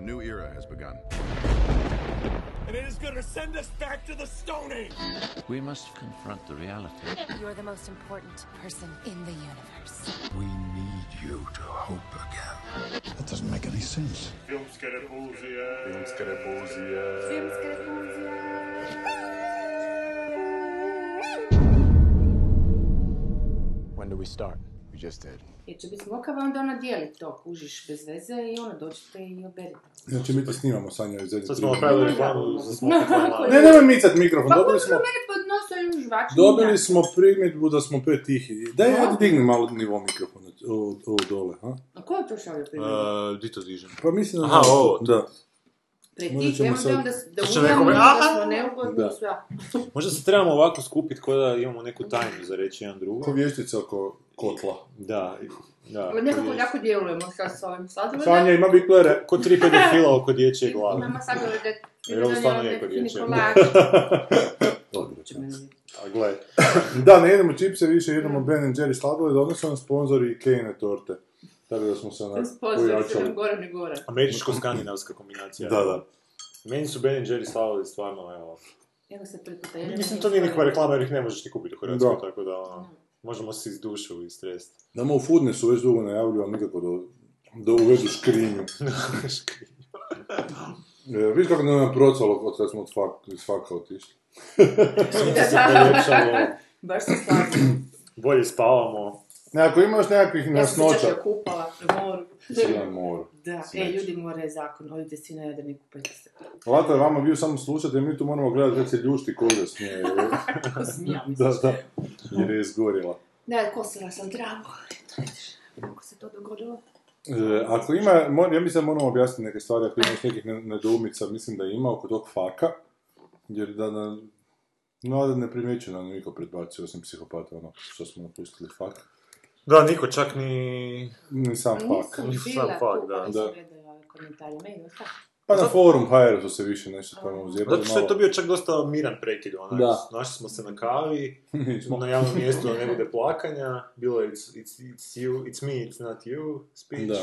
A new era has begun. And it is going to send us back to the Stone Age. We must confront the reality. You're the most important person in the universe. We need you to hope again. That doesn't make any sense. When do we start? Just did. Jer će biti smokava, onda ona dijeli to, kužiš bez veze i ona dođete i oberite. Znači mi to snimamo Sanja iz zadnje Sad smo napravili reklamu za smokava. Ne, nemoj micat mikrofon, Pa dobili smo, mene pod nosom žvaču. dobili smo primjedbu da smo pretihi. Daj, ajde digni malo nivo mikrofona, ovo, dole, ha? A ko je to šalio primjer? Uh, di to dižem? Pa mislim da... Aha, ovo. Da. Možda tih, ćemo sad- da onda da Sad da smo neugodni Da. i sve. Možda se trebamo ovako skupiti kao da imamo neku tajnu za reći jedan Ko drugom. vještica oko kotla. Da, da. Nekako ko jako djelujemo sad s ovim sladovodom. Sanja ima biklere. Ko tri pedofila oko dječje glave. Imamo sladolede. Jer ovo stvarno je kod dječje. A gle, Da, ne jedemo čipse, više jedemo Ben Jerry sladoled, onda su nam sponzori i Kejne torte. Tako da smo se onak Pozor se pojačali. nam gore ni gore. američko-skandinavska kombinacija. Da, da. Meni su Ben Jerry slavili stvarno, evo. Evo se puta Mislim, to nije nikakva reklama jer ih ne možeš ni kupiti u Hrvatskoj, Da. tako da ono, možemo se iz dušu istresti. Nama u Foodnessu već dugo najavljuju, ali nikako da, da uvedu škrinju. E, viš kako nam je procalo od kad smo od fak, iz faka otišli. Sunce se poljepšalo, Baš se slažem. bolje spavamo. Ne, ako ima još nekakvih Ja sam nasnoća, i okupala na moru. si na moru. Da, e, ljudi more zakon, odite svi na Jadran i kupajte se. Lata je vama bio samo slušati, mi tu moramo gledati kad se ljušti koga smije. Smijam da, da, jer je izgorila. Da, kosila sam travu. Kako se to dogodilo? E, ako ima, ja mislim da moramo objasniti neke stvari, ako imaš nekih ne- nedoumica, mislim da ima oko tog faka, jer da, da no, da ne primjećuje nam niko predbacio, osim psihopata, ono što smo napustili fak. Da, niko čak ni... Ni sam fak. Nisam Nisam bila fak, tu, da. ali Da. sam gledala ove komentare. Meni je tako. Pa na forum HR su se više nešto tamo uzirali. Zato što je to bio čak dosta miran prekid, onak. Da. Našli smo se na kavi, bio... na javnom mjestu da ne bude plakanja, bilo je it's, it's, it's you, it's me, it's not you, speech. Da.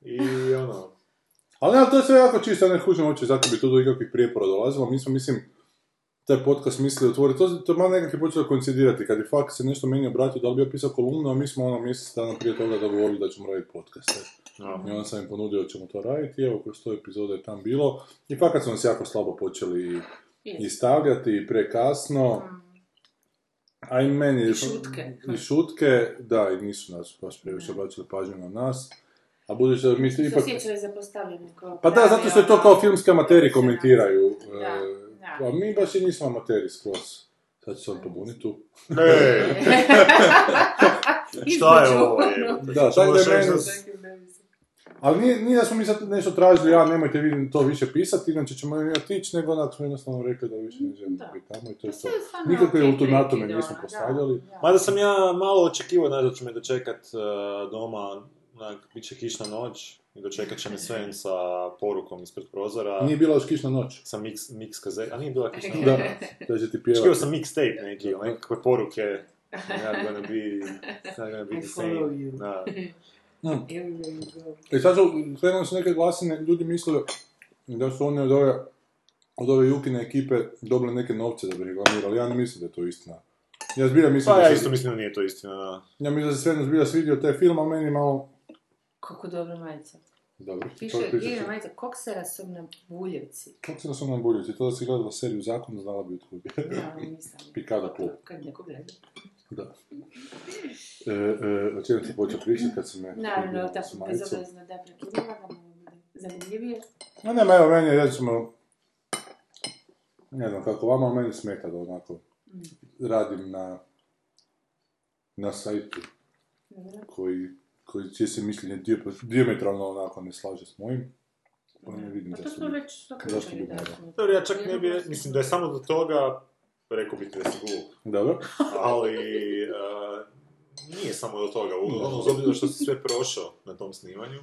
I ono, Ali ne, to je sve jako čisto, ja ne kužim uopće, zato bi tu do ikakvih prijepora dolazilo. Mi smo, mislim, taj podcast mislili otvoriti, to, to je malo nekak je počelo koincidirati, kad je fakt se nešto meni obratio, da li bi ja pisao kolumnu, a mi smo ono mjesec dana prije toga dogovorili da ćemo raditi podcast. e. I onda sam im ponudio da ćemo to raditi, evo, kroz sto epizoda je tam bilo. I fakat su nas jako slabo počeli i stavljati, i prekasno. A i meni... I šutke. I šutke, da, i nisu nas baš previše obratili pažnju na nas. A budući da mi se ipak... osjećali zapostavljeni kao Pa da, zato što je to kao filmski amateri komentiraju. Da, e, da. A mi baš i nismo amateri skroz. Sad ću se on pobuniti tu. Ej, šta je ovo? jebote? Da, Što tako da je meni- da- Ali nije, nije da smo mi sad nešto tražili, ja nemojte vi to više pisati, inače ćemo mi otići, nego onak smo jednostavno rekli da više ne želimo biti tamo i to je to. Je stvarno Nikakve ultimatume nismo ono, postavljali. da, da. Mada sam ja malo očekivao znaš, da će me dočekat uh, doma, onak, bit će kišna noć i dočekat će me Sven sa porukom ispred prozora. Nije bila još kišna noć. Sa mix, mix kazeta, a nije bila kišna noć. Da, da će ti pjevati. sam mixtape neki, ono, nekakve poruke. Not gonna be, it's not gonna be the same. Da. Go. I sad su, krenuli su neke glasine, ljudi mislili da su oni od ove, od ove Jukine ekipe dobili neke novce da bi reklamirali, ja ne mislim da je to istina. Ja zbilja mislim Pa da ja isto mislim da nije to istina. da. Ja mislim da se sve zbilja svidio taj film, a meni malo... Kako dobra majica. Dobro, Piše, se- majica, koksera su na buljevci. Kako se da su nam buljuci? To da si gledala seriju Zakon, znala bi kubi. Ja, nisam. Pikada klub. Kad neko gleda. Da. E, e, o čem sam počeo pričati kad sam me... Naravno, tako bezobrazno da prekinula, da mu bude zanimljivije. No nema, evo, meni je recimo... Ne znam kako vama, meni smeta da onako radim na na sajtu Dobro. koji, koji će se mišljenje diametralno onako ne slaže s mojim. Pa ne vidim Pa to zašto smo bi- već zašto bi da smo- Dobro, ja čak ne bi, mislim da je samo do toga, rekao bih da si glup, Dobro. ali uh, nije samo do toga, ono, uz što si sve prošao na tom snimanju,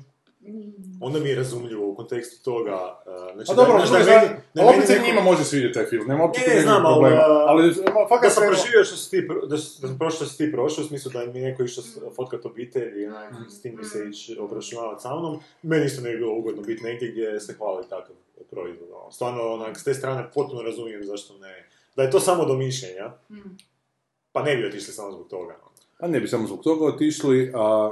onda mi je razumljivo u kontekstu toga. uh, znači, A dobro, da, ali znači, da meni- da ali opet se neko- njima može svidjeti taj film, nema uopće Ne, ne, znam, ali, problema. a, Ali, ma, Da fakat sam se- proživio što si ti, da, da sam prošao što si ti prošao, u smislu da mi neko išao fotkat obitelj i onak, s tim mi se ići obračunavati sa mnom, meni isto ne bi bilo ugodno biti negdje gdje se hvali takav proizvod. ono. Stvarno, onak, s te strane potpuno razumijem zašto ne. Da je to samo do mišljenja, pa ne bi otišli samo zbog toga. ono. A ne bi samo zbog toga otišli, a,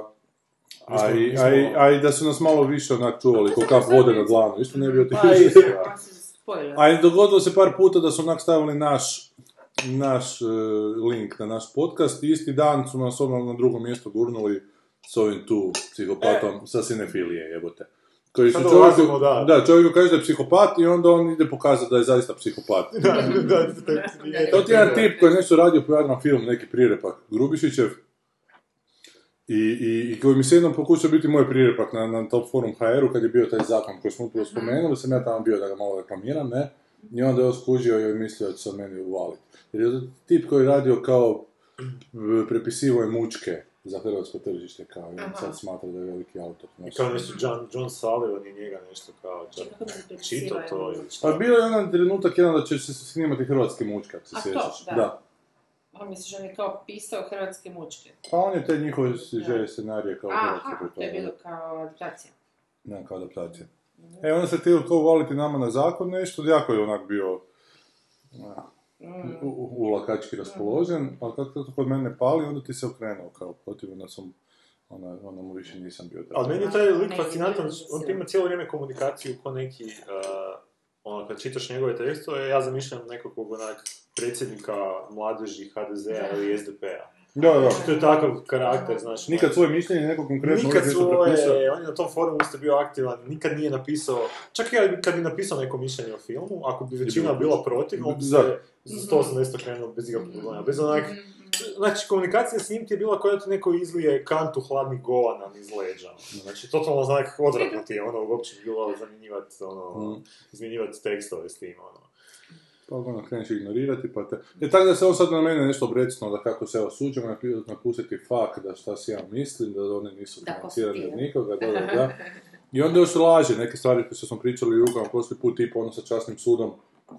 a, i, mi a, i, smo- a i da su nas malo više onak čuvali, ko kap vode na dlanu, isto ne bi Pa, otišli. isto, Pa se spojila. A i dogodilo se par puta da su onak stavili naš, naš e, link na naš podcast i isti dan su nas odmah na drugom mjestu gurnuli s ovim tu psihopatom sa sinefilije, jebote. Koji su čovjeku, da. da, čovjeku kaže da je psihopat i onda on ide pokazati da je zaista psihopat. Da, da, da, da, To ti je jedan tip koji je nešto radio po jednom filmu, neki prirepak Grubišićev. I, i, i koji mi se jednom pokušao biti moj prirepak na, na Top Forum HR-u kad je bio taj zakon koji smo upravo spomenuli, sam ja tamo bio da ga malo reklamiram, ne? I onda je on skužio i mislio da će se od meni uvaliti. Jer je tip koji je radio kao prepisivo je mučke za hrvatsko tržište, kao i on Aha. sad smatra da je veliki autor. I kao nešto John, John Sullivan i njega nešto kao čito to ili. Pa bio je onaj trenutak jedan da će se snimati hrvatske mučke, ako se sjećaš. da. da. A misliš, on je kao pisao hrvatske mučke. Pa on je te njihove želje scenarije kao hrvatske Aha, to je bilo kao adaptacija. Ne, kao adaptacija. E, onda se htio kao uvaliti nama na zakon nešto, jako je onak bio u, ulakački raspoložen, ali kako to kod mene pali, onda ti se okrenuo kao protiv, onda sam, ona, onda mu više nisam bio Ali meni je taj. lik fascinantan, on ima cijelo vrijeme komunikaciju ko neki, uh, ono, kad čitaš njegove tekstove, ja zamišljam nekakvog onak predsjednika mladeži HDZ-a ili SDP-a. Da, da. To je takav karakter, znaš. Nikad svoje mišljenje neko konkretno Nikad svoje, on je na tom forumu isto bio aktivan, nikad nije napisao, čak i kad bi napisao neko mišljenje o filmu, ako bi većina bila protiv, on bi se za 180 okrenuo bez ikakvog problema, bez onak, znači komunikacija s njim ti je bila kao da ti neko izlije kantu hladnih govana niz leđa, znači totalno onak odvratno ti je, ono, uopće bi bilo zamjenjivati, ono, Mhm. izmjenjivati tekstove s tim, ono. Pa onda kreneš ignorirati, pa te... E tako da se on sad na mene nešto obrecnuo da kako se osuđujemo, napi- napustiti fak, da šta si ja mislim, da oni nisu ti, od nikoga, da, da, da. I onda još laže, neke stvari koje smo pričali u rukama prošli put, tipa ono sa časnim sudom.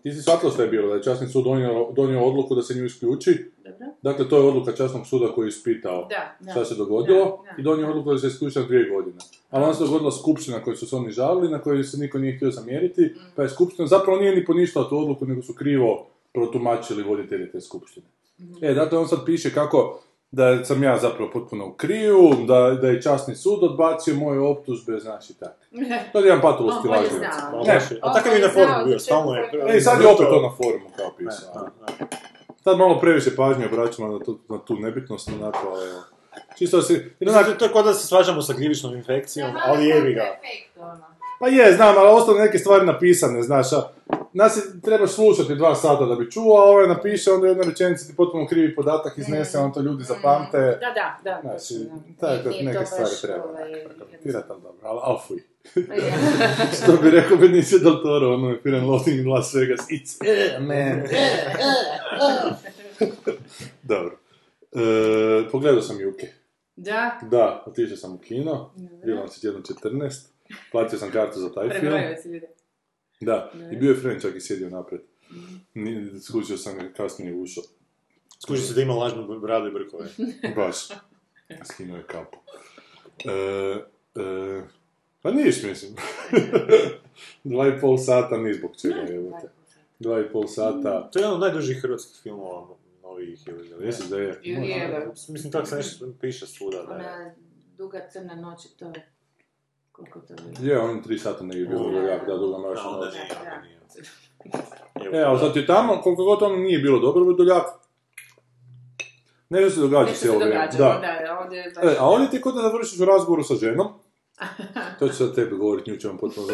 Ti si shvatila što je bilo, da je časni sud donio, donio odluku da se nju isključi. Dobro? Dakle, to je odluka časnog suda koji je ispitao Da, da. šta se dogodilo Da, i donio odluku da se isključi na dvije godine. Ali onda se dogodila skupština koju su se oni žalili, na kojoj se niko nije htio zamjeriti, pa je skupština zapravo nije ni poništila tu odluku, nego su krivo protumačili voditelji te skupštine. E, dakle, on sad piše kako da sam ja zapravo potpuno u kriju, da, da je časni sud odbacio moje optužbe, znaš i tako. To je jedan lažljivac. zna. Ma, Ne. A takav je i na forumu bio, stalno je. E, sad je opet to na forumu kao pisao. Sad malo previše pažnje obraćamo na, tu- na tu nebitnost, onako, ali evo. Čisto si... Znači, to je kao da se svađamo sa gljivičnom infekcijom, ali jebi ga. pa je, znam, ali ostale neke stvari napisane, znaš, a nas je, trebaš slušati dva sata da bi čuo, a ovaj napiše, onda jedna rečenica ti potpuno krivi podatak iznese, on to ljudi zapamte. Da, da, da. Znači, nije neke stvari treba ovaj, kapirat, ali dobro, ali, ali fuj. jednostavno. Što bi rekao Benicio del Toro, ono je Fear and Loathing in Las Vegas, it's eh, man. Dobro. E, pogledao sam Juke. Da, Da, otišao sam u kino, bilo nam se jedno 14, platio sam kartu za taj film. prebrojaju se ljude. Da, i bio je Fren čak i sjedio napred. Ni- Skužio sam ga kasnije ušao. Skuži se da ima lažnu bradu i brkove. Baš. Skinuo je kapu. E, e, pa niš, mislim. Dva i pol sata, ni zbog čega, jebote. Dva i pol sata. To je jedan od najdužih hrvatskih filmova novih ili Misliš da je? Ili je, Mislim, tako se nešto piše svuda. Da je. ona duga crna noć, to je... Koliko to je? Je, on tri sata negdje bilo jako, da, duga Da, mračna noć. nije, E, ali sad je tamo, koliko god ono nije bilo dobro, Vrdoljak. Nešto se događa cijelo vrijeme. događa, Da. da, ovdje je baš... E, a ovdje ti kod da završiš u razgovoru sa ženom, to ću sad tebi govoriti, nju ću vam potpuno.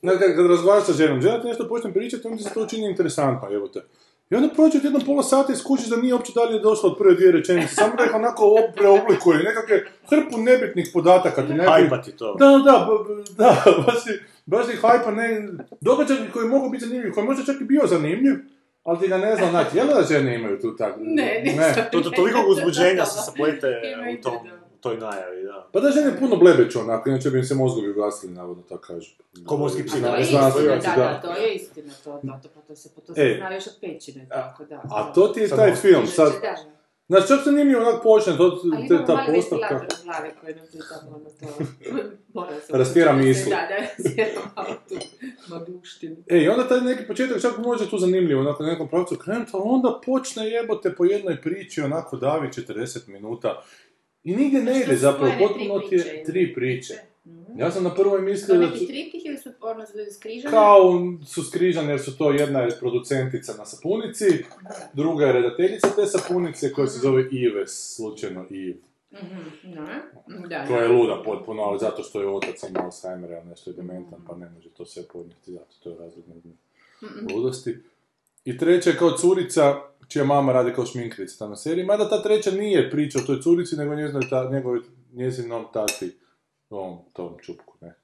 Znači, kad, kad razgovaraš sa ženom, žena ti nešto počne pričati, onda ti se to učini interesantno, evo te. I onda prođe od jedno pola sata i skužiš da nije uopće dalje došlo od prve dvije rečenice, samo da ih onako ob- preoblikuje, nekakve hrpu nebitnih podataka. Ti nekakvi- hajpati to. Da, da, da, baš ti, baš ti hajpa ne, događaj koji mogu biti zanimljiv, koji možda čak i bio zanimljiv, ali ti ga ne znam naći. Jel da žene imaju tu tako? Ne, nisam. To, to toliko uzbuđenja se saplete u tom, toj najavi, da. Pa da žene puno blebeću onako, inače bi im se mozgovi ugasili, navodno tako kažu. Ko morski psi, to je istina, da, da. da, to je istina, to, to, to, to se, to se E. zna još od pećine, tako da. A to ti je taj film, Kaže, sad, znači čak se nije mi onak počne, to, Ali te, imamo ta mali postavka. ventilator u glavi koji nam tu tamo ono to... Mora se Rastjera uključiti, misli. Da, da, malo tu magluštinu. E, i onda taj neki početak čak može tu zanimljivo, onako na nekom pravcu krenuti, ali onda počne jebote po jednoj priči, onako davi 40 minuta. I nigdje ne ide zapravo, potpuno ti je tri priče. Mhm. Ja sam na prvoj To mislio da su, triptih ili su ono skrižane? kao su skrižane jer su to jedna je producentica na sapunici, druga je redateljica te sapunice koja se zove Ives, slučajno. Mhm, da, da. koja je luda potpuno, ali zato što je otac ima Alzheimera ili nešto je dementan, pa ne može to sve podnijeti, zato to je razlog ludosti. I treća je kao curica, čija mama radi kao šminkrica tamo seriji, mada ta treća nije priča o toj curici, nego njezinoj ta, njegovoj, njezinom tati, ovom, tom čupku, ne.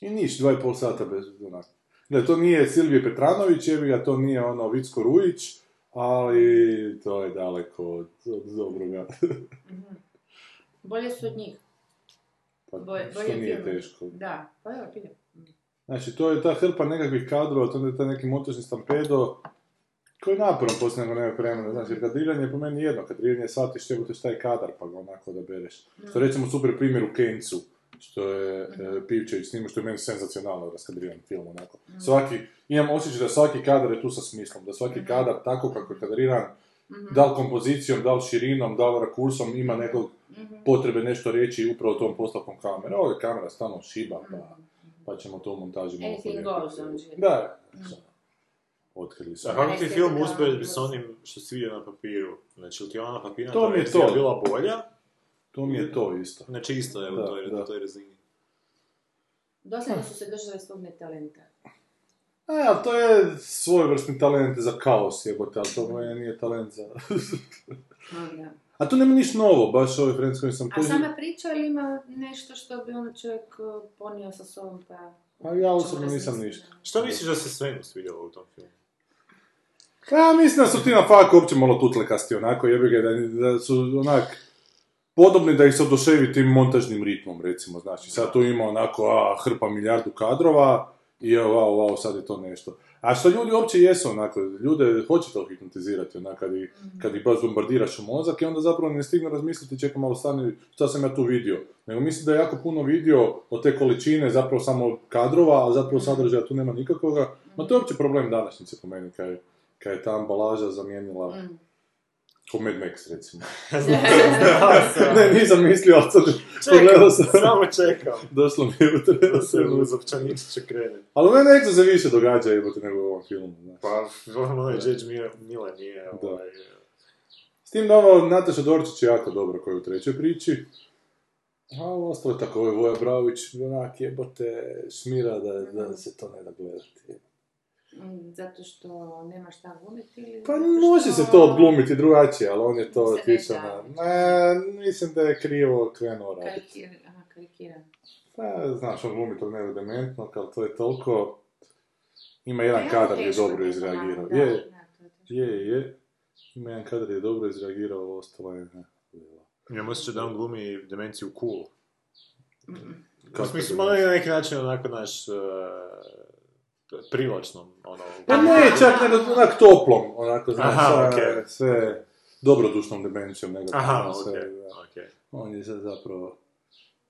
I niš, dva i pol sata bez, onak. Ne, to nije Silvije Petranović, jebi ga, to nije ono Vicko Rujić, ali to je daleko od, od dobroga. Bolje su od njih. Pa, Bolje, što bolje nije teško. Da, pa evo. Znači, to je ta hrpa nekakvih kadrova, to je taj neki montažni stampedo, koji je naporan poslije nego nema vremena. Znači, jer kadriranje je po meni jedno, kadriranje shvatiš što je šta je kadar, pa ga onako da bereš. Što recimo super primjer u Kencu, što je e, Pivčević snimao, što je meni senzacionalno raskadriran film, onako. Svaki, imam osjećaj da svaki kadar je tu sa smislom, da svaki kadar tako kako je kadriran, da li kompozicijom, da li širinom, da li rakursom, ima nekog potrebe nešto reći upravo tom postavkom kamere. Ovo je kamera stalno šiba, pa, pa ćemo to u montaži malo Anything podijeliti. goes on žiri. Da, otkrili su. A kako ti film da. s onim što si vidio na papiru? Znači, ili ti je ona papirna To mi je to. bila bolja? To mi je to isto. Znači, isto, evo, Da, to je, da. na toj razini. Dosljedno su se držali svog netalenta. E, ali to je svojevrsni talent za kaos, jebote, ali to moje nije talent za... A, da. A tu nema niš novo, baš ovaj Friends koji sam... A sama priča ili ima nešto što bi ono čovjek uh, ponio sa sobom pa... Pa ja osobno nisam ništa. Što misliš da se Svenu svidjelo u tom filmu? Ja mislim da su ti na fak uopće malo tutlekasti onako, jebi ga, da, da su onak podobni da ih se oduševi tim montažnim ritmom, recimo, znači, sad tu ima onako, a, hrpa milijardu kadrova i evo, wow, wow, sad je to nešto. A što ljudi uopće jesu onako, ljude hoće to hipnotizirati, onak, kad, ih, kad ih baš bombardiraš u mozak i onda zapravo ne stignu razmisliti, čekaj malo stani, šta sam ja tu vidio. Nego mislim da je jako puno vidio od te količine zapravo samo kadrova, a zapravo sadržaja tu nema nikakvoga. Ma to je uopće problem današnjice po meni, kad je, kad je ta ambalaža zamijenila ko Mad Max, recimo. ne, nisam mislio, ali sad pogledao sam, Samo čekam. došlo mi je u Da se u Zopčaničiće krene. Ali Mad Maxu se više događa jebote nego u ovom filmu, znaš. Pa, ono je Judge Miller nije, Da. ovaj... S tim da ovo Nataša Dorčić je jako dobro koja je u trećoj priči. A ovo ostalo je tako, ovo je Voja Bravović, onak jebote, šmira da, da se to ne da gledati. Zato što nema šta glumiti ili... Pa može što- se to odglumiti drugačije, ali on je to otišao na... Ne, mislim da je krivo krenuo raditi. Karikir, aha, karikiran. Pa, znaš, on glumi tog dementnog, ali to je toliko... Ima jedan Jako kadar gdje je dobro je, izreagirao. da, Je, da, to je je. Ima jedan kadar gdje je dobro izreagirao, ovo ostalo je... Ne. Imam osjećaj da on glumi demenciju cool. U Kako smislu, to malo je na neki način onako naš... Uh, privlačnom, ono... Pa ne, čak nego onak toplom, onako, znaš, Aha, sa- okej. sve dobrodušnom demencijom, nego Aha, sve, okej, da. okej. On je sad zapravo...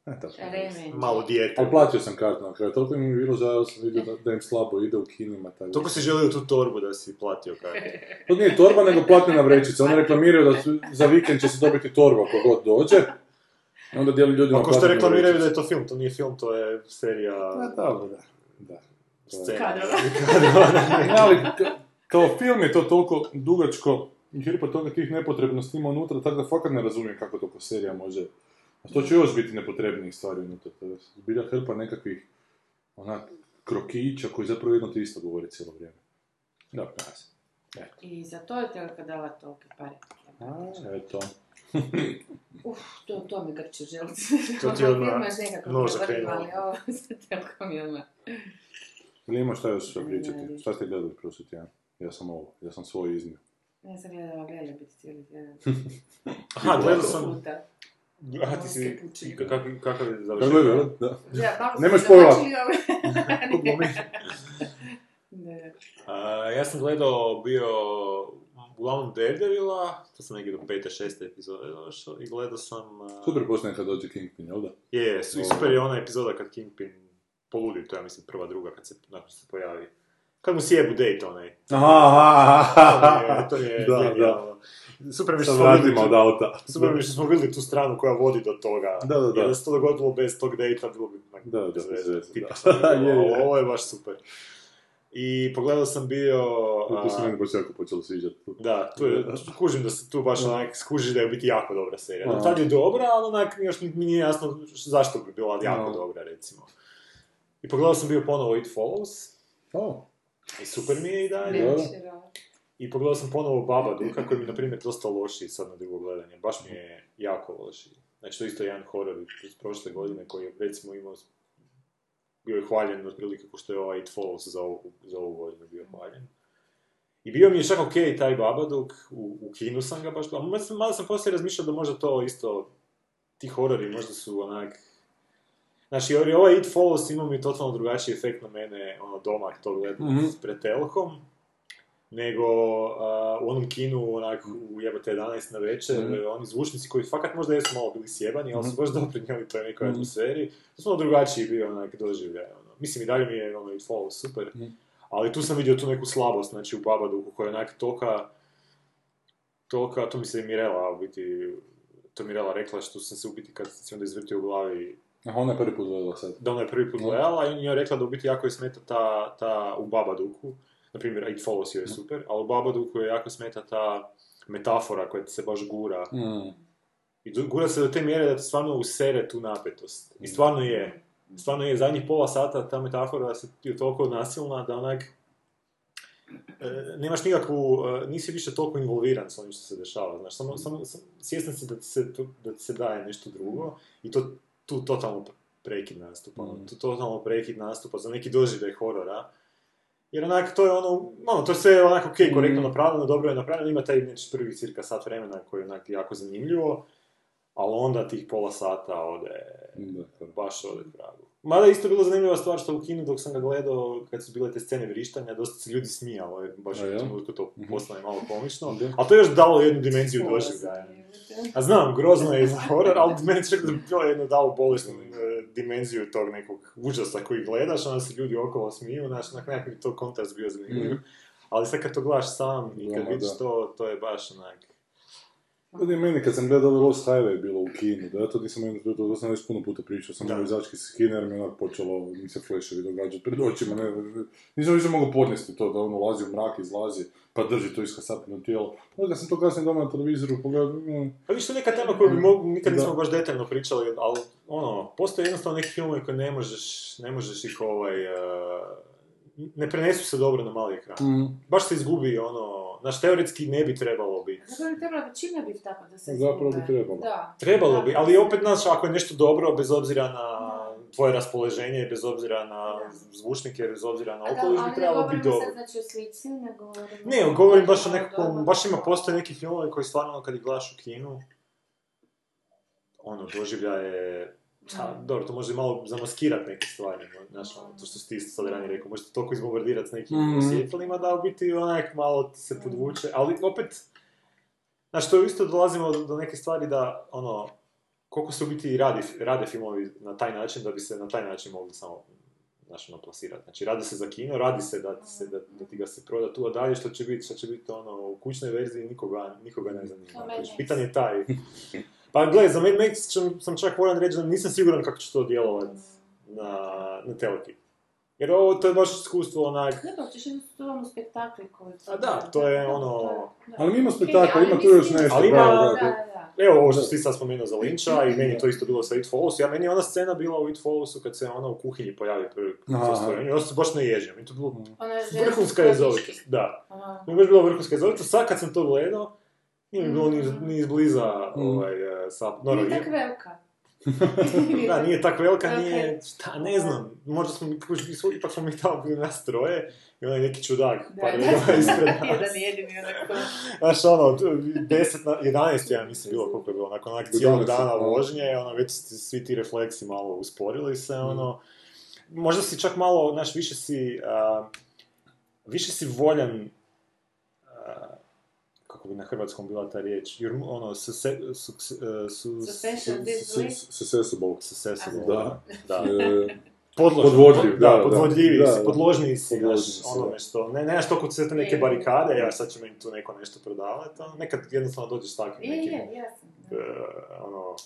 Ne, tako. Remen. Malo dijete. Ali platio sam kartu na kraju, toliko mi je bilo žao, sam vidio da, da im slabo ide u kinima. Tako. Toliko si želio tu torbu da si platio kako. To nije torba, nego platnena vrećica. Oni reklamiraju da su, za vikend će se dobiti torba kogod dođe. I onda dijeli ljudima Ako što reklamiraju da je to film, to nije film, to je serija Pa dobro, da. da. Scena. Kadrova. Ali ka- kao film je to toliko dugačko i hrpa toga tih nepotrebnosti ima unutra, tako da fakat ne razumijem kako to ko serija može... A to će još biti nepotrebnijih stvari unutra. To je zbilja hrpa nekakvih onak krokića koji zapravo jedno te isto govori cijelo vrijeme. Da, ne znam. I za to je Telka dala tolike pare. A, eto. Uf, to, to mi grče želci. To ti odmah film još nekako noža prevrnuo, krenuo. ali ovo sa Telkom je odmah. Ili ima šta još pričati? Šta ste gledali prošli tjedan? Ja sam ovo, ja sam svoj iznio. Ja sam gledala Velebit cijeli tjedan. Aha, gledao sam... Puta. Aha, ti si... Pučine. Kakav, je Kako je završenje? Da. Ja, Nemoj sam spojlat. zabačili ove- Ne. A, ja sam gledao bio uglavnom Daredevila, to sam negdje do pete, šeste epizode došao i gledao sam... a, Super poznaje kad dođe Kingpin, jel da? Je, i super je ona epizoda kad Kingpin poludi, to ja mislim prva, druga kad se, nakon se pojavi. Kad mu sjebu date onaj. Aha, To je, to je Da, da. Super mi što smo vidjeli tu- od auta. Super mi što smo vidjeli tu stranu koja vodi do toga. Da, da, da. Jer da se to dogodilo bez tog dejta, bilo bi Da, da, bez veze. da. Bi bilo, Je, Ovo je baš super. I pogledao sam bio... Se a, meni baš jako počelo sviđati. Da, tu je, tu skužim da se tu baš onak, skuži da je biti jako dobra serija. Da. Tad je dobra, ali onak još mi nije jasno zašto bi bila jako Da. dobra, recimo. I pogledao sam bio ponovo It Follows, O, i super mi je i dalje. I pogledao sam ponovo Babadook, koji mi, na primjer, dosta lošiji sad na drugo gledanje. Baš mi je jako lošiji. Znači, to je isto jedan horor iz prošle godine koji je, recimo, imao bio je hvaljen otprilike kao što je ovaj It Follows za ovu, za ovu godinu bio hvaljen. I bio mi je čak ok taj Babadook, u, u kinu sam ga baš gledao. Malo sam, malo sam poslije razmišljao da možda to isto, ti horori možda su onak... Znači, jer ovaj It Follows imao mi totalno drugačiji efekt na mene, ono, doma to gledam Mhm. pred telkom, nego a, u onom kinu, onak, u jebote 11 na večer, Mhm. oni zvučnici koji fakat možda jesu malo bili sjebani, ali su Mhm. baš doprinijeli toj nekoj Mhm. atmosferi. To su malo drugačiji bio onak doživljaj. Ono. Mislim, i dalje mi je ono, It Follows super, Mhm. ali tu sam vidio tu neku slabost, znači u Babadooku koja je onak toka, toka, to mi se i Mirela, u biti, to je Mirela rekla što sam se u biti kad se onda izvrtio u glavi aha, ona je prvi put gledala sad. da ona je prvi put Da. gledala i njoj je rekla da u biti jako je smeta ta, ta u Babadooku, na primjer It Follows joj je super, ali u Babadooku je jako smeta ta metafora koja ti se baš gura. Mm. I gura se do te mjere da ti stvarno usere tu napetost. I stvarno je. Stvarno je zadnjih pola sata ta metafora se je toliko nasilna da onak e, nemaš nikakvu, e, nisi više toliko involviran s onim što se dešava, znaš, samo, samo, sam, svjestan si da ti, se, da ti se daje nešto drugo i to tu totalno prekid nastupa, ono, Mhm. tu totalno prekid nastupa za neki doživljaj horora, jer onak, to je ono, ono, to je sve onako ok, korektno Mhm. napravljeno, dobro je napravljeno, ima taj prvi cirka sat vremena koji je onak jako zanimljivo, ali onda tih pola sata ode, Da, to je. baš ode k vragu. Mada je isto bilo zanimljiva stvar što u kinu dok sam ga gledao, kad su bile te scene vrištanja, dosta se ljudi smijalo, jer baš A u trenutku to Mhm. postane malo komično. Ali to je još dalo jednu dimenziju doživljaja. A znam, grozno je za horor, ali meni čak da bi bilo jedno dalo bolesnu e, dimenziju tog nekog užasa koji gledaš, onda se ljudi okolo smiju, znaš, onak nekako bi to kontrast bio zanimljiv. Mhm. Ali sad kad to gledaš sam i kad vidiš to, to je baš onak... Je meni kad sam gledao Lost Highway bilo u kinu, da ja to nisam jedno, to, to sam već puno puta pričao, sam imao izački s kina jer mi je onak počelo, mi se fleševi događati pred očima, ne, nisam više mogao podnesti to da on ulazi u mrak, izlazi, pa drži to iskasapljeno tijelo. Onda sam to kasnije doma na televizoru pogledao, mm, Pa viš, to je neka tema koju bi mogu, nikad Da. nismo baš detaljno pričali, ali ono, postoje jednostavno neki filmovi koje ne možeš, ne možeš ih ovaj, eh, ne prenesu se dobro na mali ekran. mm, Baš se izgubi ono, znaš, teoretski ne bi trebalo biti. Zapravo bi trebala većina biti tako da se Zapravo bi trebalo. Da. Trebalo Da. bi, ali opet, znaš, ako je nešto dobro, bez obzira na tvoje raspoloženje, bez obzira na zvučnike, bez obzira na okoliš, ali bi ne trebalo biti dobro. sad znači o slici, ne govorimo... Ne, govorim baš o nekakvom, baš ima, postoje neki filmovi koji stvarno kad ih gledaš u kinu, ono, doživljaje, a, dobro, to može i malo zamaskirati neke stvari, no, znaš, ono, to što si ti isto sad ranije rekao, možete toliko izbombardirati s nekim osjetilima da u biti onak malo se podvuče, ali opet, znaš, to isto dolazimo do, do neke stvari da, ono, koliko se u biti radi, rade filmovi na taj način da bi se na taj način mogli samo znaš, ono, plasirati. Znači, radi se za kino, radi se da ti, se, da, da ti ga se proda tu, a dalje što će biti, što će biti ono, u kućnoj verziji nikoga, nikoga ne zanima. Mad Znači, je taj. Pa gle, za Mad Max sam- sam čak voljan reći da nisam siguran kako će to djelovati na, na teleki. Jer ovo, to je baš iskustvo onak, Ne, pa ćeš jednu to ono spektakli koji... A da, to je ono- Da. Ali ima ali ima tu još nešto, Ali ima- da, Da. Evo ovo što si sad spomenuo za Linča i meni je to isto bilo sa It Follows. Ja, meni je ona scena bila u It Followsu kad se ona u kuhinji pojavi prvi stvorenju. Ja se baš ne ježim. I to bilo Ona je žena vrhunska podnički. Da. Mi je baš bilo vrhunska jezovitost. Sad kad sam to gledao, nije mi bilo ni, ni izbliza Mm. ovaj, sa... Dobro, Nije je, tak velika. Da, nije tako velika, Ok. nije, šta, ne znam, možda smo, ipak smo mi tamo bili nas troje, i onaj neki čudak, Da, par da. ispred nas. Jedan jedini onako. Znaš, ono, 10 na, 11 ja mislim bilo koliko je bilo, nakon onak cijelog 11, dana da. vožnje, ono, već svi ti refleksi malo usporili se, ono, možda si čak malo, znaš, više si, a, više si voljan, a, kako bi na hrvatskom bila ta riječ, jer, ono, Successable. successful, Da. da. E, Podložan, Podvodljiv, da, da. podvodljiviji Da, si, podložniji si, znaš, si, ono da. nešto, ne, nemaš toliko sve neke Je. barikade, ja sad će meni tu neko nešto prodavati, ono, nekad jednostavno dođeš s takvim Je, nekim, je, jasno. da. e, ono,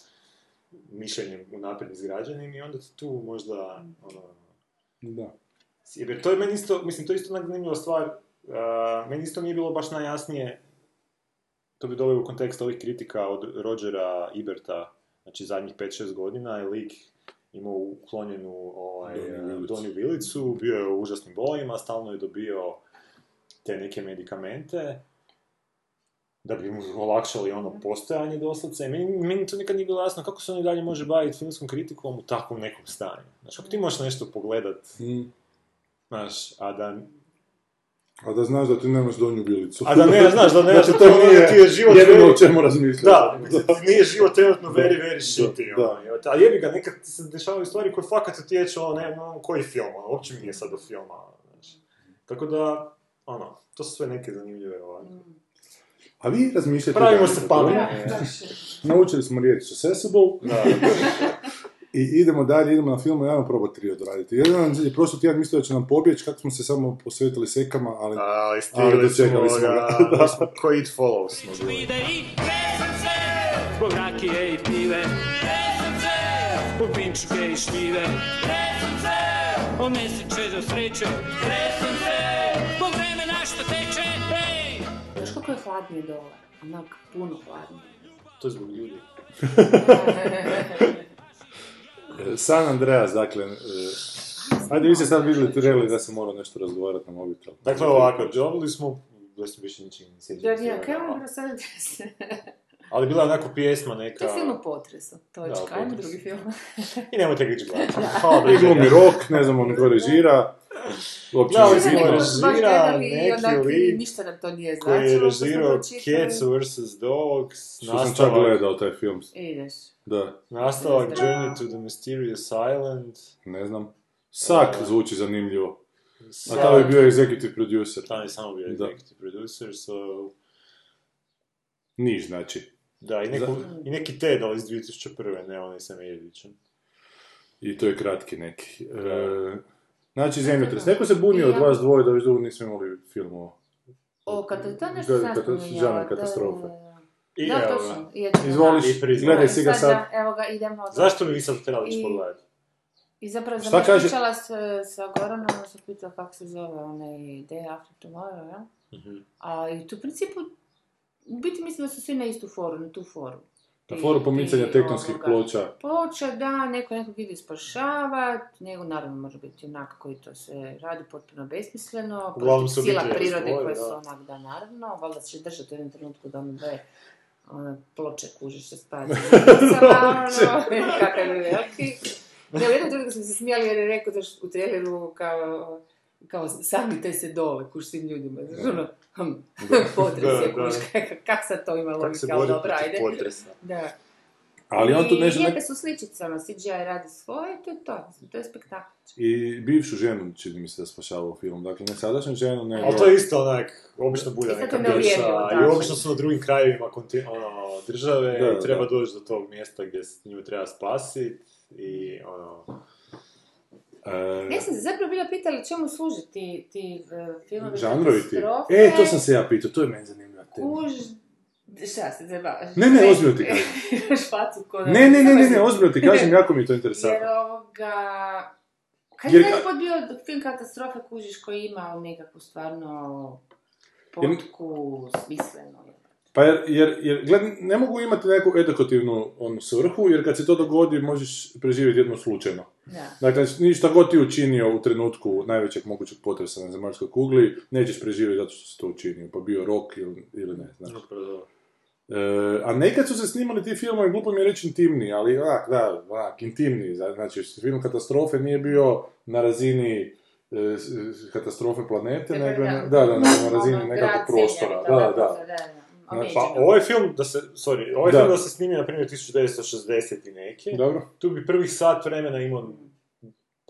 mišljenjem unaprijed izgrađenim i onda ti tu možda, ono, Da. jer to je meni isto, mislim, to je isto onak zanimljiva stvar, uh, meni isto nije bilo baš najjasnije, to bi dovelo u kontekst ovih kritika od Rodgera Iberta, znači zadnjih 5-6 godina je lik imao uklonjenu ovaj, Donju eh, vilicu. bio je u užasnim bolima, stalno je dobio te neke medikamente, da bi mu olakšali ono postojanje doslovce. I Meni, meni to nikad nije bilo jasno kako se on i dalje može baviti filmskom kritikom u takvom nekom stanju. Znaš, kako ti možeš nešto pogledat, Mm. znaš, a da, A da znaš da ti nemaš donju bilicu. a da ne, znaš, da ne, Znači, da to ti, nije da ti je život jedino o čemu razmišljaš. Da, nije život trenutno very, very shitty, Da. ono, a jebi ga, nekad ti se dešavaju stvari koje fakat utječu, ono, ne, ono, koji film, ono, uopće mi nije sad do filma, znaš. Tako da, ono, to su sve neke zanimljive, ovako. A vi razmišljate... Pravimo da- se pametni. Da, baš. Naučili smo riječ accessible Da, i idemo dalje, idemo na film, ajmo probati tri odraditi. Jedan je prošli tjedan mislio da će nam pobjeći kako smo se samo posvetili sekama, ali... ali Ali dočekali smo ga, smo ko It Follows smo bili. ide i tresem se Zbog rakije i pive Zbog vinčuke i šljive Od nesreće do sreće Zbog vremena što teče Znaš kako je hladnije dole? Onak, puno hladnije. To je zbog ljudi. E, San Andreas, dakle... e, Ajde, vi ste sad vidjeli trailer da se mora nešto razgovarati na mobitel. Dakle, ovako, dobili smo, da se više ničeg ne Da, ja, kaj vam se? Ali bila je onako pjesma To neka... je film o potresu. Točka, ajmo drugi film. I nemojte ga ići gledati. Hvala, briga. Glumi rock, ne znam, on ko režira. Uopće Da, ne on je režira i neki lik ništa nam to nije koji je režirao. Cats vs. Dogs, Što sam čak gledao taj film. Ideš. Da, nastavak Da. Journey to the Mysterious Island. ne znam. Sak zvuči zanimljivo. A tamo je bio executive producer. Tamo je samo bio Da. executive producer, so... Niš, znači. Da, i, neku, i neki Ted, ali iz 2001. ne onaj sa Medvedićem. I to je kratki neki. E, znači, zemljotres. Neko se bunio od vas dvoje da već dugo nismo imali film o... O, kada to nešto sam spominjala. žanr katastrofe. I Da, evo ga. točno. Izvoliš, gledaj si ga sad. da, evo ga, idemo. Zašto bi vi sad trebali ići I- pogledati? I zapravo sam kaže- pričala s, sa Goranom, ona se pitala kako se zove onaj Day After Tomorrow, ja? Mhm. A i tu u principu, u biti mislim da su svi na istu foru, na tu foru. Na foru pomicanja ti, tektonskih ovoga, ploča. Ploča, da, neko nekog ide spašavat, nego naravno može biti onak koji to sve radi potpuno besmisleno, Uglavnom protiv sila prirode koje su onak, da naravno, valjda će držati u jednom trenutku da ono dve one ploče se spati. ono, kakav je veliki. Ne, u jednom trenutku smo se smijali jer je rekao da u traileru kao, kao sagnite se dole, kuš svim ljudima. Znaš, ono, hm, potres je, Da, da. kuš, kak, sad to ima logika, ali bori dobro, protiv ajde. potresa? Da. Ali on tu I nešto... lijepe Ne... su sličice, ono, CGI radi svoje, to je to, to je spektakl. I bivšu ženu, čini mi se da spašava u film. Dakle, ne sadašnju ženu, nego... Ali to je isto onak, obično bulja I sad neka da. i obično su na drugim krajevima konti- ono, države Da, i treba doći do tog mjesta gdje se nju treba spasiti i ono... E, Ja sam se zapravo bila pitala čemu služi ti, ti uh, filmovi žanrovi ti. E, to sam se ja pitao, to je meni zanimljiva tema. Kuž... Šta se zebavaš? Ne, ne, ozbiljno ti kažem. Imaš facu ko da- Ne, ne, ne, ne, ne, ozbiljno ti kažem, jako mi je to Jer interesantno. ovoga... Kad Jer je bio film katastrofe kužiš koji ima nekakvu stvarno Jer- potku smisleno. Pa jer, jer, jer gled, ne mogu imati neku edukativnu onu svrhu, jer kad se to dogodi možeš preživjeti jedno slučajno. Da. Dakle, ništa god ti učinio u trenutku najvećeg mogućeg potresa na zemaljskoj kugli, nećeš preživjeti zato što si to učinio, pa bio rok ili, ili ne, znaš. Upravo. E, a nekad su se snimali ti filmovi, glupo mi je reći intimni, ali onak, da, onak, intimni. Znači, film katastrofe nije bio na razini e, katastrofe planete, nego je na- da, da, na razini nekakvog prostora. Da, da, da. Pa ovaj film da se, sorry, ovaj Da. film da se snimi na primjer 1960 i neki, Dobro. tu bi prvih sat vremena imao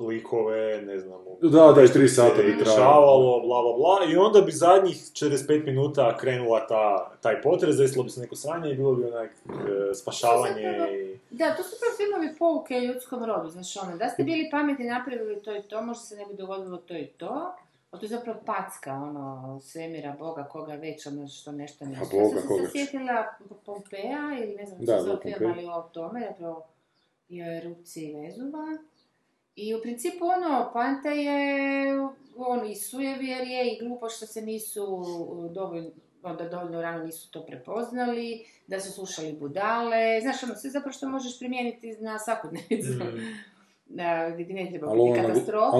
likove, ne znam, Da, da, i tri sata bi trajalo. bla, bla, bla, i onda bi zadnjih 45 minuta krenula ta, taj potres, desilo bi se neko sranje i bilo bi onak e, spašavanje Zapravo- i... Da, to su prvo filmovi pouke ljudskom rodu, znaš ono, da ste bili pametni napravili to i to, možda se ne bi dogodilo to i to, a to je zapravo packa, ono, svemira, Boga, koga već, ono što nešto nešto. A Boga, ja sam koga se sjetila Pompeja, ili ne znam Da, se film, Pompeja. ali o tome, zapravo i o erupciji Vezuva. I u principu ono, poanta je ono, i sujevjerje i glupo što se nisu dovoljno, onda dovoljno rano nisu to prepoznali, da su slušali budale, znaš ono, sve zapravo što možeš primijeniti na svakodnevicu. Da, gdje ne treba Ali biti glo- katastrofa,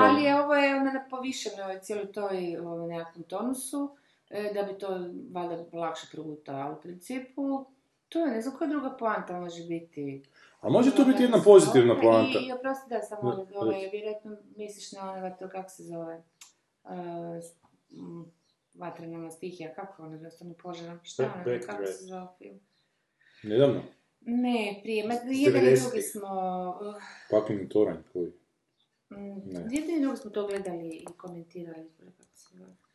ali je ovo je ono na povišenoj cijeloj toj ovaj, nekakvom tonusu, e, da bi to valjda lakše progutao, ali u principu to je, ne znam koja druga poanta može biti. A može to biti jedna pozitivna poanta. I, oprosti da samo, Da, ovaj, vjerojatno misliš na onoga to, kako se zove, uh, vatrena stihija, kako ono, jednostavno požara, šta Back- ono, kako se zove film? Nedavno. Ne, prije, ma jedan i 90-ih. drugi smo, uh, Papini toranj koji. Mm, Ne. Jedan i drugi smo to gledali i komentirali.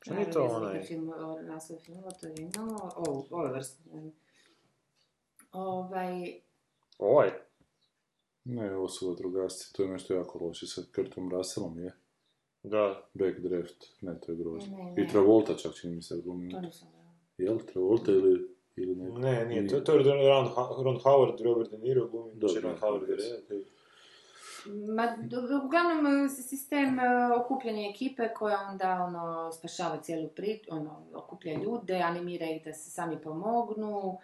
Šta nije to onaj- Film, naslov filmova, to je jedno, ovo, ove vrste. ne. Ovaj, Ovaj, Ne, ovo su vatrogasci, to je nešto jako loše sa Kurtom Russellom, je. da. Backdraft, ne, to je grozno. Ne, ne. I Travolta čak čini mi se to nisam. Jel Travolta ili, ili neko? Ne, nije, to, to je Ron, Ron Howard, Robert De Niro glumi, da, Ron Howard je. Ma, uglavnom, e, sistem e, okupljanja ekipe koja onda ono, spašava cijelu priču, ono, okuplja ljude, animira ih da se sami pomognu,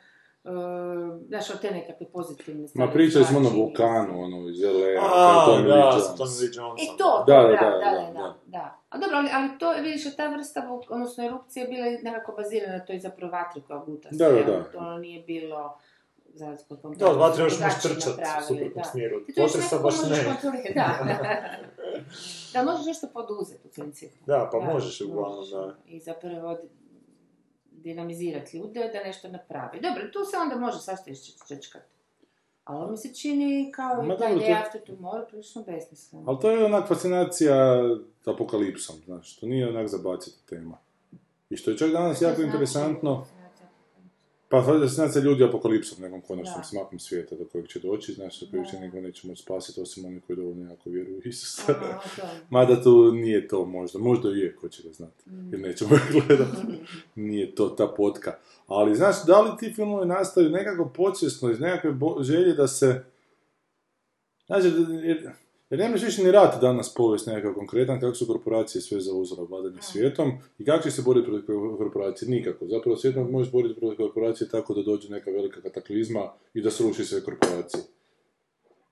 Ehm, znaš, od te nekakve pozitivne stvari. Ma pričali smo ono vulkanu, ono, iz LA, A, ono da, Tony Johnson. I to, da, da, da, da, da. A dobro, ali, ali to, vidiš, ta vrsta, odnosno erupcija je bila nekako bazirana na toj zapravo vatri koja guta se. Da, da, da. To ono nije bilo za. Da, vatra još možeš trčati u suprotnom smjeru. Ti to baš ne. da. da, možeš nešto poduzeti u principu. Da, pa da, možeš uglavnom, da. I zapravo dinamizirati ljude da nešto napravi. Dobro, tu se onda može svašta iščečkati. Ali ovo mi se čini kao Ma i taj Day to- After Tomorrow prilično besmisleno. Ali to je onak fascinacija apokalipsom, znaš, to nije onak zabaciti tema. I što je čak danas jako znači interesantno, pa fascinacija ljudi apokalipsom, nekom konačnom Da. smakom svijeta do kojeg će doći, znaš, do kojeg će Da. niko neće moći spasiti, osim oni koji dovoljno jako vjeruju u Isusa. Aha, to. Mada tu nije to možda, možda i je, ko će ga znati, Mm. jer nećemo ga gledati. Nije to ta potka. Ali, znaš, da li ti filmovi nastaju nekako podsvjesno iz nekakve bo- želje da se... Jer, jer nemaš više ni rat danas povijest nekakav konkretan, kako su korporacije sve zauzele vladanje svijetom i kako će se boriti protiv korporacije? Nikako. Zapravo svijetom možeš boriti protiv korporacije tako da dođe neka velika kataklizma i da sruši sve korporacije.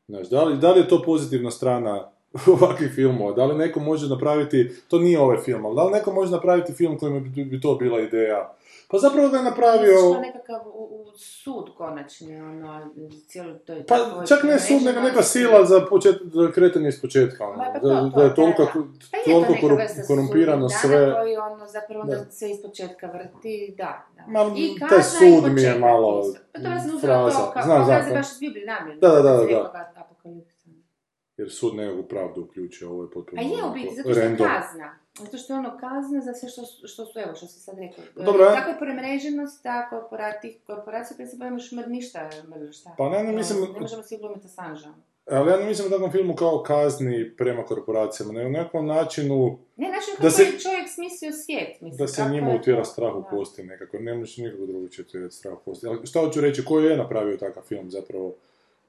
Znaš, da li, da li je to pozitivna strana ovakvih filmova? Da li neko može napraviti, to nije ovaj film, ali da li neko može napraviti film kojim bi, bi to bila ideja? Pa zapravo ga je napravio... Što nekakav u, u sud konačni, ono, cijelo to je Pa tako čak ne sud, nego neka sila za, počet, za kretanje iz početka. Ono. Ma, pa to, da, to, da je da, toliko, da. Pa toliko neka koru- vrsta korumpirano sudnjeg sve. Koji ono zapravo onda Da. se ispočetka vrti, da. da. Ma, I taj kazna i sud mi je malo. Pa to uzela fraza. to kao, Znam, kao znam, fraze znam. baš iz Biblije namjerno. Da, da, da, kad si da. rekao ga- apokalipsa. Jer sud nekakvu pravdu uključuje, ovo je potpuno A je u biti, zato što je kazna. Zato što je ono kazna za sve što, što su, evo, što si sad rekao. E, Dobro, ja- Tako je premreženost, ta korporacija, pa se ne možeš mr- ništa mrziš, šta? Pa ne, ne, mislim- Ne možemo si glumiti Assange. Ali ja ne mislim o takvom filmu kao kazni prema korporacijama, nego o nekom načinu Ne, znači kako Da se- je čovjek smislio svijet. Mislim, da se njima to- strah u da. kosti nekako. Ne možeš nikako drugačije utjerati strah u kosti. Ali šta hoću reći, ko je napravio takav film zapravo?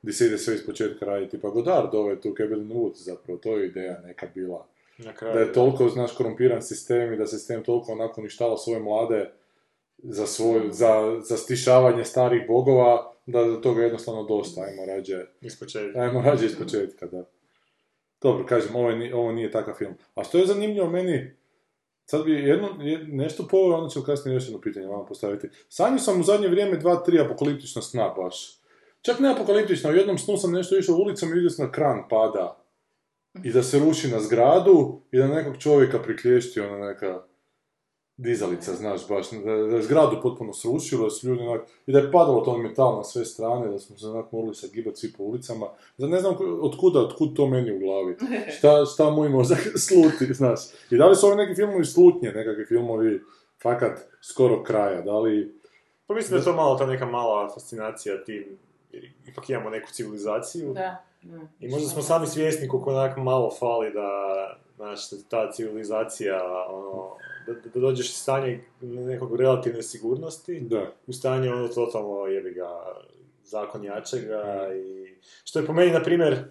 Gdje se ide sve iz početka raditi. Pa Godard, ovo je tu Cabin Woods, zapravo, to je ideja neka bila. Na kraju. Da je toliko, znaš, korumpiran sistem i da se sistem toliko onako uništava svoje mlade za, svoj, za, za stišavanje starih bogova, da je do toga jednostavno dosta, ajmo rađe, Ispočetka. ajmo rađe iz početka, da. Dobro, kažem, ovo, je, ovo nije takav film. A što je zanimljivo meni, Sad bi jedno, jed- nešto po onda ćemo kasnije još jedno pitanje vama postaviti. Sanju sam u zadnje vrijeme dva, tri apokaliptična sna baš. Čak ne apokaliptična, u jednom snu sam nešto išao ulicom i vidio sam da kran pada. I da se ruši na zgradu i da nekog čovjeka priklješti ona neka dizalica, znaš, baš, da, da je zgradu potpuno srušilo, da su ljudi onak, i da je padalo to metal na sve strane, da smo se onak morali sagibati svi po ulicama. Da ne znam od kuda, od kud to meni u glavi. Šta, šta moj mozak sluti, znaš. I da li su ovi neki filmovi slutnje, nekakvi filmovi fakat skoro kraja, da li... Pa mislim da je to malo ta neka mala fascinacija tim, jer ipak imamo neku civilizaciju. Da. da. I možda smo sami svjesni koliko onak malo fali da, znaš, ta civilizacija, ono, da, da dođeš u stanje nekog relativne sigurnosti, Da. u stanje ono totalno jebi ga zakon jačega i što je po meni, na primjer,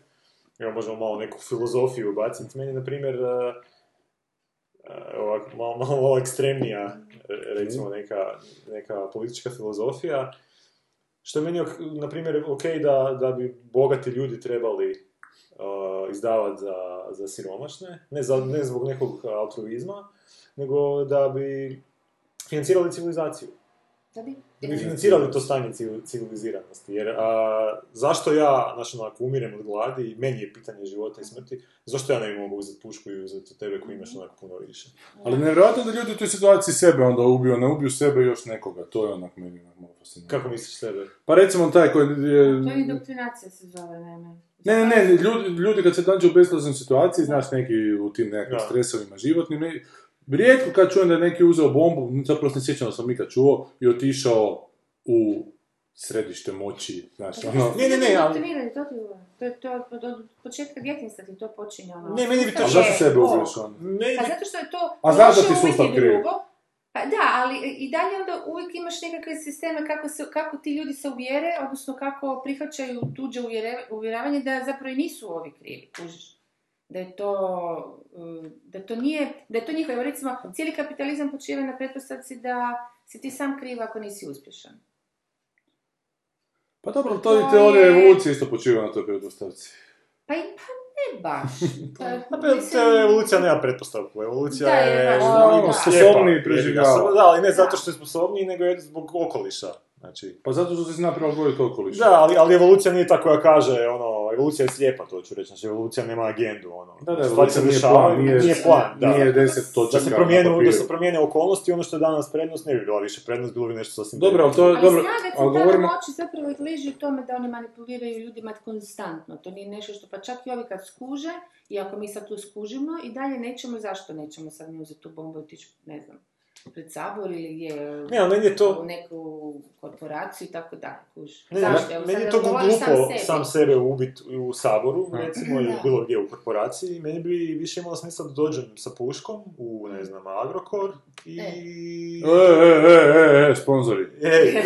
evo možemo malo neku filozofiju ubaciti, meni, na primjer, eh, eh, ovak, malo, malo, malo ekstremnija, eh, recimo, neka, neka politička filozofija, što je meni, na primjer, ok da, da bi bogati ljudi trebali uh, izdavati za, za siromašne, ne, za, ne zbog nekog altruizma, nego da bi financirali civilizaciju. Da bi? Da bi financirali to stanje civil- civiliziranosti. Jer a, zašto ja, znači, onako, umirem od gladi i meni je pitanje života i smrti, zašto ja ne bi mogao uzeti pušku i uzeti od tebe koji imaš onako puno više? Ali nevjerojatno da ljudi u toj situaciji sebe onda ubiju, ne ubiju sebe i još nekoga, to je onak meni onak malo fascinantno. Kako misliš sebe? Pa recimo taj koji je... To je indoktrinacija se zove, naime. Ne, ne, ne, ljudi, ljudi kad se nađu u bezlaznoj situaciji, znaš, neki u tim nekakvim stresovima životnim, rijetko kad čujem da je neki uzeo bombu, zapravo se ne sjećam da sam ikad čuo, i otišao u središte moći, znaš, ono... Ne, ne, ne, ali- to ti je. To je to, od, od početka djetinjstva ti to počinje, ono. Ne, meni bi to A zašto je sebe ubiješ ono? Ne, Pa zato što je to A znaš da ti sustav uvijek je kriv? drugo. Pa da, ali i dalje onda uvijek imaš nekakve sisteme kako, se, kako ti ljudi se uvjere, odnosno kako prihvaćaju tuđe uvjeravanje da zapravo i nisu ovi krivi, kužiš. Da je to, uh, da to nije, da je to njihovo, evo recimo, cijeli kapitalizam počiva na pretpostavci da si ti sam kriv ako nisi uspješan. Pa dobro, To to i teorija je- evolucije isto počiva na toj pretpostavci. Pa i pa ne baš. Pa, mislim- te- evolucija nema pretpostavku, evolucija Da, je, je... ono, sposobniji preživljava. Da, ali ne zato što je sposobniji, nego je zbog okoliša. Znači, Pa zato što se zna prilagoditi okolišu. Da, ali, ali evolucija nije tako koja kaže, ono, evolucija je slijepa, to ću reći, znači evolucija nema agendu, ono. Da, da, evolucija nije plan, nije- nije plan, da. Nije deset točaka Da se, na promijene, da se promijene okolnosti, ono što je danas prednost ne bi bila više prednost, bilo bi nešto sasvim Dobro, ali to je, dobro, ali govorimo... moći zapravo i leži u tome da oni manipuliraju ljudima konstantno. To nije nešto što, pa čak i ovi kad skuže, i ako mi sad tu skužimo, i dalje nećemo, zašto nećemo sad mi uzeti tu bombu i otići, ne znam, pred sabor ili gdje, Ne, ali meni je to- u neku korporaciju i tako dalje, kuž. Ne, Zašto? Evo, meni je to glupo sebi. sam sebe ubit u saboru, recimo, ili Da. bilo gdje u korporaciji. Meni bi više imalo smisla da dođem sa puškom u, ne znam, Agrokor i... E, e, e, e, e, sponzori. Ej,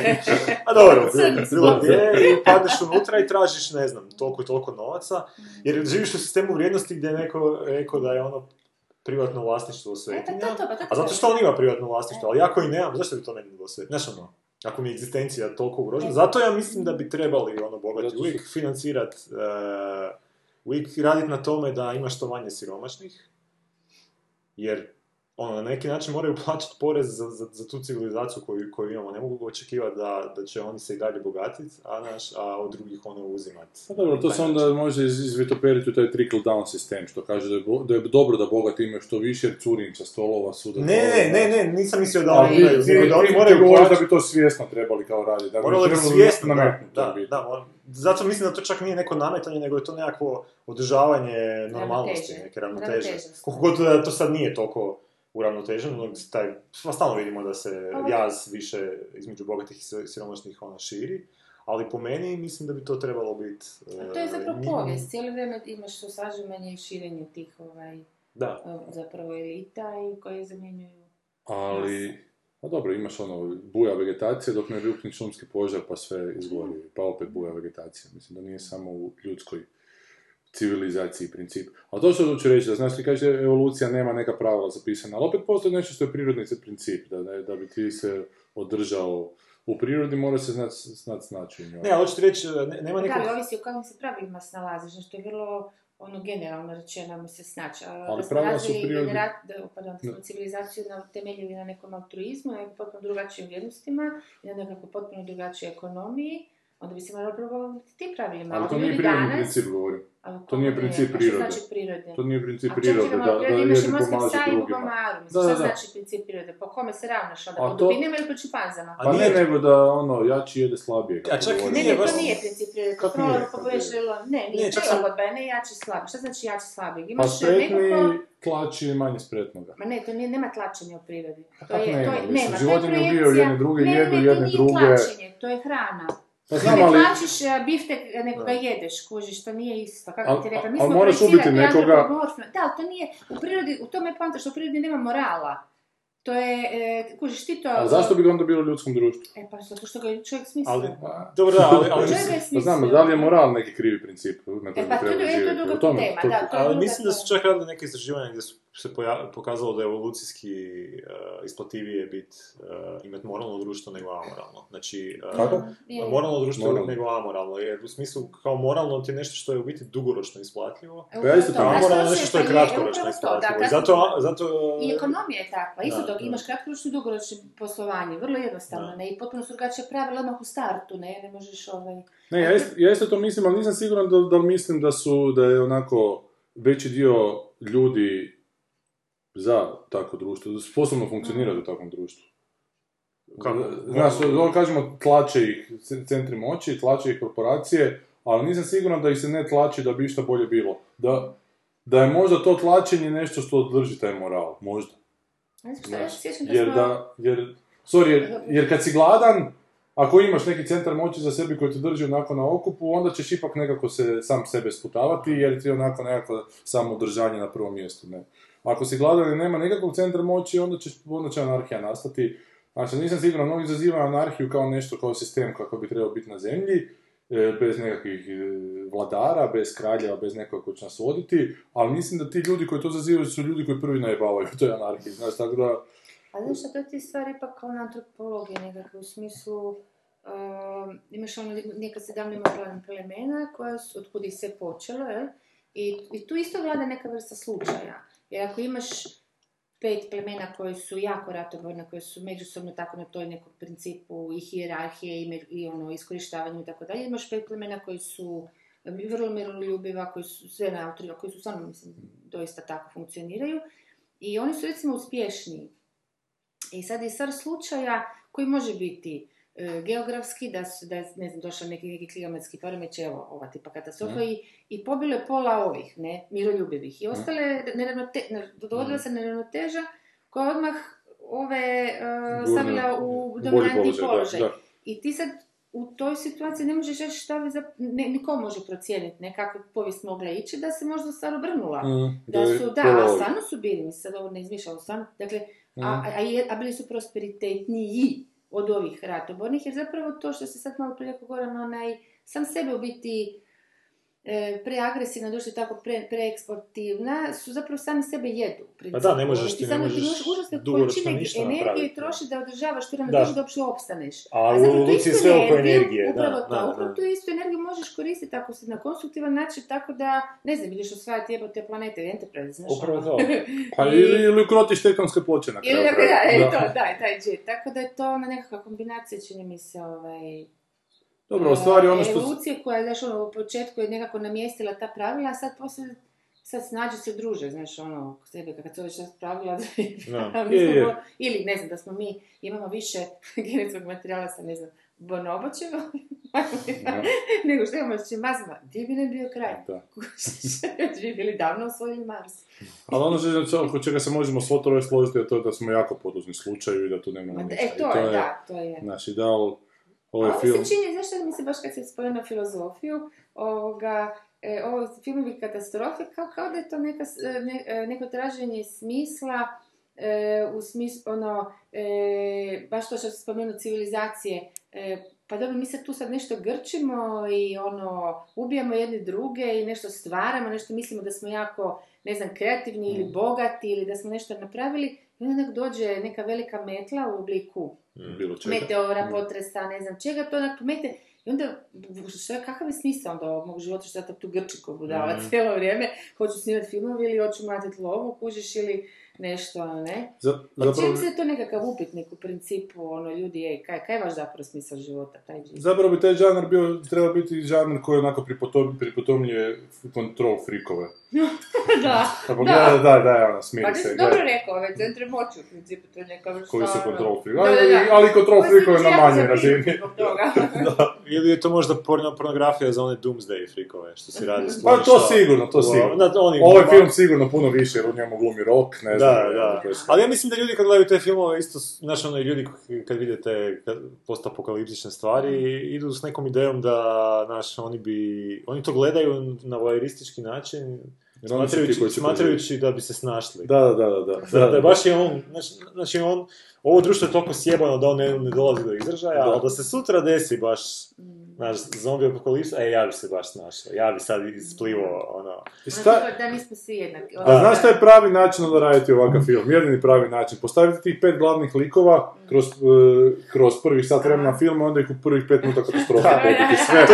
a dobro, bilo gdje, i padneš unutra i tražiš, ne znam, toliko i toliko novaca, jer živiš u sistemu vrijednosti gdje je neko rekao da je ono privatno vlasništvo svetinja, E, pa to, to, pa to a zato što on ima privatno vlasništvo, ali ja koji nemam, zašto bi to meni bilo svetinja? Znaš ono, ako mi je egzistencija toliko ugrožena, zato ja mislim da bi trebali ono bogati Zato uvijek financirat, uh, uvijek raditi na tome da ima što manje siromašnih, jer ono, na neki način moraju plaćati porez za, za, za tu civilizaciju koju, koju imamo. Ne mogu očekivati da, da će oni se i dalje bogatiti, a, naš, a od drugih ono uzimati. Pa dobro, to se onda može iz- izvitoperiti u taj trickle down sistem, što kaže da je, bo- da je dobro da bogati imaju što više, jer curi im sa stolova, suda. Ne, ne, ne, ne, nisam mislio da oni imaju, nego da oni moraju govoriš da plaćati. bi to svjesno trebali kao raditi. Da bi Moralo bi svjesno, da, da, da, mora- zato mislim da to čak nije neko nametanje, nego je to nekakvo održavanje normalnosti, neke ravnoteže. Koliko god da to sad nije toliko se taj, stalno vidimo da se Pa, jaz više između bogatih i siromašnih ona širi, ali po meni mislim da bi to trebalo biti... A to je zapravo e, povijest. Cijelo vrijeme imaš to sažimanje i širenje tih ovaj, Da. zapravo elita i koje zamjenjuju. Ali, pa dobro, imaš ono, buja vegetacija dok ne rukni šumski požar pa sve izgori, pa opet buja vegetacija. Mislim da nije samo u ljudskoj civilizaciji princip. Ali to što hoću reći, da znaš ti kaže evolucija nema neka pravila zapisana, ali opet postoji nešto što je prirodni princip, da, da, da bi ti se održao u prirodi mora se znat, znat snaći u njoj. Ne, ti reći, ne, nema Da, nekog... ali ovisi o kakvim se pravilima snalaziš, znači to je vrlo ono generalno rečeno mi se snaći. A Ali da pravila su prirodi- genera- da, pardon, da smo Da. civilizaciju na, temeljili na nekom altruizmu, na potpuno drugačijim vrijednostima i na nekako potpuno drugačijoj ekonomiji, onda bi se moralo probaviti ti pravilima. Ali to nije prirodni danas- princip, govorim. To nije princip prirode. znači prirode? To nije princip prirode, da, da prirode imaš i jedni pomažu drugima. Da, Šta da, da. znači princip prirode? Po kome se ravnaš onda? Po to- dubinama ili po čipanzama? A Pa ne, nije- nego da ono, jači jede slabije. A čak i Ne, nije ne, baš- to nije princip prirode. To Kako nije? Ne, nije. Nije, čak to je sam- lagodba, ne jači slabi. Šta znači jači slabi? Pa Imaš spretni nekako... tlači manje spretnoga. Ma ne, to nije, nema tlačenja u prirodi. To kako je, nema? to je, nema, to je životinje ubijaju projekcija. jedne druge, ne, jedu ne, jedne to nije druge. tlačenje, to je hrana. Pa znam, ne ali... tlačiš e, biftek, nego ga jedeš, kužiš, to nije isto. Kako Al- ti rekla, mi smo moraš ubiti nekoga. Da, ali to nije, u prirodi, u tome je poanta što u prirodi nema morala. To je, e, kužiš, ti to... A zašto bi ga onda bilo u ljudskom društvu? E pa zato što ga je čovjek smislio. Ali, Pa, dobro, da, ali, ali, mislim, je Pa znam, da li je moral neki krivi princip na E kojem pa bi to, je- trebali to je živjeti? druga tema, da, to ali mislim da su čak radili neke istraživanja gdje su se poja- pokazalo da je evolucijski uh, isplativije bit, uh, imati moralno društvo nego amoralno. Znači, uh, Kako? Moralno društvo Moralno. nego amoralno, jer u smislu kao moralno ti je nešto što je u biti dugoročno isplativo, E, Pa ja isto to. amoralno je nešto što je kratkoročno to, isplativo. I kratko- zato, zato I ekonomija je takva, isto Da, dok da. imaš kratkoročno i dugoročno poslovanje, vrlo jednostavno, Da. ne, i potpuno su drugačija pravila odmah u startu, ne, ne možeš ovaj... Ne, ja isto, ja isto to mislim, ali nisam siguran da, da li mislim da su, da je onako veći dio ljudi za takvo društvo, da sposobno funkcionirati u takvom društvu. Kako? Znaš, ono kažemo, tlače ih centri moći, tlače ih korporacije, ali nisam siguran da ih se ne tlači da bi išta bolje bilo. Da, da je možda to tlačenje nešto što drži taj moral, možda. Znaš, se sjećam da jer da, jer, sorry, jer, jer kad si gladan, ako imaš neki centar moći za sebi koji te drži onako na okupu, onda ćeš ipak nekako se sam sebe sputavati, jer ti je onako nekako samodržanje na prvom mjestu, ne. Ako si gladan i nema nekakvog centra moći, onda, ćeš, onda će anarhija nastati. Znači, nisam siguran, mnogi zazivaju anarhiju kao nešto, kao sistem kako bi trebao biti na zemlji, e, bez nekakvih e, vladara, bez kraljeva, bez nekoga ko će nas voditi, ali mislim da ti ljudi koji to zazivaju su ljudi koji prvi najebavaju u toj anarhiji, znaš, tako da... A znaš to ti stvari ipak kao na antropologiji nekako, u smislu... Um, imaš ono, neka se davno imala plemena koja su, od je sve počelo, jel? I, I tu isto vlada neka vrsta slučaja. Jer ako imaš pet plemena koji su jako ratoborna, koji su međusobno tako na toj nekom principu i hijerarhije i, i ono, iskorištavanju i tako dalje, imaš pet plemena koji su vrlo miroljubiva, koji su sve na autorima, koji su stvarno, mislim, doista tako funkcioniraju. I oni su recimo uspješniji. I sad je stvar slučaja koji može biti geografski, da, su, da je, ne znam, došao neki, neki klimatski poremećaj, evo, ova tipa katastrofa, i, i pobilo je pola ovih, ne, miroljubivih. I ostale, neravnote, ne- dogodila se neravnoteža koja odmah ove e, Gurne stavila u dominantni položaj, da, da. I ti sad u toj situaciji ne možeš reći šta bi za... Ne, niko može procijeniti ne, kako je povijest mogla ići, da se možda stvar obrnula. Mm, Da je su, da, a stvarno su bili, mi sad ovo ne izmišljamo, stvarno, dakle, Mm. a, a, a bili su prosperitetniji od ovih ratobornih, jer zapravo to što se sad malo prije rekao onaj, sam sebe u biti preagresivna duša i tako pre, preeksportivna, su zapravo sami sebe jedu. u. Pa da, ne možeš ti, ne možeš dugoročno količine ništa energije napraviti, da. troši da održavaš tu Da. ravnotežu da uopće opstaneš. A u evoluciji je istu sve oko energije, da, Upravo to, da, upravo da. tu istu energiju možeš koristiti ako se na konstruktivan način, tako da, ne znam, vidiš osvajati jebote planete, Enterprise, znaš. Upravo ono. to. Pa I- ili, ili ukrotiš tektonske ploče na kraju. Ili da, da, e, Da. to, da, taj jet. Tako da je to ona nekakva kombinacija, čini mi se, ovaj... Dobro, u stvari ono što... Evolucije koja, znaš, ono, u početku je nekako namjestila ta pravila, a sad poslije sad snađe se druže, znaš, ono, sebe kad se već pravila, Da. mi Je, smo je. ili, ne znam, da smo mi, imamo više genetskog materijala sa, ne znam, bonoboćeva, nego što imamo s čimazima, gdje bi ne bio kraj? Da. Bi bili davno osvojili Mars. Ali ono što, oko čega se možemo svo složiti je to da smo jako podložni slučaju i da tu nemamo Ma, ništa. E, I to je, da, to je. Da li A ovaj ovo film... se čini, znaš što mi se baš kad se spomenuo filozofiju, ovoga, e, ovo filmovi katastrofe, kao, kao da je to neka, e, ne- e, neko traženje smisla, e, u smislu, ono, e, baš to što se spomenuo civilizacije, e, pa dobro, mi se tu sad nešto grčimo i ono, ubijamo jedne druge i nešto stvaramo, nešto mislimo da smo jako, ne znam, kreativni ili bogati ili da smo nešto napravili i onda nek dođe neka velika metla u obliku Bilo čega. meteora, Mm. potresa, ne znam čega, to onak pomete I onda, što je, kakav je smisao onda ovog mog života što ja tu grčim ko budala Mm. cijelo vrijeme, hoću snimati filmove ili hoću mlatiti lovu, kužiš ili nešto, ne? Za- Pa zapravo, se to nekakav upitnik u principu, ono, ljudi, ej, kaj, kaj je vaš zapravo smisao života, taj život? zapravo bi taj žanr bio, treba biti žanr koji onako pripotom, pripotomljuje control frikove. da, Tako Da. da, da, da, ono, smiri pa ti se. si gledaj. dobro rekao, ove centre moći u principu, to je neka vrsta... Koji su ono- control freak. Da, Ali, da, da. ali control freakove na manjoj razini. toga. Ili je to možda porno, pornografija za one doomsday frikove, što si radi s Pa to sigurno, to sigurno. Na, oni, Ovaj film sigurno puno više, jer u njemu glumi rock, ne znam. Da, ne, da. to je sve. Ali ja mislim da ljudi kad gledaju te filmove, isto, znači ono, ljudi kad vide te kad- postapokaliptične stvari, idu s nekom idejom da, znaš, oni bi, oni to gledaju na voyeuristički način, Jer smatrajući, smatrajući da bi se snašli. Da, da, da, da. Da, da, baš je on, znači, znači on, ovo društvo je toliko sjebano da on ne, ne dolazi do izražaja, Da. ali da se sutra desi baš, znaš, zombi apokalipsa, e, ja bi se baš snašao, ja bi sad isplivo, ono, I sta- da nismo svi jednaki. A znaš šta je pravi način da raditi ovakav film? Jedini pravi način. Postaviti tih pet glavnih likova kroz, e, kroz prvih sat vremena filma, onda ih u prvih pet minuta katastrofa pobiti sve.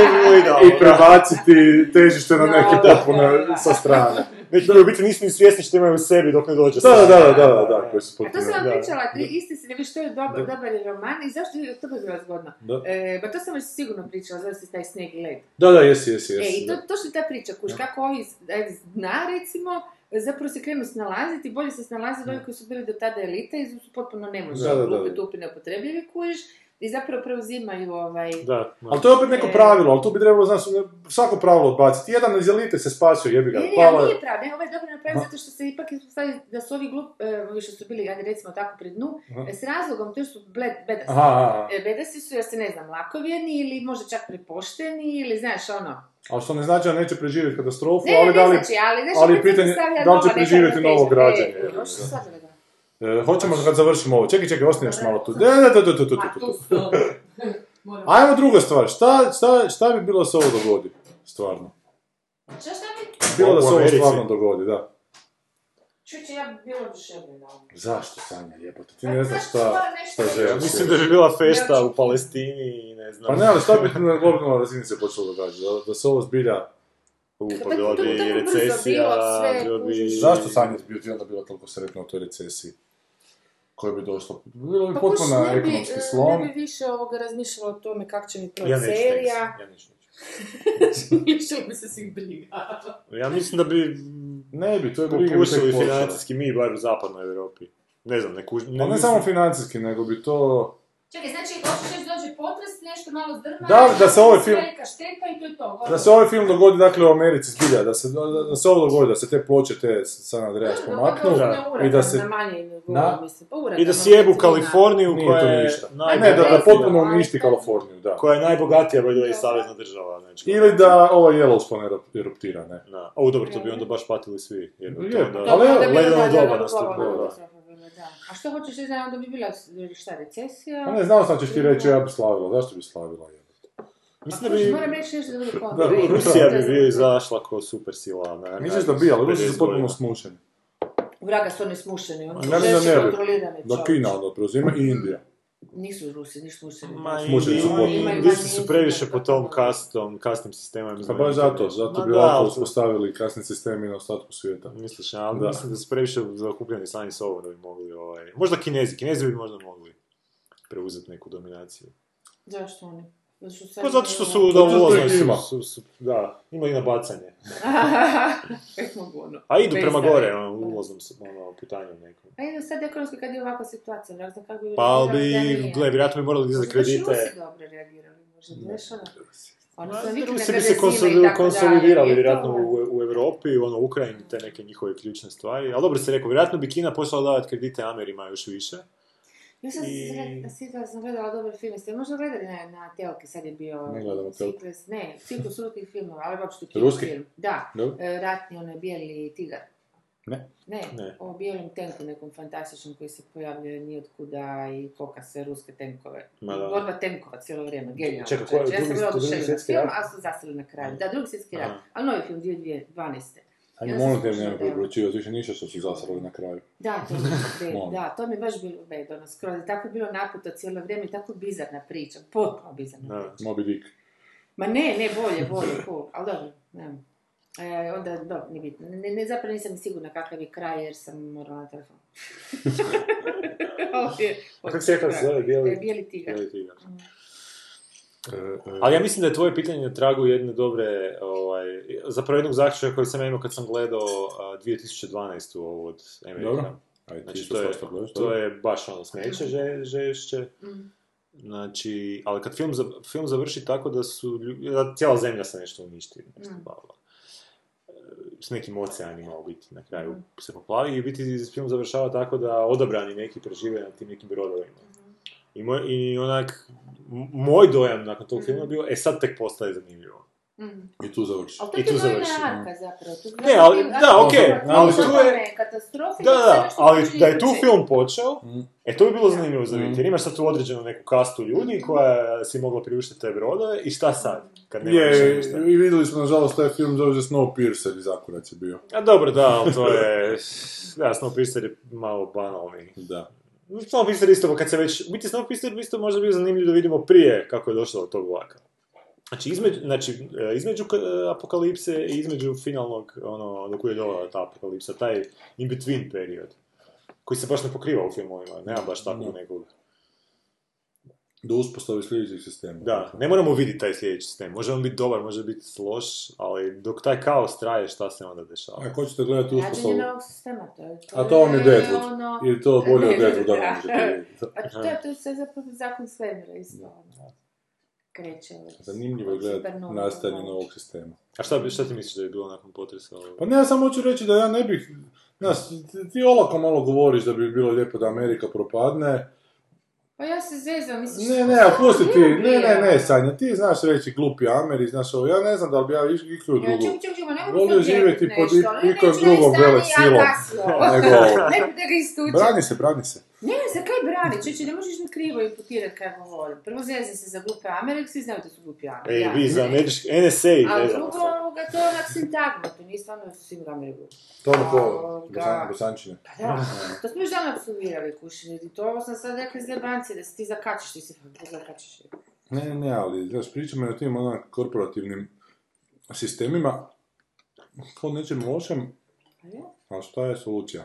I prebaciti težište na neke Da, potpuno da, da. sa strane. Neki koji u biti nisu ni svjesni što imaju u sebi dok ne dođe Da, da, da, da, da, da, koji su A to potpuno... sam vam pričala, ti isti si, ne viš, to je dobar, Da. dobar roman i zašto je to bi bilo zgodno? Da. E, ba to sam već sigurno pričala, zove se taj sneg i led. Da, da, jesi, jesi, E, jesi. i to, to što je ta priča, kuš, kako ovi e, zna, recimo, zapravo se krenu snalaziti, bolje se snalaze od ovih koji su bili do tada elite i su potpuno da, glupi, tupi, nepotrebljivi, kužiš, i zapravo preuzimaju ovaj... Da, da. Ali to je opet neko E. pravilo, ali tu bi trebalo, znaš, svako pravilo odbaciti. Jedan iz elite se spasio, jebi ga, Ne, ne, pala nije prav, ne, ovo je dobro napraviti Aha. zato što se ipak ispostavi da su ovi glup, e, ovi što su bili, ajde recimo tako pri dnu, Aha. e, s razlogom to su bled, bedasti. Aha, aha. E, bedasti su jer se, ne znam, lakovjerni ili možda čak prepošteni ili, znaš, ono... Ali što ne znači da neće preživjeti katastrofu, Ne, ali ne, da li... znači, ali, znaš, ali pitanje da li će preživjeti novo ravnoteža. E, da. Hoćemo kad završimo ovo. Čekaj, čekaj, ostani još malo tu. Ne, ne, tu, tu, tu, tu, Ajmo druga stvar. Šta, šta, šta bi bilo da se ovo dogodi? Stvarno. Šta, šta mi? Bilo da se ovo stvarno dogodi, da. Čuće, ja bi bila oduševljena. Zašto, Sanja, jebote? Ti ne znaš šta, šta želiš. Mislim da bi bila fešta u Palestini i ne znam. Pa ne, ali šta bi na globalnoj razini se počelo događati? Da, da se ovo zbilja... U, Pa pa bila tako- bi recesija, bilo bilo bi... Zašto Sanja bi ti onda bila toliko sretna u toj recesiji? Koja bi došla? Bilo bi Pa potpuno ne bi, ekonomski e, slom. Ne bi više ovoga razmišljala o tome kako će mi Ja proći teći, serija. ja neću bi se svih briga. Ja mislim da bi Ne bi, to je briga bi tek financijski mi, bar u zapadnoj Europi. Ne znam, ne kuž... Pa ne samo financijski, nego bi to... Čekaj, znači, hoćeš reći dođe potres, nešto malo zdrma, Da, da se ovaj film- velika šteta i to je to. Da se ovaj film dogodi, dakle, u Americi zbilja, da se, da, da se ovo dogodi, da se te ploče, te San Andreas pomaknu i da se... Na Na- mislim, pa uragan, I da sjebu Kaliforniju koja je ništa. najbogatija, Ne, da, da potpuno uništi Kaliforniju, da. koja je najbogatija, by the way, savezna država. Znači, Ili da ova Yellowstone erup- eruptira, ne. Da. O, dobro, to bi onda baš patili svi. Jer to Je, onda- To Ali da, da, doba da, nastupilo, globalna da. A što hoćeš reći da onda bi bila, šta, recesija? Pa ne, znao sam ćeš ti reći, ja bi slavila, zašto bi slavila? Mislim Pa, da bi Moram reći nešto da bude Da, Rusija bi bio izašla kao super sila. Na, Misliš da bi, ali Rusi 50 su potpuno smušeni. Vraga su oni smušeni, oni su žešće ne kontrolirani Da. Kina onda preuzima i Indija. Nisu Rusi, nisu. Ma, Smušeni su potpuno. Manje su previše po tom kastom, kasnim sistemom. Pa baš zato, zato bi ovako uspostavili kasni sistemi na ostatku svijeta. Misliš, ali Da. mislim da su previše zakupljeni sami s ovom da bi mogli, ovaj... Možda kinezi, kinezi bi možda mogli preuzeti neku dominaciju. Zašto oni? Zato što sad Pa zato što su da ulazno ima. su, da, imaju na bacanje. Ono? A idu prema gore, ono, ulaznom, s- ono, putanjom nekom. A idu sad ekonomski kad je ovakva situacija, ne znam kako bi Pa bi, gle, vjerojatno bi morali dizati Možda baš i kredite. Rusi dobro reagirali, možda, znaš ono? Na Rusi bi se i konsolidirali i vjerojatno ono. u, u Europi, ono, u Ukrajini, te neke njihove ključne stvari. Ali dobro se rekao, vjerojatno bi Kina počela davati kredite Amerima još više. Ja sam I- sjetila sam gledala dobar film, jeste možda gledali na, na Telki, sad je bio Ne gledamo ciklus, ne, ciklus ruskih filmova, ali baš tu Ruski? film. Da, Dobro. e, ratni onaj bijeli tigar. Ne. Ne, Ne. o bijelom tenku nekom fantastičnom koji se pojavljuje nijotkuda i koka sve ruske tenkove. Ma da. Borba tenkova cijelo vrijeme, genijalno. Čekaj, koji je ja sam drugi- drugi svjetski film, rat? ali su zasili na kraju. Da, drugi svjetski rat, ali novi film 2012. Ja sam molim te, je- preporučivati više ništa što su zasrali na kraju. Da, to mi je da, to mi je baš bilo bed, ono, skroz, tako je bilo naputo cijelo vrijeme, tako bizarna priča, potpuno bizarna Da. priča. Moby Dick. Ma ne, ne, bolje, bolje, cool. Ali dobro, nemam. E, onda, dobro, nije bitno. Ne, ne, zapravo nisam ni sigurna kakav je kraj jer sam morala na telefon. Ovo je- A kako se rekao se zove, bijeli- E, bijeli tigar. Bijeli tigar. Mm. Ali ja mislim da je tvoje pitanje na tragu jedne dobre, ovaj, zapravo jednog zaključka koji sam ja imao kad sam gledao a, 2012. ovu od Amerika. Dobro. Ajde, Znači, to je, gledaš, to je baš ono smeće že, žešće. Mm. Znači, ali kad film, za- film završi tako da su, da cijela zemlja se nešto uništi, nešto Mm. bla. E, s nekim oceanima u biti na kraju se poplavi i biti film završava tako da odabrani neki prežive na tim nekim brodovima. I, moj, I onak, moj dojam nakon tog filma je bio, e sad tek postaje zanimljivo. Mm. I tu završi. Ali to I je završi. arka zapravo. Ne, ali- da, okej, ali tu je- Katastrofe Da, da, ali da je tu film počeo, Mm. e to bi bilo zanimljivo za Mm. vidjeti, jer imaš sad tu određenu neku kastu ljudi koja si mogla priuštiti te brodove i šta sad, kad nema Je, ništa. i vidjeli smo, nažalost, taj film zove Snowpiercer iz Akurac je bio. A dobro, da, ali to je, da, Snowpiercer je malo banalni. Da. Snowpiercer isto, kad se već, biti Snowpiercer bi isto možda bio zanimljiv da vidimo prije kako je došlo do tog vlaka. Znači, između, znači, e, između ka- apokalipse i između finalnog, ono, do koje je dovela ta apokalipsa, taj in-between period, koji se baš ne pokriva u filmovima, nema baš takvog nekog Do uspostave sljedećeg sistema. Da, ne moramo vidjeti taj sljedeći sistem. Može on biti dobar, može biti loš, ali dok taj kaos traje, šta se onda dešava? A ko ćete gledati Rađenje uspostavu? novog sistema, to je... A to vam je Deadwood. ono- Ili to bolje od Deadwooda ne da. možete vidjeti. A to je, to je sve zapravo zakon svemira isto. ono. Kreće. Zanimljivo je gledati nastajanje novog sistema. A šta, bi- šta ti misliš da je bilo nakon potresa? Pa ne, ja samo hoću reći da ja ne bih... Znaš, ti- ti olako malo govoriš da bi bilo lijepo da Amerika propadne. Pa ja se zezam, misliš... Ne, ne, a pusti ti, ne, ne, ne, Sanja, ti znaš reći glupi Ameri, znaš ovo, ja ne znam da li bi ja iš- ikoj Ja, drugu ček, ček, ček, ma ne mogu volio živjeti pod neću drugom vele silom. Nego, brani se, brani se. Ne, za kaj brani? Čeče, ne možeš mi krivo imputirati kaj govorim. Prvo zezam se za glupe Amerik, svi znaju da su glupi Amerik. Ej, vi za američki, NSA, A ne drugo, ovoga, to je onak sintagma, to nije stvarno da su svi Ameriku. To ono ko bosančine. Pa da, to smo još dan absolvirali, kuši, i to sam sad rekla iz jebanci, da se ti zakačiš, ti se zakačiš. Ne, ne, ali, znaš, pričamo o tim onak korporativnim sistemima, kao nečem lošem, Pa je? a šta je solucija?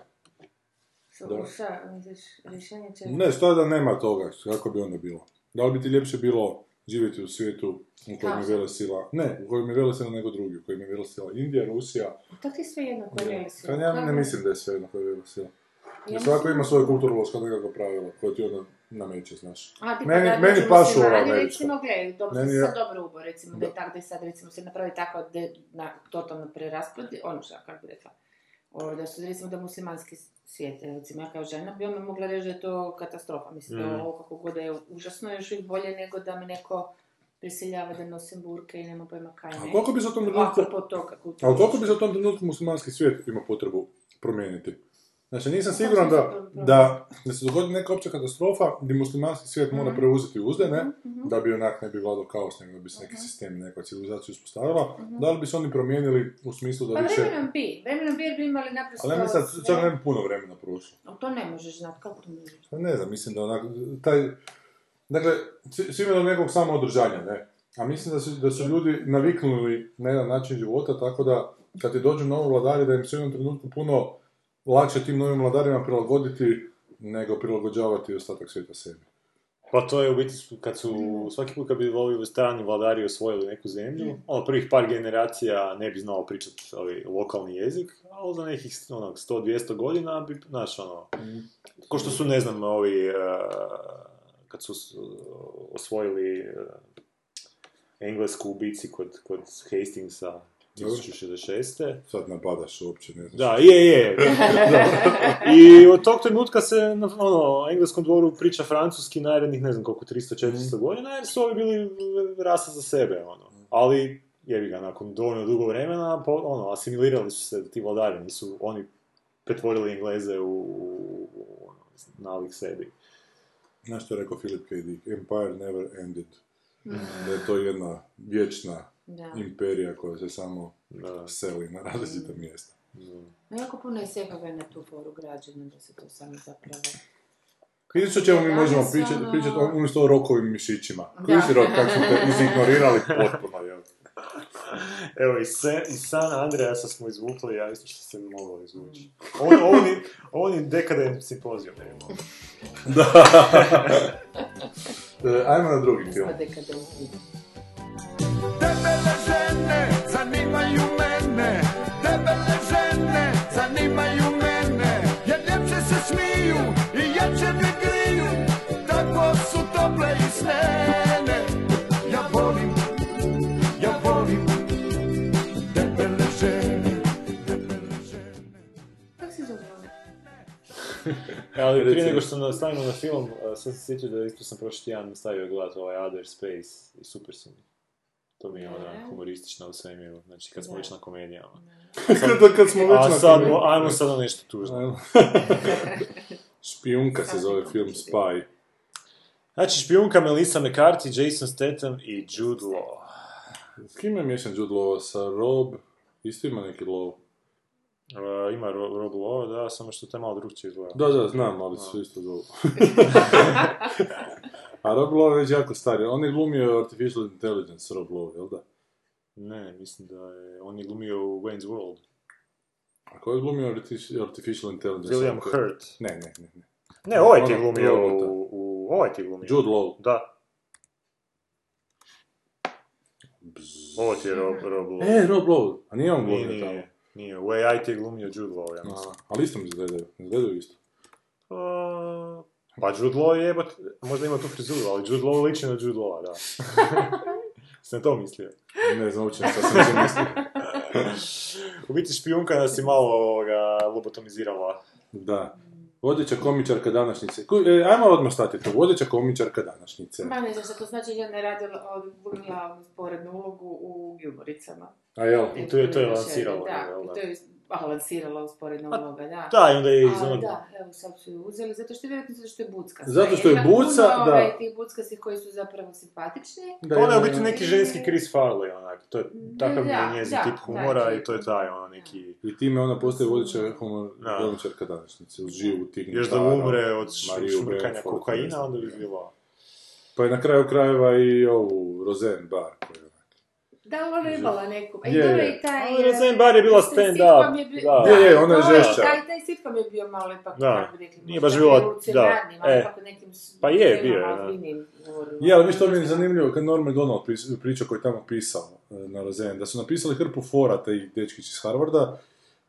Što, Da. šta, misliš, rješenje će... Ne, šta da nema toga, kako bi onda bilo? Da li bi ti ljepše bilo živjeti u svijetu u kojem je Kaosa. vele sila, ne, u kojem je vele sila nego drugi, u kojem je vele sila Indija, Rusija, To ti je sve jedno koje veli Pa ja ne mislim da je sve jedno koje je vele sila. Ja Svako ima svoje kulturološko nekako pravilo koje ti onda nameće, znaš. A, ti Meni- kad meni pašu ova američka. Recimo, gledaj, dobro, Meni je- sad dobro ubo, recimo, da je tako da je sad, recimo, se napravi tako de, na, totalno preraspad, ono šta, kako bi rekla, da su, recimo, da muslimanski svijet, recimo, ja kao žena bi ome mogla reći da je to katastrofa, mislim, Mm. da ovo kako god je užasno, još uvijek bolje nego da me neko prisiljava da nosim burke i nema pojma kaj ne. A koliko bi se u tom trenutku, ali koliko bi se u tom trenutku muslimanski svijet ima potrebu promijeniti? Znači, nisam siguran da, da, da se dogodi neka opća katastrofa gdje muslimanski svijet mora Mhm. preuzeti uzde, ne? Mhm. Da bi onak ne bi vladao kaos, nego da bi se neki sistem, neka civilizacija uspostavila. Da li bi se oni promijenili u smislu da Pa više... vremenom bi, vremenom bi jer bi imali naprosto... Ali ja mislim da čak ne bi puno vremena prošlo. Ali to ne možeš znati, kako to možeš? Pa ne znam, mislim da onak, taj, dakle, svi imaju do nekog samoodržanja, ne? A mislim da su, da su ljudi naviknuli na jedan način života, tako da kad ti dođu novi vladari, da im se u jednom trenutku puno lakše tim novim vladarima prilagoditi nego prilagođavati ostatak svijeta sebi. Pa to je u biti kad su, svaki put kad bi volili strani vladari osvojili neku zemlju, ono prvih par generacija ne bi znao pričati ovaj, lokalni jezik, ali za nekih onak 100-200 godina bi, znaš, ono, ko što su, ne znam, ovi, eh, kad su osvojili eh, Englesku u bici kod, kod Hastingsa 1066. Sad napadaš uopće, ne znaš. Da, je, je. I od tog trenutka se na ono, engleskom dvoru priča francuski narednih, ne znam koliko, 300-400 godina, jer su ovi bili rasa za sebe, ono. Ali, jebi ga, nakon dovoljno dugo vremena, po, ono, asimilirali su se ti vladari, nisu oni pretvorili Engleze u, u, u ono, nalik sebi. Znaš što je rekao Philip K. Dick? Empire never ended. Da je to jedna vječna Da. imperija koja se samo Da. seli na različita mjesta. No, jako puno je sekove na tu foru građana, da se to samo zapravo Vidiš o čemu mi možemo ono- pričati, pričati o- umjesto o rokovim mišićima. Da. Koji si rok, kako smo te izignorirali potpuno, jel? Evo, iz, se, iz San Andreasa smo izvukli, ja isto što se moglo izvući. Ovo, ovo, ni, ovo ni dekadent simpozijom ne imamo. E, Ajmo na drugi film. Žene zanimaju mene Debele žene zanimaju mene Jer ljepše se smiju i jače me griju Tako su tople i snene Ja volim, ja volim Debele žene, debele žene Kako se zove? Ali prije nego što nastavimo na film, sad se sjećam da isto sam prošli tjedan nastavio gledati ovaj Other Space i super su mi. To mi je ona humoristična u svemiru, znači kad smo Da. već na komedijama. Kad, kad smo već A na sad, ajmo sad na nešto tužno. Špijunka se zove film Spy. Znači, špijunka Melissa McCarthy, Jason Statham i Jude Law. S kim je miješan Jude Law? Sa Rob? Isto ima neki Law. Uh, ima Ro- Rob Law, da, samo što to je malo drugčije izgleda. Da, da, znam, ali su isto zovu. A Rob Lowe je već jako stari. On je glumio Artificial Intelligence, Rob Lowe, jel da? Ne, mislim da je, on je glumio u Wayne's World. A ko je glumio Artifici- Artificial Intelligence? William Ako- Hurt. Ne, ne, ne. ne. Ne, ovaj ti je Ono, glumio u, u... Ovaj ti je glumio. Jude Law. Da, Bzz. ovo ti je Rob, Rob Law. E, Rob Lowe. A nije on Nije, glumio tamo. nije, nije. U AI ti je glumio Jude Law, ja mislim. Ali isto mi izgledaju. Izgledaju isto. Uh, pa Jude Law je jebot, možda ima tu frizuru, ali Jude Law liči na Jude Law, da. Sam to mislio. Ne znam uopće šta sam si mislio. U biti špijunka nas je malo ovoga, lobotomizirala. Da. Vodeća komičarka današnjice. E, ajmo odmah stati tu. Vodeća komičarka današnjice. Ma ne znam što to znači, ja ne radila od glavnu sporednu ulogu u Gilmoricama. A jel? I to je- to je lansiralo, Da, da? i to je lansirala usporedna uloga, da. Da, i onda je iz onog... da, evo sad su ju uzeli, zato što je vjerojatno zato što je bucka. Zato što je buca, puno, da. Ovaj, tih buckasti koji su zapravo simpatični. Da, ona je u biti neki ženski Chris Farley, onak. To je, takav Da, njezin da, tip humora da. i to je taj, ono, neki... I time ona postaje vodeća Da. komičarka današnjice. Uz živu tih Još da umre od šmrkanja kokaina, onda bi bilo... Pa je na kraju krajeva i ovu Rozen bar. Koja Da, ali ona je imala neku. I Je, dobro je. i taj... Eh, Roseanne Barr je bila taj stand-up, je bi- da. Je, je, ona je žešća. Taj, taj sitcom je bio malo ipak, Da. kako bi rekli, Nije baš bila- da, e. nekim Pa je, bio je, da. Je, ali mi što mi je zanimljivo, kad Norman Donald priča koji je tamo pisao e, na Rozen, da su napisali hrpu fora, taj dečkić iz Harvarda,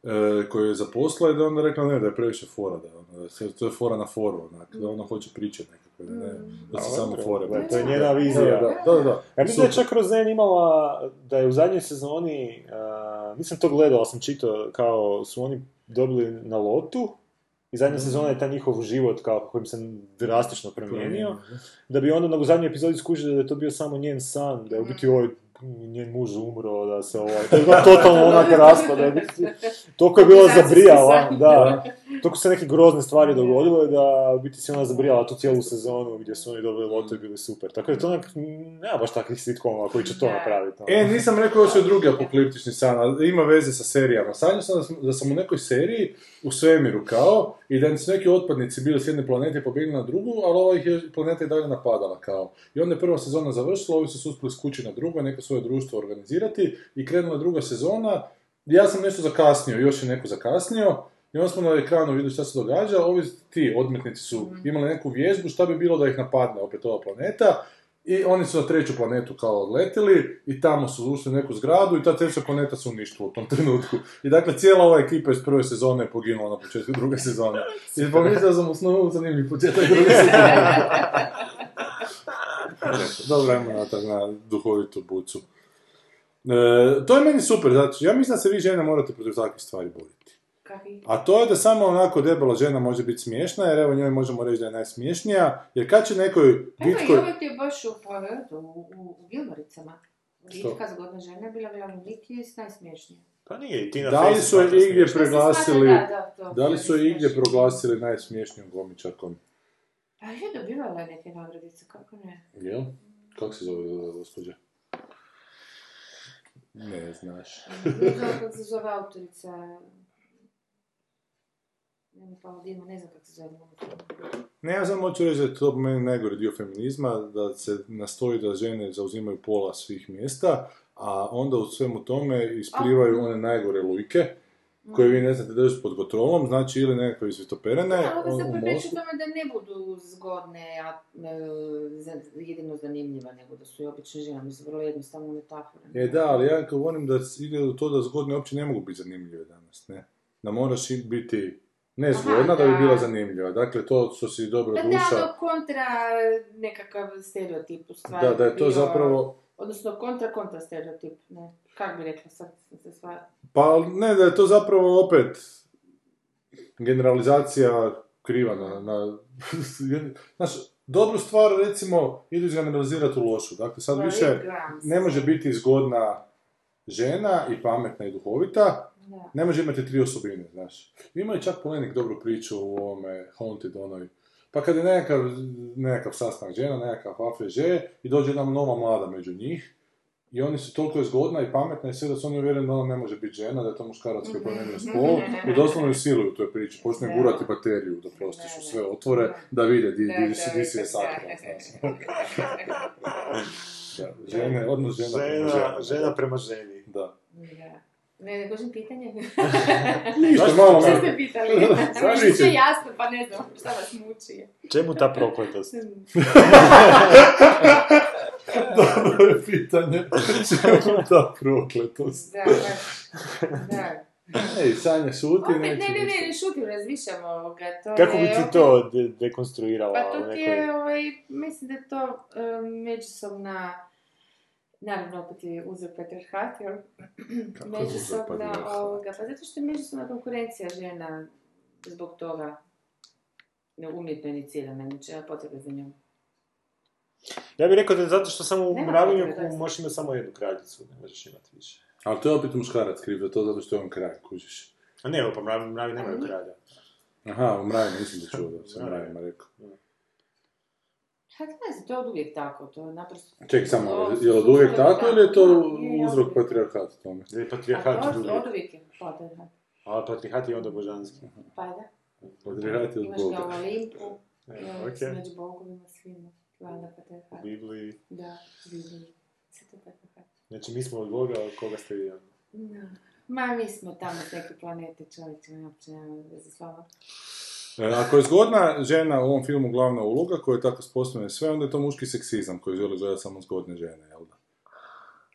e, koji je zaposla i da je onda rekla ne, da je previše fora, da, ono, da se- to je fora na foru, onak, da ona hoće pričati nekakve, da ne, da se samo fore. da, to je njena Da, vizija. Da, da, da. Ja mislim da je čak Roseanne imala, da je u zadnjoj sezoni, a, nisam to gledao, ali sam čitao, kao su oni dobili na lotu, i zadnja sezona je taj njihov život kao kojim se drastično promijenio, da bi onda u zadnjoj epizodi skužili da je to bio samo njen san, da je u biti ovaj njen muž umro, da se ovaj, to je bilo totalno onak raspa, da je biti, toliko je bila zabrijala, da, toliko se neke grozne stvari dogodile da u biti se ona zabrijala tu cijelu sezonu gdje su oni dobili loto i bili super. Tako da je to onak, nema baš takvih sitcoma koji će to napraviti. ono. E, nisam rekao još je drugi apokaliptični san, ali ima veze sa serijama. Sanjao sam da sam, da sam u nekoj seriji, u svemiru kao, i da su neki otpadnici bili s jedne planete i pobjegli na drugu, ali ova ih je planeta i dalje napadala kao. I onda je prva sezona završila, ovi su se uspjeli skući na drugo, neko svoje društvo organizirati i krenula druga sezona. Ja sam nešto zakasnio, još je neko zakasnio, i onda smo na ekranu vidjeli šta se događa, ovi ti odmetnici su imali neku vježbu, šta bi bilo da ih napadne opet ova planeta, i oni su na treću planetu kao odletili i tamo su ušli u neku zgradu i ta treća planeta se uništila u tom trenutku. I dakle, cijela ova ekipa iz prve sezone je poginula na početku druge sezone. I pomislio sam u snu zanimljiv početak druge sezone. Dobro, ajmo natrag na duhovitu bucu. E, to je meni super, zato ja mislim da se vi žene morate protiv takvih stvari boriti. A to je da samo onako debela žena može biti smiješna, jer evo njoj možemo reći da je najsmiješnija, jer kad će nekoj Evo, bitkoj... ovo ti je baš u, u, u, u Gilmoricama. Bitka zgodna žena je bila glavni lik i je najsmješnija. Pa nije, i Tina Da li su je igdje preglasili, Da, da, da li su je je igdje proglasili najsmiješnijom gomičarkom? Pa je dobivala neke nagradice, kako ne? Jel? Kako se zove gospođa? Ne znaš. Kako se zove autorica. Ne znam kako se zove. Ne, ja samo hoću reći da je to meni najgori dio feminizma, da se nastoji da žene zauzimaju pola svih mjesta, a onda u svemu tome isplivaju one najgore lujke, koje vi ne znate držati pod kontrolom, znači ili nekakve izvitoperene Da, ali se mozgu. tome da ne budu zgodne, a e, jedino zanimljiva, nego da su i obične žene, mislim, vrlo jednostavno metafora. E da, ali ja govorim da se ide u to da zgodne uopće ne mogu biti zanimljive danas, ne. Da moraš biti nezgodna da bi da. bila zanimljiva. Dakle, to što si dobro da, duša, ono kontra nekakav stereotip u stvari. da, da je to bio- zapravo, Odnosno kontra kontra stereotip, ne. Kako bi rekla sad se stvar? pa ne, da je to zapravo opet generalizacija kriva na, na znaš, dobru stvar, recimo, idu izgeneralizirati u lošu. Dakle, sad Pa, više ne može biti zgodna žena i pametna i duhovita, Da. ne može imati tri osobine, znaš. Ima i čak Polenik dobru priču u ovome Haunted onoj. Pa kad je nekakav, nekakav sastanak žena, nekakav afeže i dođe jedna nova mlada među njih i oni su toliko zgodna i pametna i sve da su oni uvjereni da ona ne može biti žena, da je to muškarac koji je promijenio spol i doslovno ju siluju u toj priči. Počne Da. gurati bateriju da prostiš u sve otvore da vide di, di, da, si- di si je. Da, žene, odnos žena prema Žena, ženi. žena prema ženi. Da. Da. Ne, ne gožim pitanje. Ništa, Zašto- malo, Što malo. ste pitali? Zašto? Mislim, sve jasno, pa ne znam šta vas muči. Čemu ta prokletost? Dobro je pitanje. Čemu ta prokletost? Da, baš. Da. Ej, Sanja šuti, Opet, ne, ne, ne, ne šutim, razmišljam ovoga. To Kako bi ti to de- dekonstruirala Pa u to ti je, ovaj, mislim da je to um, međusobna, naravno opet je uzor patriarhat, jel? Kako je uzor međusobna, ovoga, pa zato što je međusobna konkurencija žena zbog toga ne, umjetno inicirana, znači nema potrebe za njom. Ja bih rekao da je zato što samo u mravinjaku možeš imati samo jednu kraljicu, ne možeš imati više. Ali to je opet muškarac kriv, da je to zato što je on kralj, kužiš. A ne, pa mravi, mravi nemaju kralja. Aha, u mravima nisam da čuo da Da. mravima rekao. Pa ne znam, to je od uvijek tako, to je naprosto... Ček, samo, je li od uvijek tako ili je to je, uzrok uvijek. patrijarhata tome? Je A patrijarhat to od od uvijek. uvijek je patriarhat. A patrijarhat je onda božanski. Pa da. Patrijarhat je od Imaš ga u Boga. Olimpu, E, ja, ok. među bogovima svima. Valjda patriarhat. U Bibliji. Da, vidim. Sve to patriarhat. Znači mi smo od Boga, od koga ste vi? Ma, mi smo tamo s neke planete, čovječe, uopće nemamo veze s vama. E, Ako je zgodna žena u ovom filmu glavna uloga, koja je tako sposobna sve, onda je to muški seksizam koji želi gledati samo zgodne žene, jel da?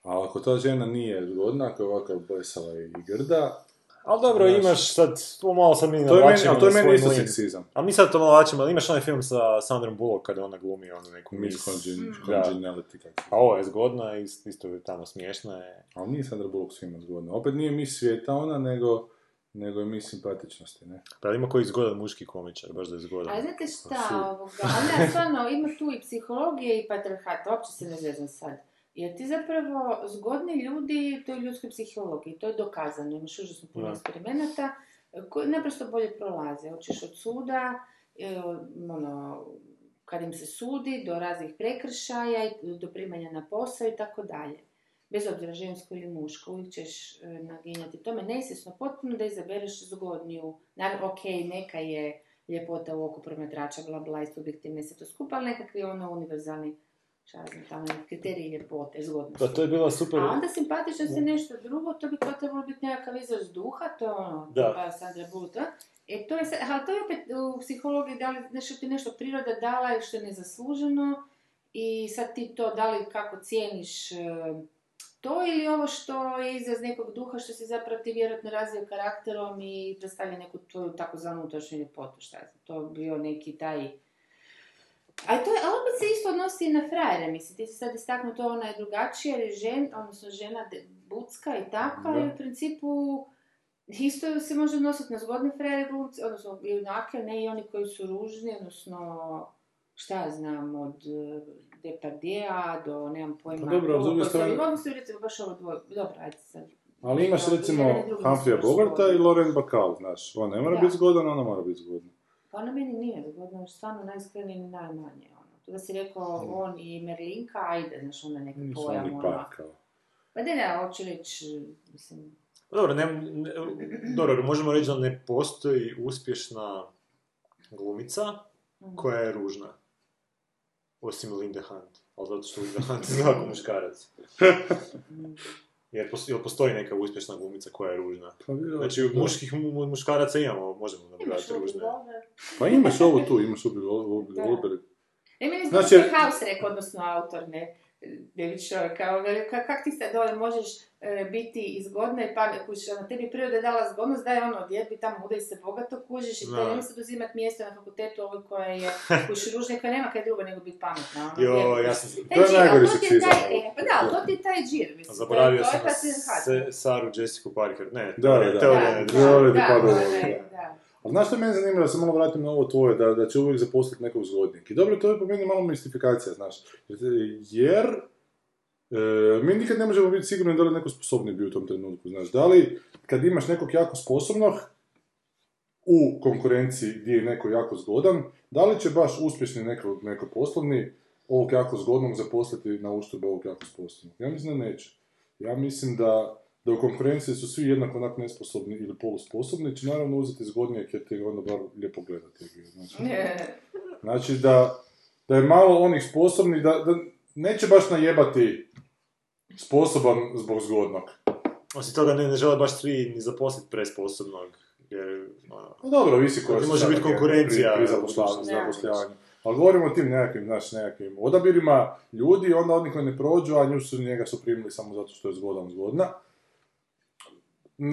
A ako ta žena nije zgodna, ako je ovako blesava i grda, Ali dobro, Znaš. imaš sad, to malo sad mi to je meni, ali to je meni isto seksizam. A mi sad to navlačimo, ali imaš onaj film sa Sandrom Bullock kada ona glumi onu neku Miss mis. Congeniality, Da. congeniality kako se A ovo je zgodna, i isto je tamo smiješna je. Ali nije Sandra Bullock svima zgodna. Opet nije mi svijeta ona, nego, nego je mi simpatičnosti, ne? Pa ima koji zgodan muški komičar, baš da je zgodan. A znate su. šta, ovoga, ali ne, stvarno, ima tu i psihologije i patriarhat, uopće se ne zezam sad. Jer ti zapravo zgodni ljudi, to je u ljudskoj psihologiji, to je dokazano, imaš užasno puno eksperimenata koji naprosto bolje prolaze. Hoćeš od suda, e, ono, kad im se sudi, do raznih prekršaja, i do primanja na posao i tako dalje. Bez obzira žensko ili muško, uvijek ćeš e, naginjati tome nesvjesno potpuno da izabereš zgodniju. Naravno, ok, neka je ljepota u oku promatrača, bla bla, i subjektivne se to skupa, ali nekakvi ono univerzalni, šta znam, tamo kriteriji ljepote, zgodnosti. Pa to je bila super... A onda simpatičnost je nešto drugo, to bi kao trebalo biti nekakav izraz duha, to je ono, Da. tipa Sandra da? E, to je, ali to je opet u psihologiji, da li nešto ti nešto priroda dala što je nezasluženo i sad ti to, da li kako cijeniš e, to ili ovo što je izraz nekog duha što se zapravo ti vjerojatno razvio karakterom i predstavlja neku tvoju takozvanu unutrašnju ljepotu, šta je to bio neki taj a to je, a opet se isto odnosi i na frajere, mislim, ti si sad istaknuo to ona je drugačija, jer je žen, odnosno žena bucka i tako, ali u principu isto se može odnositi na zgodne frajere glumce, odnosno i onake, ne i oni koji su ružni, odnosno šta ja znam, od Depardija do, nemam pojma, Pa dobro, a s druge strane- Mogu se recimo baš ovo dvoje, dobro, ajde sad. Ali imaš recimo baš Bogarta i Lauren Bacall, znaš. On ne mora biti zgodan, ona mora biti zgodna. Pa ona meni nije zgodna, još stvarno najiskrenije ni najmanje. Ono. To da si rekao on i Merlinka, ajde, znaš, onda neki Nisu pojam. oni ono. Pa da, ne, hoću reći, mislim, Dobro, ne, ne- dobro, možemo reći da ne postoji uspješna glumica koja je ružna. Osim Linde Hunt. Ali zato što Linda Hunt je jako muškarac. Jer pos- jel postoji neka uspješna glumica koja je ružna. Pa, Znači, muških mu- muškaraca imamo, možemo nabrati ružne. Pa imaš ovo tu, imaš Ubi Da. Goldberg. E, meni znači, House rekao, odnosno autor, ne, David Shore, kao, veli, ka, kak ti sad dole možeš e, biti i zgodna i pamet, kužiš, ono, tebi priroda je dala zgodnost, daj ono, djebi tamo, udaj se bogato, kužiš, i Da. te nemoj sad uzimat mjesto na fakultetu ovoj koja je, kužiš, ružna, koja nema kaj drugo nego biti pametna, ono, Jo, ja sam... Taj To je džir, najgori to seksizam, e, Pa da, to ti je taj džir, mislim. Zaboravio to je- sam to je patrijarhat. se, Saru Jessica Parker. Ne, Da, da, da. teorija Da, ne- da, Teorija da, pada da, ovo, da, da. da. A znaš što je meni zanimljivo, da se malo vratim na ovo tvoje, da, da će uvijek zaposliti nekog zgodnijeg. I dobro, to je po meni malo mistifikacija, znaš. Jer, e, mi nikad ne možemo biti sigurni da li neko sposobni bio u tom trenutku, znaš. Da li, kad imaš nekog jako sposobnog, u konkurenciji gdje je neko jako zgodan, da li će baš uspješni neko, neko poslovni ovog jako zgodnog zaposliti na uštrb ovog jako sposobnog? Ja mislim da neće. Ja mislim da, da u konkurenciji su svi jednako onak nesposobni ili polusposobni, će naravno uzeti zgodnijeg jer ti onda bar lijepo gledati. Znači, znači da, da je malo onih sposobnih, da, da neće baš najebati sposoban zbog zgodnog. Osim toga ne, ne žele baš svi ni zaposliti presposobnog. Jer, ono, No dobro, visi koja može biti konkurencija, pri, pri u zapošljavanju- budućnosti. zapošljavanju. Ali govorimo o tim nekakvim, znaš, nekakvim odabirima ljudi, onda oni koji ne prođu, a nju su njega su primili samo zato što je zgodan, zgodna.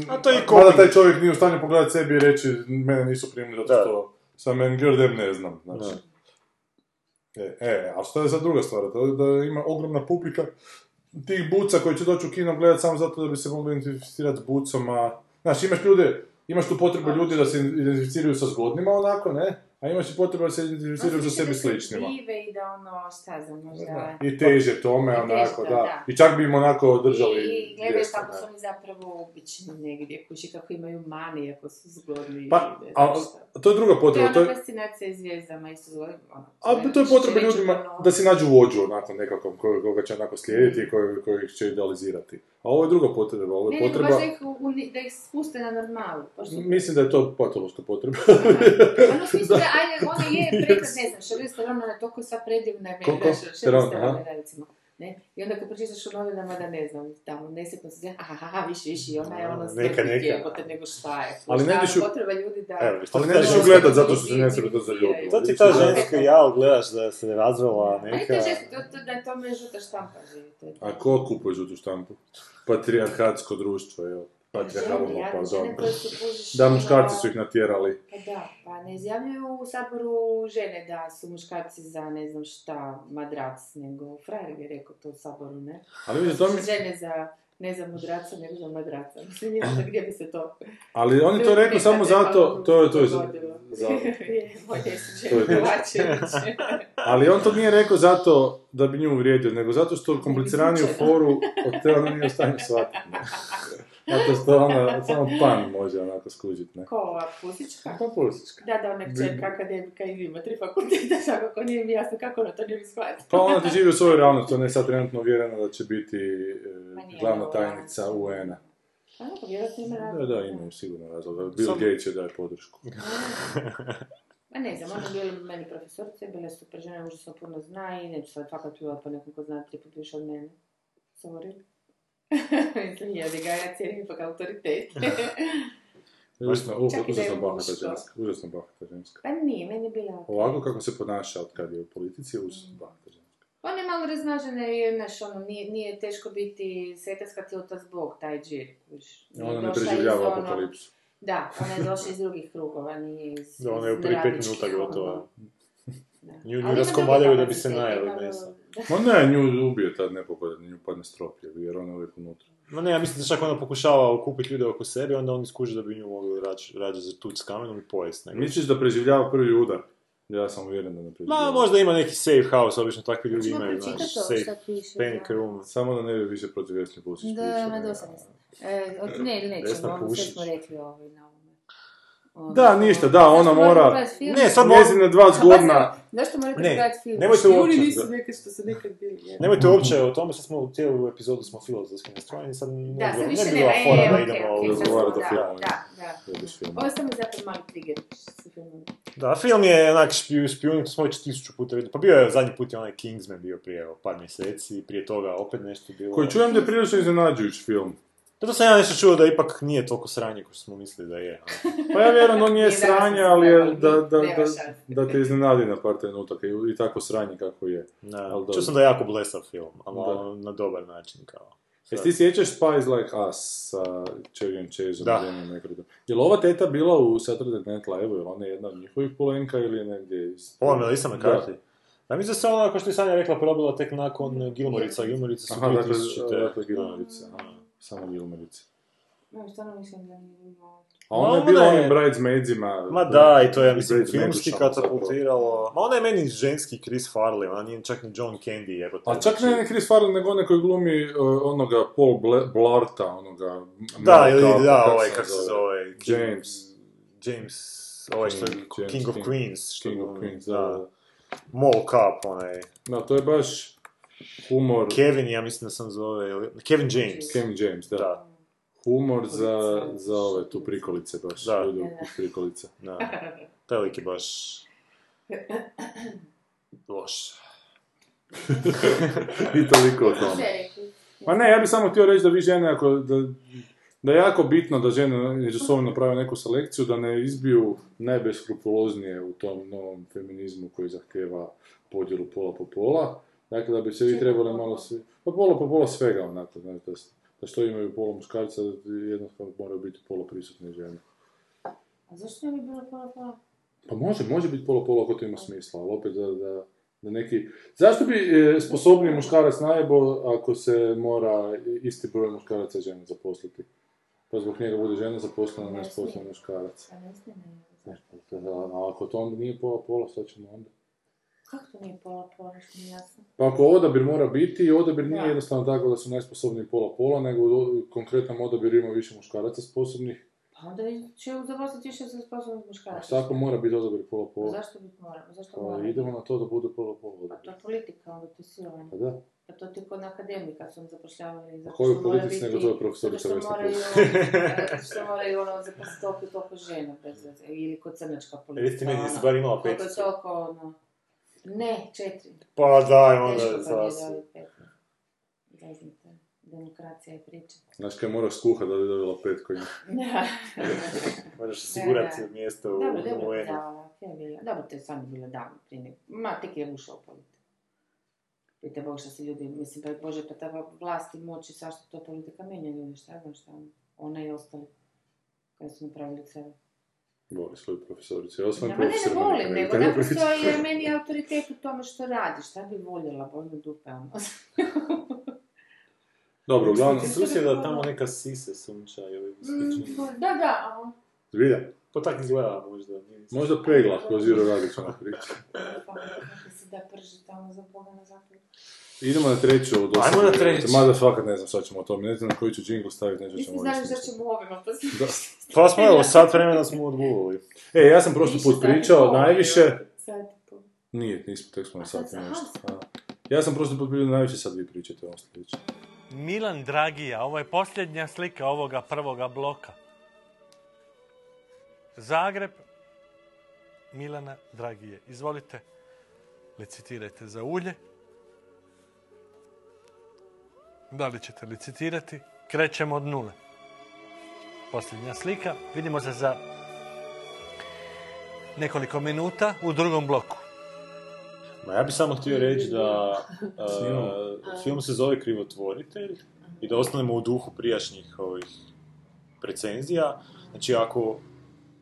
A to je i Mada taj čovjek nije u stanju pogledati sebi i reći, mene nisu primili zato Da. što sam men grdem, ne znam, znači. E, e, a što je sad druga stvar, to je da ima ogromna publika tih buca koji će doći u kino gledati samo zato da bi se mogli identificirati s bucom, a... Znaš, imaš ljude, imaš tu potrebu ljudi da se identificiraju sa zgodnima onako, ne? A imaš i potrebu da se identificiraju sa sebi sličnima. I da ono, šta znam, možda... I teže tome, I teže onako, to, da. da. I čak bi im onako držali I gledaju ljestve, kako ne. su oni zapravo obični negdje, kući kako imaju mani, ako su zgodni. Pa, i ne a, to je druga To je potreba, to ona je... fascinacija i zvijezdama, isto zgodni. ono, A ne, to je potreba ljudima ono- da si nađu vođu onako nekakvom ko- koga će onako slijediti i koji, koji ih će idealizirati. A ovo je druga potreba, ovo Ne, je nego potreba... baš da ih, da ih spuste na normalu. Pa što- Mislim da je to patološka potreba. Ono da, ajde, ona je prekrasna, ne znam, Charlize Theron, ona je toliko sva predivna, ne, Koliko? znaš, Charlize Theron, recimo. Ne? I onda kad pročitaš u novinama da ne znam, tamo nesjetno se zna, aha, aha, viši, viši, ona je ono Neka, sve neka. jebote nego šta je. Ali ne ideš u- Potreba ljudi da... Evo, Ali ne ta ideš gledat zato što se ne sebe to zaljubi. To ti ta ženska jao gledaš da se ne razvela neka... to je žensko, to, to, da to me žuta štampa živi. To je to. A ko kupuje žutu štampu? Patriarhatsko društvo, jel? Su, kužiš, Da, muškarci ono- su ih natjerali. Pa da, pa ne izjavljuju u saboru žene da su muškarci za ne znam šta, madrac, nego frajer je rekao to u saboru, ne? Ali vidiš, to mi... Žene za, ne za mudraca, nego za madraca. Mislim, je onda gdje bi se to... Ali oni to rekli samo zato, to je, to je, za, ali on to nije rekao zato da bi nju uvrijedio, nego zato što kompliciraniju foru od te ona nije u stanju shvatiti. Zato što ona, samo pan može onako skužiti, ne? Ko ova pusička? Pa pusička. Da, da, ona kćerka akademika i ima tri fakulteta, svakako nije mi jasno kako ona to ne bi shvatila. Pa ona ti živi u svojoj realnosti, ona je sad trenutno uvjerena da će biti e, nije glavna tajnica. UN-a. Pa neko, vjerojatno ima Da, razloga. da, imaju sigurno razloga. Bill Gates je daje podršku. Ma ne znam, ona je bila meni profesorice, bile super žene, užasno puno zna i neću sad fakat pljuvati po nekom ko zna tri put više od mene. Sorry. Mislim, jebi ga, ja cijenim ipak autoritet. Užasno, uh, da je užasno bahata ženska. Užasno bahata ženska. pa nije, meni je bila ok. Ovako kako se ponaša od kad je u politici je Mm. užasno bahata ženska. Ona je malo raznažena i, znaš, ono, nije, nije teško biti svetarska tilta zbog taj džir. Ona ne preživljava ono- apokalipsu. Da, ona je došla iz drugih krugova, nije iz Da, ona je u prvi pet minuta ono. gotova. Nju, nju druge da bi se najeli ima- mesa. Ma ne, nju ubije tad nepogodan, nju padne strop, jer ona je uvijek unutra. Ma ne, ja mislim da čak ona pokušava okupiti ljude oko sebe, onda oni skuže da bi nju mogli rađe, za tuc s kamenom i pojest. nego- Misliš da preživljava prvi udar? Ja sam uvjeren da ne preživljava. Ma, možda ima neki safe house, obično takvi ljudi Hoćemo imaju, pročitati znaš, safe piše, panic da. room. Samo da ne bi više protiv Vesne Pusić Da, ma dosadno sam. E, od- ne, nećemo, ovo sve smo rekli ovaj na. Ono, Da, ništa, da, ona Zašto mora-? Ne, sad Njezine dva zgodna... Zašto morate Ne, gledati film? nemojte uopće, nisu da. neke što su nekad bili. je. Nemojte uopće o tome, sad smo cijelu epizodu smo filozofski nastrojeni, sad ne, Da, sad više ne bila fora e, da okej, idemo u- sad razgovarati o da, filmovima. Da, da. Ovo je samo zapravo mali trigger filmom. Da, film je onak špiju, špijun, to smo već tisuću puta vidjeli. Pa bio je zadnji put je onaj Kingsman bio prije par mjeseci, prije toga opet nešto bilo. Koji čujem da je prilično iznenađujući film. Zato sam ja nešto čuo da ipak nije toliko sranje kao što smo mislili da je. Pa ja vjerujem da on nije sranje, ali je da, da, da, da te iznenadi na par trenutaka i, i tako sranje kako je. Čuo dobro. sam da je jako blesav film, ali Da. na dobar način kao. Jesi ti sjećaš Spies Like Us sa Chevy Chaseom Da. Je li ova teta bila u Saturday Night Live-u? Je li ona jedna od njihovih polenka ili je negdje iz... Ova Melissa Da. McCarthy. Da, mislim da se ona, kao što je Sanja rekla, probila tek nakon Gilmorica. Gilmorica su Aha, dakle, 2000-te. dakle Gilmorica. aha, Samo Gilmorica. Ne, stvarno mislim da nije. A ona je Ma, bila je- onim Bridesmaidsima. Ma da, i to je, ja mislim, filmski katapultiralo. Ma ona je meni ženski Chris Farley, ona nije čak ni John Candy, jebote. A čak ne ne Chris Farley, nego onaj koji glumi uh, onoga Paul Ble- Blarta, onoga... Da, ili, da, kak ovaj, kako se zove? James. James, ovaj što je King- of. Queens. što King of Queens, da, da. Mall Cop, onaj. Da, to je baš humor... Kevin, ja mislim da sam zove, ili- Kevin James. Kevin James, da. Da, Humor za, za ove tu prikolice baš, Da. ljudi prikolice. da. Taj lik je baš... Loš. I toliko o tome. Pa ne, ja bih samo htio reći da vi žene, ako, da, da je jako bitno da žene među sobom naprave neku selekciju, da ne izbiju najbeskrupuloznije u tom novom feminizmu koji zahtjeva podjelu pola po pola. Dakle, da bi se vi trebali malo svi... Pa pola po pola svega, onako, znači, da, da što imaju pola muškarca, da jednostavno moraju biti pola prisutne žene. A zašto ne bi bilo pola pola? Pa može, može biti pola pola ako to ima smisla, ali opet da, da, da neki... Zašto bi e, sposobni muškarac najbo ako se mora isti broj muškaraca i žena zaposliti? Pa zbog njega bude žena zaposlena, ne zaposlen smije. muškarac. A ne smije, ne. E, pa, A ako to onda nije pola pola, šta ćemo onda? Kako to nije pola pola, što mi je jasno? Pa ako odabir mora biti, odabir nije Da. jednostavno tako da su najsposobniji pola pola, nego u konkretnom odabiru ima više muškaraca sposobnih. Pa onda će zaposliti više za sposobnih A muškaraca. tako mora biti odabir pola Pa pola. Zašto bi moramo? Zašto Pa moramo? idemo na to da bude pola pola Pa to je politika, onda to silovanje. Pa da. Pa to ti kod na akademiji kad su vam zapošljavali. zato koju mora politici biti- nego to je profesorica Vesna zato što moraju ono zaposliti toliko i toliko žena. Ili kod crnačka politika. Recite meni, bar imala koliko je peticu? toliko, ono... Ne, četiri. Pa daj, onda je sas. dobiti pet. Zeznite. Demokracija je priča. Znaš kaj moraš skuhat da bi dobila pet koji Da. Moraš osigurati Da, da. mjesto u Dobro, dobro, UN-u. da, ja bila. Dobro, to je samo bilo davno prije nek- Ma, tek je ušao u politiku. Pite Bog što se ljudi, mislim, pa Bože, pa ta vlast i moć i svašta to politika mijenja ljudi, šta ja znam šta ono, ona i ostali. Kada su napravili sebe. Voli svoju profesoricu. Ja sam Ja, ne, ne volim, ne nego naprosto je meni autoritet u tome što radi. Šta bi voljela, bol me dupe, ono. Dobro, uglavnom, Susjeda tamo neka sise sunča ili. Mm, Da, da, a zbilja, To tak izgleda možda. nije- možda pegla ko Ziro Radić ona priča. Pa, kako se da prži tamo za Boga na zapadu. Idemo na treću od osam Ajmo na treću. Mada fakat ne znam šta ćemo o tome, ne znam na koji ću džingl staviti, Nisam ćemo ovdje šta smisliti. ćemo ovima, pa Da. Pa smo evo, sat vremena smo odgulili. E, ja sam prošli put pričao najviše... Nije, nismo, tek smo na sat nešto. Ja sam prošli put bio najviše, sad vi pričate o ovom sljedećem. Milan Dragija, ovo je posljednja slika ovoga prvoga bloka. Zagreb, Milana Dragije. Izvolite, licitirajte za ulje. Da li ćete licitirati? Krećemo od nule. Posljednja slika. Vidimo se za nekoliko minuta u drugom bloku. Ma ja bih samo htio reći da uh, film se zove Krivotvoritelj i da ostanemo u duhu prijašnjih ovih recenzija. Znači ako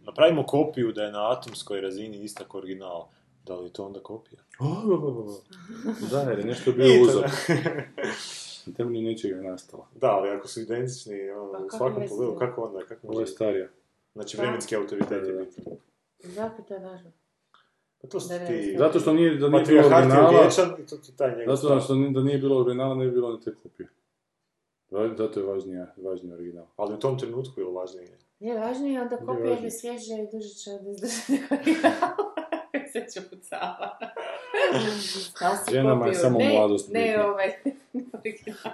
napravimo kopiju da je na atomskoj razini ista kao original, da li je to onda kopija? Da, jer je nešto bio uzor. Na temelju nečega je nastala. Da, ali ako su identični ono, Pa u svakom pogledu, kako onda? Kako Ovo je starija. Znači vremenski autoritet je bitan. Zato to je važno. Pa to su ti... Zato što nije, da nije bilo je originala, vječan i to ti taj njegov zato što ni- da nije bilo originala, ne bi bilo ni te kopije. Zato je važnija, važniji original. Ali u tom trenutku je važnije. Je važnije je onda Je kopija važnije. da svježe i duže će izdrži Se si Ženama je samo ne, mladost Ne, ovaj, original.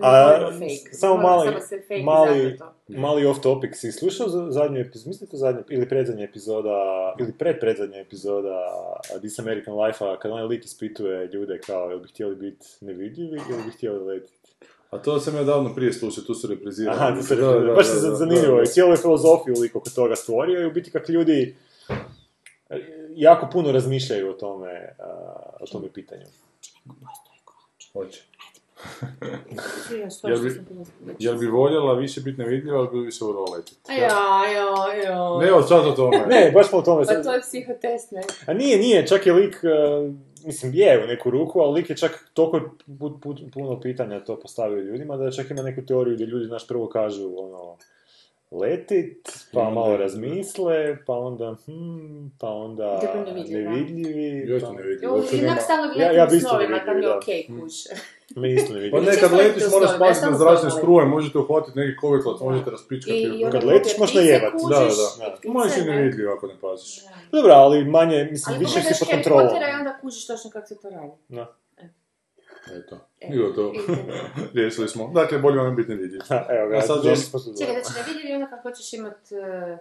A, Moramo fake. samo mali, se mali, mali off topic. Si slušao za- zadnju epizodu, mislite zadnju, ili predzadnja epizoda, ili predpredzadnja epizoda This American Life-a, kad onaj lik ispituje ljude kao, jel bi htjeli biti nevidljivi ili bi htjeli letiti? A to sam ja davno prije slušao, tu su reprizirali. Aha, to se Da, da, baš je da, zanimljivo. cijelu je filozofiju lik oko toga stvorio i u biti kak ljudi jako puno razmišljaju o tome, o tome pitanju. Hoće. Jel bi-. Jel voljela više biti nevidljiva, ali bi više voljela letiti? A Ja, ja, ja. Ne, evo sad o tome. Ne, baš smo o tome. Pa to je psihotest, ne? A nije, nije, čak je lik, e, mislim, je u neku ruku, ali lik je čak toliko pu- pu- puno pitanja to postavio ljudima, da čak ima neku teoriju gdje ljudi, znaš, prvo kažu, ono, letit, pa malo razmisle, pa onda, hm, pa onda nevidljivi. Još pa... to ne vidim. Jo, Uopće Inak nema- stalno Ja- gledam ja u bi isto snovima, tam je da. okej kuće. Me isto Pa nevidljivi. ne, Često kad leti letiš moraš paziti sam na zračne struje, možete uhvatiti neki koveklat, možete raspičkati. I, Kad letiš, možeš najebat. Da, da. Možeš i ne? nevidljiv ako ne paziš. Dobro, ali manje, mislim, Ali više si pogledaš pod Harry kontrolom. Pottera i onda kužiš točno kako se to radi. Da. Eto. E, I idemo. Riješili smo. Dakle, bolje vam je biti nevidljiv. Evo ga, A sad do- Čekaj, znači ne vidjeli onda kako hoćeš imat uh,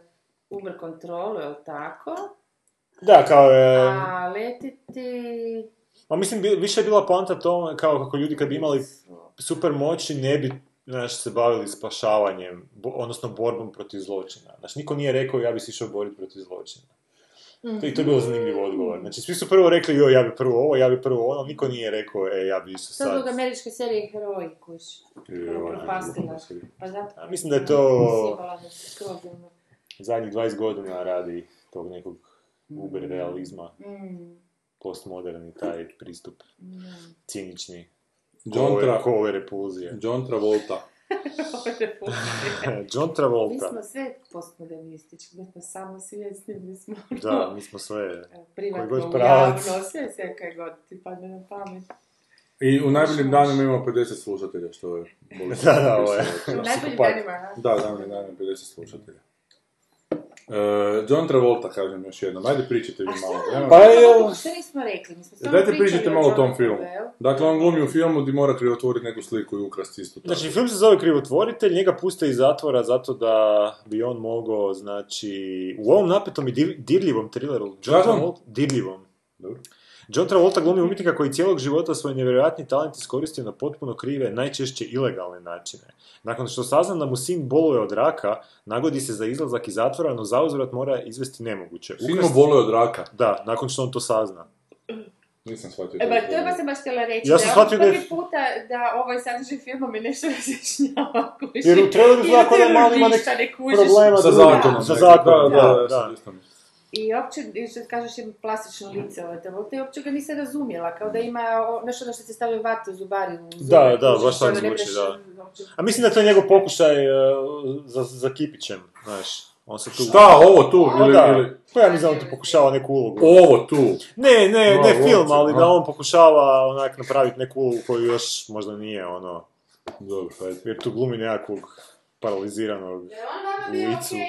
Uber kontrolu, jel tako? Da, kao je... A letiti... Ma mislim, bi- više je bila poanta to kao kako ljudi kad bi imali super moći ne bi znaš, se bavili spašavanjem, bo- odnosno borbom protiv zločina. Znači, niko nije rekao ja bi se išao boriti protiv zločina. To, I to je bilo zanimljiv odgovor. Znači, svi su prvo rekli, joj, ja bi prvo ovo, ja bi prvo ono, niko nije rekao, e, ja bi išao To je sad. zbog američke serije Heroji, ovaj, Propastila. Pa zato... A mislim da je to zadnjih 20 godina radi tog nekog uber realizma, Mm, postmoderni taj pristup, da. cinični, John, Tra- repulzije. John Travolta. John Mi Travolta. smo sve postmodernistički, da smo samo svjesni, mi smo Da, mi smo sve... privatno, god pravac. javno, sve sve kaj god ti padne na pamet. I u najboljim danima imamo 50 slušatelja, što je... bolje Da, da, ovo je. U najboljim danima, a? Da, najboljim danima 50 slušatelja. Uh, John Travolta, kažem još jednom. Ajde pričajte vi A šta malo. Nema- Pa je- Što nismo rekli? Mi smo samo Dajte pričali pričajte malo o tom filmu. Dakle, on glumi u filmu gdje mora krivotvoriti neku sliku i ukrasti isto tako. Znači, film se zove Krivotvoritelj, njega puste iz zatvora zato da bi on mogao, znači, u ovom napetom i dir- dirljivom thrilleru, John? Travolta, dirljivom. Dobro. John Travolta glumi umjetnika koji cijelog života svoj nevjerojatni talent iskoristio na potpuno krive, najčešće ilegalne načine. Nakon što sazna da mu sin boluje od raka, nagodi se za izlazak iz zatvora, no zauzvrat mora izvesti nemoguće. Sin mu boluje od raka. Da, nakon što on to sazna. Nisam shvatio. E, to. ba, to je baš sam baš htjela reći. Ja sam shvatio da je- prvi puta da ovaj sadržaj filma mi nešto razjašnjava. Jer u traileru da u malo ima nek- ništa ne kužiš. Problema Sa zakonom. Sa zakonom, da, da. I uopće, i što kažeš, ima plastično lice ove Travolta i uopće ga nisam razumjela, kao da ima o, nešto na što se stavljaju vate u zubari u zube. Da, da, kužiš, baš tako ono, ne zvuči, da. A mislim da je to njegov pokušaj uh, za, za Kipićem, znaš. On se tu... Šta, ovo tu? Pa Ili, da, ili... pa ja mislim da on tu pokušava neku ulogu. Ovo tu. Ne, ne, No, ne film, ali da on pokušava onak napraviti neku ulogu koju još možda nije, ono, Dobro, jer tu glumi nekakvog paraliziranog Jer on vama bio okej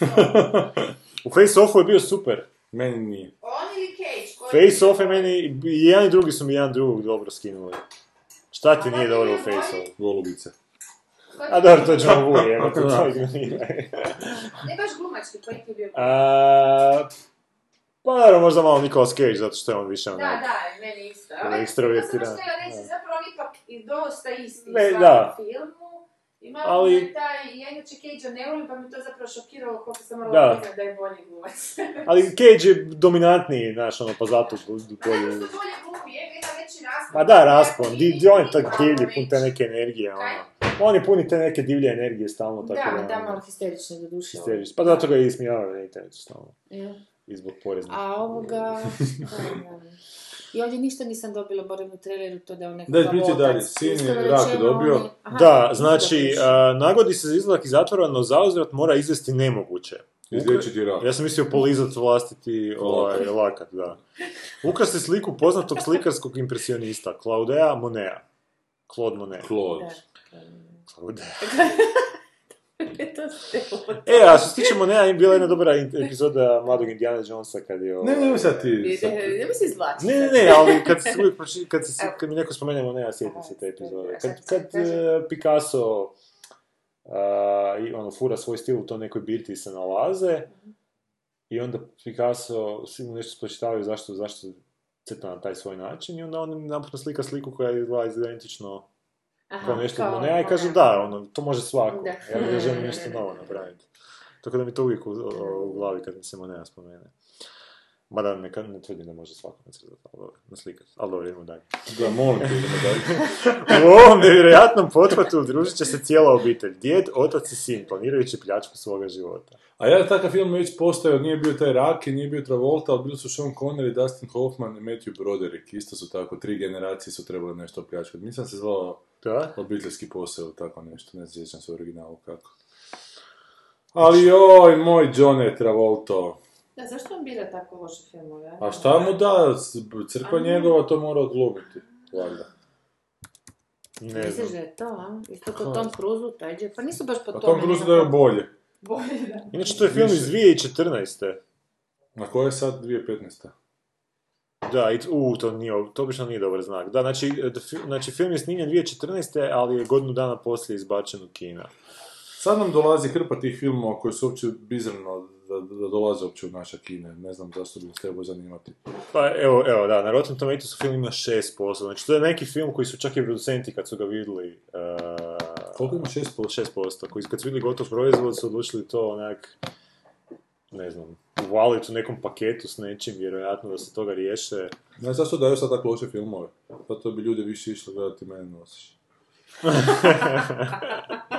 u U Face-Offu je bio super. Meni nije. On ili Cage? koji Face-Off je bio- meni, i jedan i drugi su mi jedan drugog dobro skinuli. Šta ti nije da, dobro u bolji? Face-Offu? Golubice. A dobro, to bio- je John Woo, evo, to Da. to ignoriraj. Ne baš glumački, koji ti je bio? A, Pa naravno, možda malo Nicolas Cage, zato što je on više Da, onak... da, meni isto. On je ekstrovertiran, reći, da. zapravo on ipak i dosta isti Ne, u svakom da. filmu. I malo Ali- taj, ja inače Cage-a ne volim, pa mi to zapravo šokiralo koliko sam morala Da. da je bolji glumac. Ali Cage je dominantniji, znaš, ono, pa zato bolju... Bolje glumi, je, ima veći raspon. Ma da, raspon, di, di, on je Ima tak divlji, pun te neke energije, ono. On je puni te neke divlje energije stalno, tako Da, da... da, ono, malo histerični do duše. histerični. Pa zato ga i ismijavaju na internetu stalno. Ja. I zbog poreznih. A ovoga... da, da. I ovdje ništa nisam dobila, barem u traileru, to da je on nekakav Daj, pričaj dalje. Sin je rak dobio. on je- Aha, Da, znači, a, nagodi se za izlazak iz zatvora, no zauzvrat mora izvesti nemoguće. Izliječiti rak. Ja sam mislio polizat vlastiti ovaj, lakat, da. Ukrasti sliku poznatog slikarskog impresionista, Claudea Monea. Claude Monet. Claude. Claude. E, a što se tiče Moneta, je bila jedna dobra epizoda mladog Indiana Jonesa kad je... Ne, ne, sad ti... sad ti- se izvlačiti. Ne, ne, ne, ali kad, se kad, se, kad mi neko spomene Moneta, sjetim se te epizode. Kad, kad e, Picasso a, i ono, fura svoj stil u to nekoj birti se nalaze i onda Picasso svi mu nešto spočitavaju zašto, zašto crta na taj svoj način i onda on naprosto slika sliku koja izgleda identično Aha, kao nešto kao od Moneta i kaže Monet. da, ono, to može svako. Da. Ja ne želim nešto novo napraviti. Tako da mi to uvijek u, u glavi kad mi se Moneta spomene. Mada ne, ne tvrdim da može svako nacrtati, ali dobro, naslikati. Ali dobro, idemo dalje. Da, molim te, idemo dalje. U ovom nevjerojatnom pothvatu udružit će se cijela obitelj. Djed, otac i sin, planirajući pljačku svoga života. A ja takav film već postao, nije bio taj Raki, nije bio Travolta, ali bili su Sean Connery, Dustin Hoffman i Matthew Broderick. Isto su tako, tri generacije su trebali nešto pljačkati. Mislim se zvao Da? obiteljski posao ili tako nešto, ne sjećam se u originalu kako. Ali joj, moj John Travolto. Da, zašto on bira tako loše filmove? A šta mu da, crkva A ne. njegova to mora odglumiti, valjda. Ne Misliš da je to, a? Isto kao Tom Cruise, taj džep. Pa nisu baš po tome. Tom Cruise da je bolje. Bolje, da. Inače, to je film iz 2014. Na koje je sad 2015. Da, i, u, to, nije, to obično nije dobar znak. Da, znači, e, da fi- znači film je snimljen 2014. ali je godinu dana poslije izbačen u kina. Sad nam dolazi hrpa tih filmova koji su uopće bizarno da, dolaze uopće u naše kine. Ne znam zašto bi ih trebao zanimati. Pa evo, evo, da, na Rotten Tomatoes film ima 6%, znači to je neki film koji su čak i producenti kad su ga vidjeli... Uh, Koliko ima 6%? 6%, koji kad su vidjeli gotov proizvod su odlučili to onak, ne znam, uvaliti u nekom paketu s nečim, vjerojatno da se toga riješe. Ne, zašto daju sad tako loše filmove? Zato bi ljudi više išli gledati mene nosiš.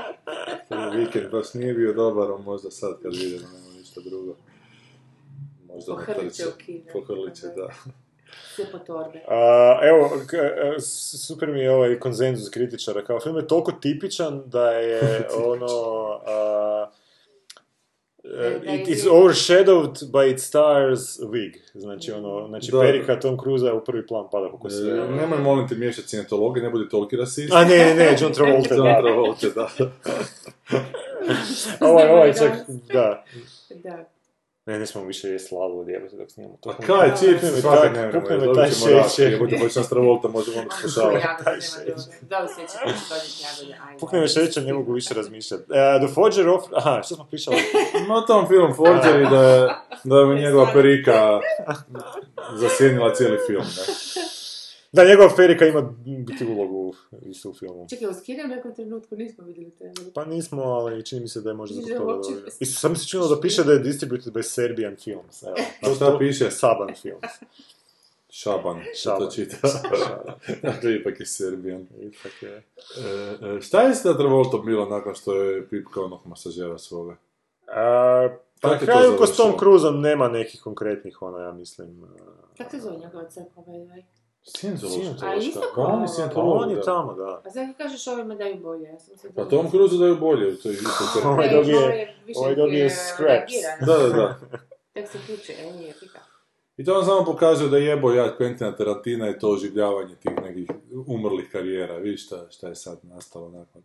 Vikend baš nije bio dobar, možda sad kad vidimo ništa drugo. Možda Pohrlit će natrče. u kino. Pohrlit će, da. Sve po torbe. A, evo, k- e, super mi je ovaj konsenzus kritičara, kao film je toliko tipičan da je ono... a, Da it is overshadowed by its stars wig. Znači, ono, znači Da. perika Tom Cruise u prvi plan pada kako sve. E, nemoj molim te miješati cijenetologe, ne budi toliki rasist. A ne, ne, ne, John Travolta, John. Travolta, da. Ovaj, ovaj, čak, da. Da. Ne, ne smemo više jesti slavu od jebate dok snimamo. Pa kaj, čips, Pukni me svake tak- ne me dobit taj šećer. jebote, hoće nas Travolta, možemo onda slušavati. Jako se nema dobro. Da li se će donijeti jagode? Ajde. Pukne me šećer, ne mogu više razmišljati. Uh, the Forger of... Aha, što smo pričali? No, o tom film Forger i da je, da je njegova perika zasjenila cijeli film, ne? Da, njegova Ferika ima biti ulogu isto u filmu. Čekaj, u Skinu u nekom trenutku nismo vidjeli te. Pa nismo, ali čini mi se da je možda zbog toga uopće-. I sam mi se činilo da piše da je distributed by Serbian Films. Evo. To šta piše? Saban Films. Šaban, Šaban. to čita. dakle, ipak je Serbijan. Ipak je. E, e, šta je sa Travoltom bilo nakon što je pipkao onog masažera svoga? A, pa na kraju ko s Tom? Cruiseom nema nekih konkretnih, ono, ja mislim... Kako se zove njegova crkva, by? Scientološka. A isto Pa on je kao- Pa Scientolog, on je da. tamo, da. A kad kažeš ovima daju bolje, ja sam se... Pa Tom Cruise daju bolje, to je isto crkva. Ovaj Ne, dobije- ovo je više ovaj dobije je scraps. Da, da, da. Tek se kuće, e, nije pika. I to on samo pokazuje da jebo ja Quentina Tarantina i to oživljavanje tih nekih umrlih karijera. Vidiš šta, šta je sad nastalo nakon,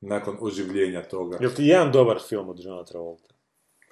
nakon oživljenja toga. Jel ti jedan dobar film od Johna Travolta?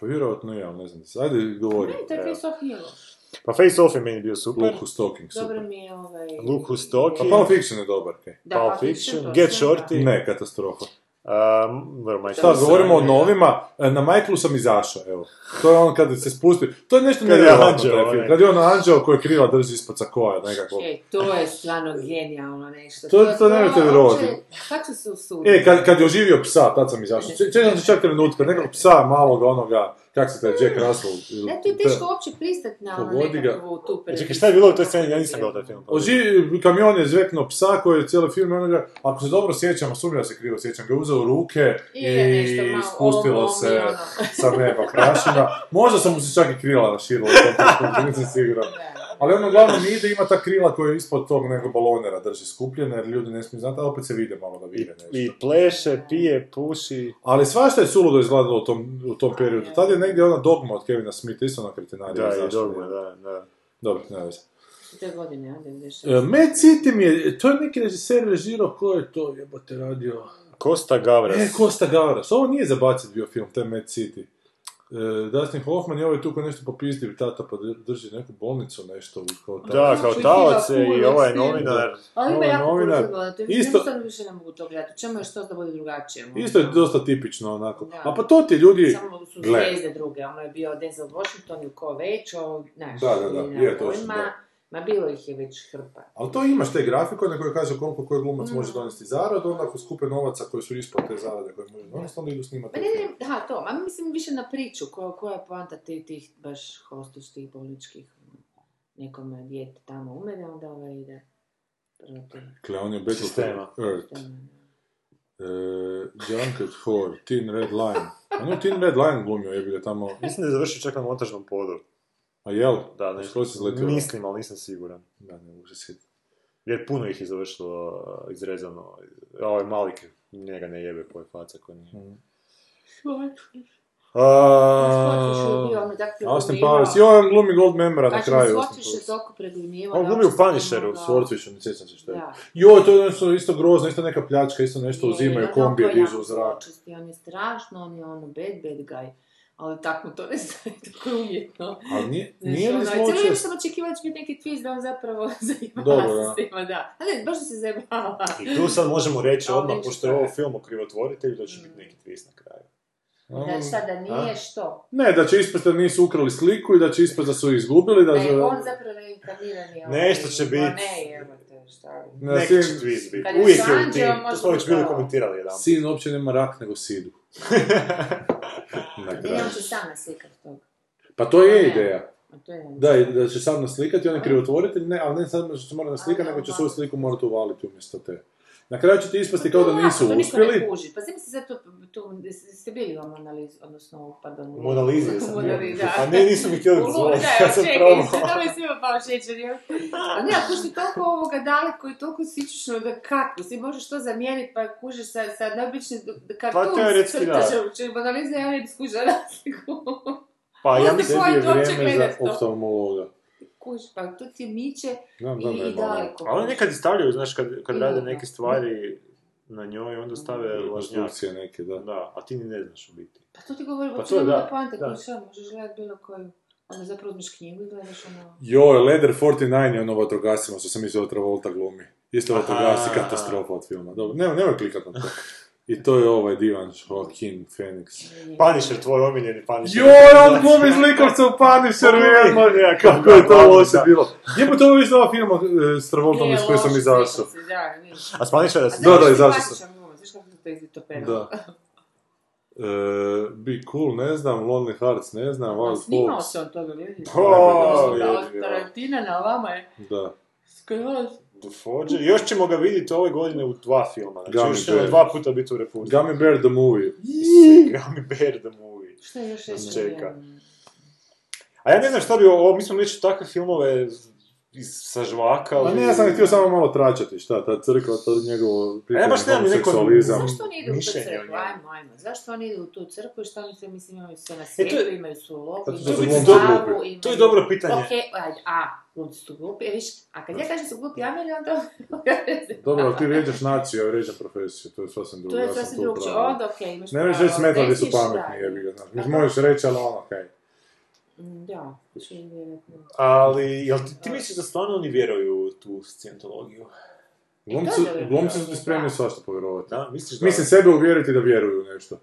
Pa vjerojatno ja, ne znam. Ajde, govori. Ne, to je Face Off nije loš. Pa Face Off je meni bio super. Luke Who's Talking, Dobro super. mi je ovaj... Luke Who's Pa. Pulp Fiction je dobar, kaj. Da, Pulp Fiction, Get Shorty. Ne, katastrofa. Um, Michael Šta, govorimo o novima, e, na Michaelu sam izašao, evo. To je on kad se spusti, to je nešto Kad je nevjerojatno anđeo, taj film. onaj. Kad je on anđeo koji krila drži ispod sakoja nekako. Ej, to je stvarno genijalno nešto. To- to nemojte vjerovati. uopće- Kako su se usudili? E, kad, kad je oživio psa, tad sam izašao. Če- Čekam se čak trenutka, nekog psa maloga onoga, kak se taj Jack Russell. Ne, ti je teško uopće pristati na ono nekakvu tu E, Čekaj, šta je bilo u toj sceni? Ja nisam gledao taj film. Oživi, kamion je zveknuo psa koji je cijeli film onoga, ako se dobro sjećam, a sumnjam da se krivo sjećam, ga je uzeo u ruke i, I je nešto malo spustilo se ono. sa neba prašina. Možda sam mu se čak i krila naširila, u tom nisam siguran. Ali ono uglavnom ide, ima ta krila koja je ispod tog nekog balonera drži skupljene, jer ljudi ne smiju znati, ali opet se vide malo da vide nešto. I pleše, pije, puši. Ali svašta je suludo izgledalo u tom, u tom periodu. Tad je negdje ona dogma od Kevina Smitha, isto na kretenariju. Da, i dogma, je. da, da. Dobro, ne veze. Te godine, ja, 96. E, Mad City mi je, to je neki režiser režirao, ko je to jebote radio? Costa Gavras. E, Costa Gavras. Ovo nije za bacit bio film, taj Mad City. E, Dustin Hoffman je ovaj tu ko nešto popizdiv tata pa drži neku bolnicu nešto kao tata. Da, kao taoc hiva, i ovaj novinar. Ali ima jako puno novinar. to je Isto- jednostavno više ne mogu to gledati. Čemu je što da bude drugačije? možda? Isto je dosta tipično onako. Da. A pa to ti ljudi... Samo su zvijezde druge, ono je bio Denzel Washington ili ko već, ovo, znaš, Da, da, da, je pojma. da. Ma bilo ih je već hrpa. Ali to imaš te grafikone koje kaže koliko koji glumac Mm. može donesti zaradu, onda ako skupe novaca koji su ispod te zarade koje može donesti, onda idu snimati. Ne, ne, da, to, ma mislim više na priču, ko, koja je poanta tih, tih baš hostiških bolničkih, nekome dijete tamo umere, onda ovaj ide protiv Dakle, on je Battle Earth. E, Junket Whore, Teen Red Line. A no, Teen Red Line glumio, je ga tamo... Mislim da je završio čak na montažnom podu. A jel? Da, nešto. Se izletio. Mislim, ali nisam siguran. Da, ne mogu se sjetiti. Jer puno ih je završilo uh, izrezano. Ovaj Malik, njega ne jebe koje faca ko nije. Scottish je bio, on je tako Austin. Powers, joj, on glumi Gold Membera na kraju. Scottish je Austin Powers. toliko pregledivao. On glumi u Punisheru, Swordfishu, ne sjećam se što je. Joj, to je nešto isto grozno, isto neka pljačka, isto nešto Je, uzimaju, kombije jako dižu u zrak. On je strašno, on je ono bad, bad guy. Ali tako mu to ne staje, tako je umjetno. Ali nije, nije li ono, Cijelo vrijeme zločest? sam očekivala da će biti neki twist da on zapravo zajebava Dobro, se da. s tima, da. A ne, baš se zajebava. I tu sad možemo reći Ali odmah, pošto je ovo film o krivotvoritelju, da će biti neki twist na kraju. Da šta, da nije A? što? Ne, da će ispast da nisu ukrali sliku i da će ispast da su ih izgubili, da... Ne, on zapravo reinkarnirani. ovaj, Nešto će ma bit. Ne, Na sin, će twist biti. Uvijek je u tim. To smo već bili komentirali jedan. sin uopće nema rak, nego sidu. Na Ne, kraju. on će sam naslikat toga. Pa to je ideja. A to je Da, i da će sam naslikati, on je krivotvoritelj, ne, ali ne samo što će mora naslikati, nego će svoju sliku morati uvaliti umjesto te. Na kraju će ti ispasti kao da To nisu to niko ne uspjeli. kuži. Pa zamisli sad tu, tu, ste bili u Monalizi, odnosno, pardon. U Monalizi sam U bio. Monalizi, da. A ne, nisu mi htjeli U dozvoliti, da, ja sam čekaj, probao. sad ovo je svima pao šećer, jel? A ne, ako si toliko ovoga daleko i toliko sičično da kako, si možeš to zamijeniti pa kužiš sa, sa neobičnim kartun. Pa teoretski da. Če Monaliza ja ne bi skužila razliku. Pa ja mislim... Tebi je vrijeme za oftalmologa. Kužiš, pa to ti miče Znam, i, znam da je i malo. daleko. A oni nekad i stavljaju, znaš, kad, kad rade neke stvari na njoj, onda stave lažnjak. Neke, da. Da, a ti ni ne znaš u biti. Pa to ti govori, Pa uopće to je, da, poante, da. možeš gledat bilo koju. Onda zapravo uzmeš knjigu i gledaš ono... Joj, Leder 49 je ono vatrogasima, što sam mislio da Travolta glumi. Isto vatrogasi katastrofa od filma. Dobro, nemoj, nemoj klikat na to. I to je ovaj divan Joaquin Phoenix. Punisher, tvoj omiljeni Punisher. Joj, on glumi zlikovca u Punisheru, jedno, kako je to loše bilo. Jebo, to je više ova film e, s Travoltom iz koje sam izašao. se. A s Punishera A si... Da, da, izašao sam. se? Da. E, Be Cool, ne znam, Lonely Hearts, ne znam, Wild snimao Folks. se on toga, vidiš? O, Od je, je. Tarantina na vama je Da. skroz. The Forger. Još ćemo ga vidjeti ove godine u dva filma. Znači, Gummy još ćemo dva puta biti u Republiku. Gummy Bear the Movie. Gummy Bear the movie. Šta je još Nas čeka. A ja ne znam šta bi ovo, mi smo već takve filmove iz, sa žvaka. Pa ne, ja sam htio samo malo tračati, šta, ta crkva, to njegovo A ja baš nemam neko-. Zašto oni idu u tu crkvu? Ajmo, ajmo. Zašto oni idu u tu crkvu i što oni se, mislim, imaju sve na E, to svijetu, je- imaju su Pa to su imaju glupi. imaju... To je dobro pitanje. Ok, ajde, a, glumci su glupi, e, viš, a kad ja kažem su glupi Ameli, onda... Dobro, ali ti vrijeđaš naciju, ja vrijeđam profesiju, to je sasvim drugo. To je ja sam sasvim upravu. onda okej, imaš Ne možeš reći smetali su pametni, jebi ga, znaš. Mislim, možeš reći, ali ono, okej. Mm, Da. Ali, jel ti, ti misliš da stvarno oni vjeruju u tu scientologiju? Glumci, su ti spremni da. svašta povjerovati. Da, misliš da... Mislim, sebe uvjeriti da vjeruju u nešto.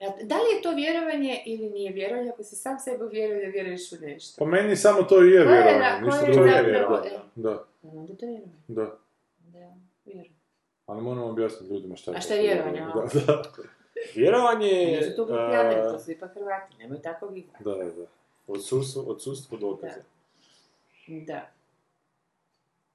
Da li je to vjerovanje ili nije vjerovanje, ako si sam sebe uvjerio da vjeruješ u nešto? Po meni samo to i je je vjerovanje, da- ništa je drugo. je zapravo- vjerovanje, e, Da, Onda to je vjerovanje. da. Da, vjerujem. Ali moramo objasniti ljudima šta je. A šta je vjerovanje? Da, da, Vjerovanje je... Nisu to a, Ameri, to su ipak Hrvati, nemoj tako igrati. da, da. odsustvo, odsustvo dokaza. Da.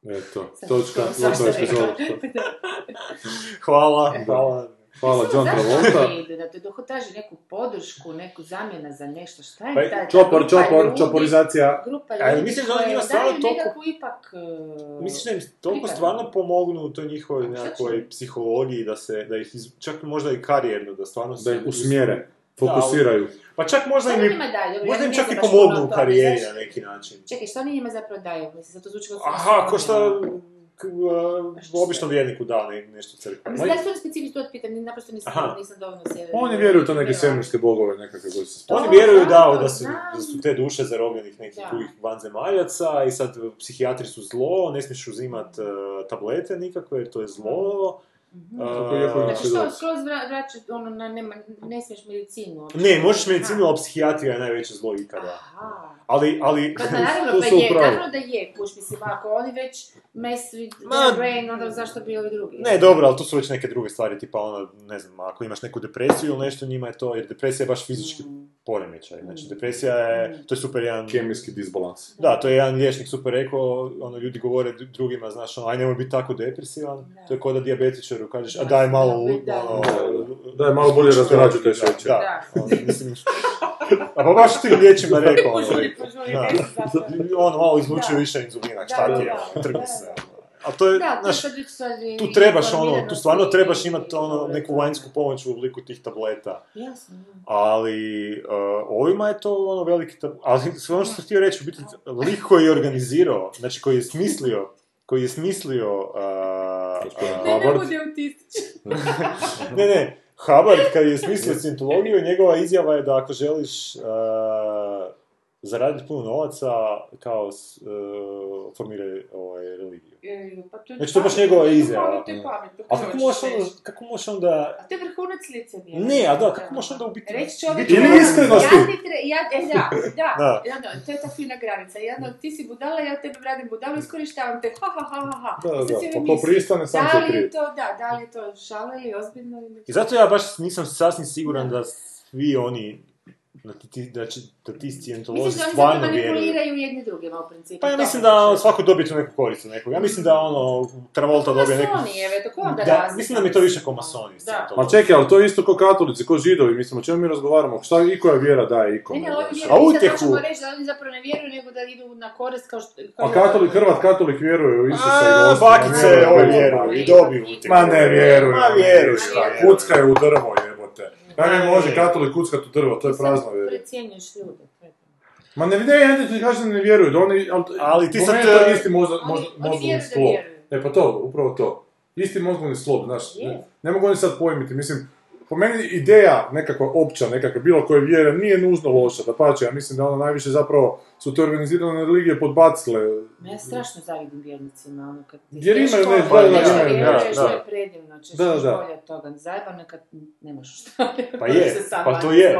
Eto, točka, epizoda. Hvala, hvala. Hvala John Zašto Travolta. idu? Da te dok traži neku podršku, neku zamjena za nešto, šta je Pa, taj? Čopor, grupa čopor, ljudi- čoporizacija. Grupa A, ljudi misliš da njima stvarno toliko- ipak... e, Misliš da im toliko stvarno pomognu u toj njihovoj nekakvoj im? psihologiji, da se, da ih, iz, čak možda i karijerno, da stvarno Da se ih usmjere. fokusiraju. Pa čak možda im, daju? Možda im čak i baš pomognu u karijeri na neki način. Čekaj, što oni njima zapravo daju? Mislim, sad to zvuči kao... Aha, ko šta uh, običnom vjerniku da ne, nešto crkva. Mislim, da su oni specifično to pitam, naprosto nisam, Aha. nisam dovoljno se... Oni vjeruju u to neke svemirske bogove nekakve koji se Oni vjeruju da, da, da, su, da su te duše zarobljenih nekih Da. drugih vanzemaljaca i sad psihijatri su zlo, ne smiješ uzimat uh, tablete nikakve jer to je zlo. Jako Znači što, skroz vra- vraća, ono, na, nema, ne smiješ medicinu. ne, možeš medicinu, ali psihijatrija je najveće zlo ikada. Aha. Ali, ali... Pa naravno, To pa su je, upravo. naravno da je, kuš, mislim, ako oni već mess with Ma- brain, onda zašto bi ovi drugi? Ne, dobro, ali to su već neke druge stvari, tipa ono, ne znam, ako imaš neku depresiju ili nešto, njima je to, jer depresija je baš fizički Mm. poremećaj. Znači, depresija je, to je super jedan... Kemijski disbalans. Da, to je jedan liječnik super rekao, ono, ljudi govore dru- drugima, znaš, ono, aj nemoj biti tako depresivan, Da. to je kao da dijabetičaru kažeš, a Da, daj malo, da, da, ono, da. Daj malo bolje razgrađu te šećere. Da, Da. ono, mislim, pa baš tim liječima rekao, Požuri, požuri, ono, malo izluči Da. više inzulina, šta ti je, ono, trgni se, ono. A to je, Da, znaš, tu trebaš ono, tu stvarno trebaš imati ono, neku vanjsku pomoć u obliku tih tableta. Jasno. Ali uh, ovima je to ono veliki... tab- Ali sve ono što sam htio reći, u biti, lik koji je organizirao, znači koji je smislio, koji je smislio uh, uh, Ne, ne, ne, Hubbard kad je smislio scientologiju, njegova izjava je da ako želiš uh, zaraditi puno novaca, kao s- uh, formiraj ovaj, religiju. E, Pa to je Znači, to je baš njegova to je izjava. to pametno, A kako možeš onda, kako možeš onda... A to je vrhunac licemjerja. Ne, a da, kako možeš onda u biti... Reći čovjeku... biti Ili iskrenosti. Ja ti tre... Ja, e, da, da, Da. da, to je ta fina granica. Jedno, ti si budala, ja tebe radim budalu, iskorištavam te, ha, ha, ha, ha, ha. Da, da, si pa misli, pristane, sam da se li kriv. je to, da, da li je to šala ili ozbiljno ili... I zato ja baš nisam sasvim siguran da svi oni, da ti, da će, da ti scientolozi Misliš da oni stvarno vjeruju. jedni drugima u principu? Pa ja to mislim da svako dobije tu neku korist od nekog. Ja mislim da ono, Travolta dobije neku... Masoni, evo, to ko onda Da, mislim da mi je to više ko masoni. Da. Scientolozi. Ma čekaj, ali to je isto kao katolici, kao židovi, mislim, o čemu mi razgovaramo? Šta i koja vjera daje Ne, ikome? ne, ali ovi vjeruju, utjehu- možemo reći da oni zapravo ne vjeruju, nego da idu na korist kao što... kao A katolik, Hrvat katolik vjeruje u Isusa i A, Gospoda. bakice ne vjeruju i dobiju. Ma ne vjeruju. Ma vjeruju, Ma šta vjeruju. je. Kucka je u drvo, Ma ne može katolik kuckat u drvo, to je prazno vjera. Precijenjuješ ljude. Ma ne, ne, ja ti kažem da ne vjeruju, da oni, ali, Ali ti sad, to e, isti možda, možda, mozgovni vjeruju vjeruju. E pa to, upravo to. Isti mozgovni slop, znaš, ne mogu oni sad pojmiti, mislim, po meni ideja nekakva opća, nekakva bilo koje vjere nije nužno loša, da pače, ja mislim da ono najviše zapravo su te organizirane religije podbacile. Ma Ja strašno zavidim vjernicima, ono kad ti Jer imaju nešto, da, da, imaju, da, to da. je predivno, ćeš Da, da. bolje od toga. Zajebano je kad nemaš šta. Pa je, pa to je.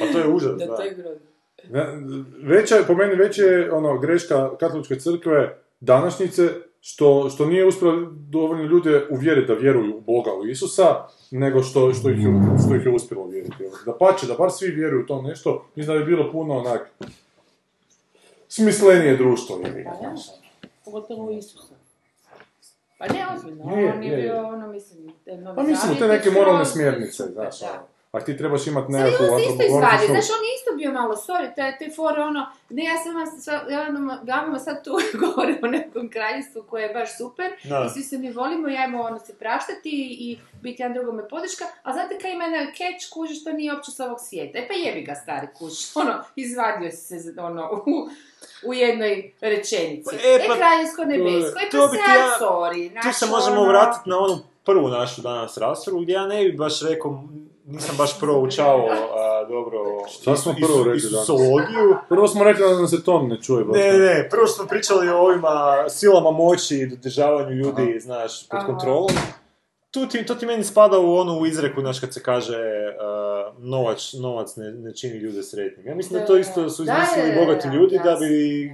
Pa to je užas, Da, da. to je grozno. Ne, Veća, po meni veća je ono, greška katoličke crkve današnjice, što, što nije uspjelo dovoljno ljude uvjeriti da vjeruju u Boga, u Isusa, nego što, što, ih, je, što ih je uspjelo vjeriti. Da pače, da bar svi vjeruju u to nešto, mislim da bi bilo puno onak smislenije društvo. ga, Pa. Pogotovo u Isusa. Pa ne ozbiljno, Je, on je je, je. bio ono, mislim, Pa mislim, te je neke moralne smjernice, znaš. da. Ono. A ti trebaš imati Sad nekakvu isto izvadio, antropomorfičnu- znaš, on je isto bio malo, sorry, te, te fore, ono, ne, ja sam ja vam sad tu govorim o nekom kraljestvu koje je baš super, Da. i svi se mi volimo i ajmo ono se praštati i biti jedan drugome podrška, a znate kaj ima jedan catch, kužiš, to nije uopće s ovog svijeta. E pa jebi ga, stari kužiš, ono, izvadio si se, ono, u, u jednoj rečenici. Pa, e, E, pa, kraljevsko nebesko, e pa sad, ja- sorry, Tu se možemo ono- vratiti na onu prvu našu danas raspravu, gdje ja ne bi baš rekao, nisam baš proučavao a, dobro Šta smo prvo rekli Isusologiju. Prvo smo rekli da nam se ton ne čuje. baš. Ne, ne, prvo smo pričali o ovima silama moći i dodržavanju ljudi, znaš, pod Aha. kontrolom. Tu ti, to ti meni spada u onu izreku, znaš, kad se kaže uh, novac, novac ne, ne čini ljude sretnim. Ja mislim da to isto su Da, izmislili da, bogati da, ljudi da bi.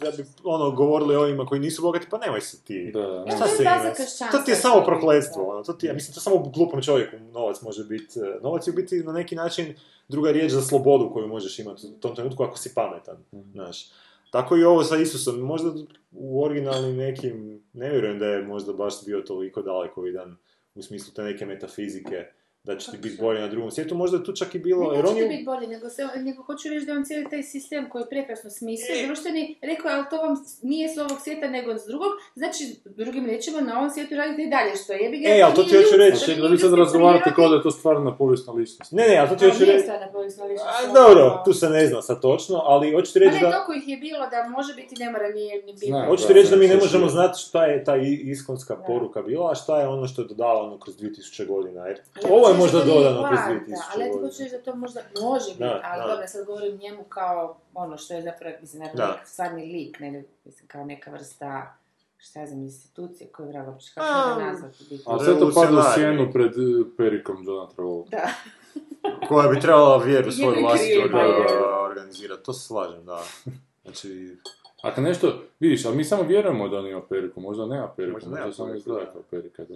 Da bi ono, govorili o ovima koji nisu bogati, pa nemoj se ti. Da, da. Ja, Šta se ima? To ti je samo prokletstvo, ono, to ti je, mislim, to samo glupom čovjeku novac može biti, e, novac je u biti na neki način druga riječ za slobodu koju možeš imati u tom trenutku ako si pametan, znaš. Tako i ovo sa Isusom, možda u originalnim nekim, ne vjerujem da je možda baš bio toliko dalekovidan u smislu te neke metafizike, da će ti biti bolje na drugom svijetu, možda je tu čak i bilo, Ne, jer neće on ti je... biti bolje, nego, se, nego hoću reći da on cijeli taj sistem koji je prekrasno smislio, društveni, rekao je, ali to vam nije s ovog svijeta nego s drugog, znači, drugim riječima, na ovom svijetu radite i dalje što je. Bi ga, E, ali to ti hoću reći. Čekaj, da vi sad razgovarate kao da je to stvarna povijesna ličnost. Ne, ne, ali to ti To hoću nije reći... stvarna povijesna ličnost, A, dobro, tu se ne zna sad točno, ali hoću ti Pa reći ne, da... toliko ih je bilo da može biti, ne mora nije ni bilo. Hoću ti reći da mi ne možemo znati šta je ta iskonska poruka bila, a šta je ono što je dodavano kroz 2000 godina. Jer ovo je možda dodano kroz poanta, 2000 Ali ja ti hoću reći da to možda može biti, ali dobro, sad govorim njemu kao ono što je zapravo, mislim, ne Da. lik, stvarni lik, ne, mislim, kao neka vrsta, šta ja znam, institucije koju je vraga, uopće, kako ga nazvati, biti. A sve to pada u sjenu pred eh, perikom Johna Travolta. Da. Koja bi trebala vjeru svoju vlastitu je. orga- organizirati. To se slažem, da. Znači, Ako nešto, vidiš, ali mi samo vjerujemo da on ima periku, možda nema periku, Možda možda, nema samo periku, izgleda da. kao perika, da.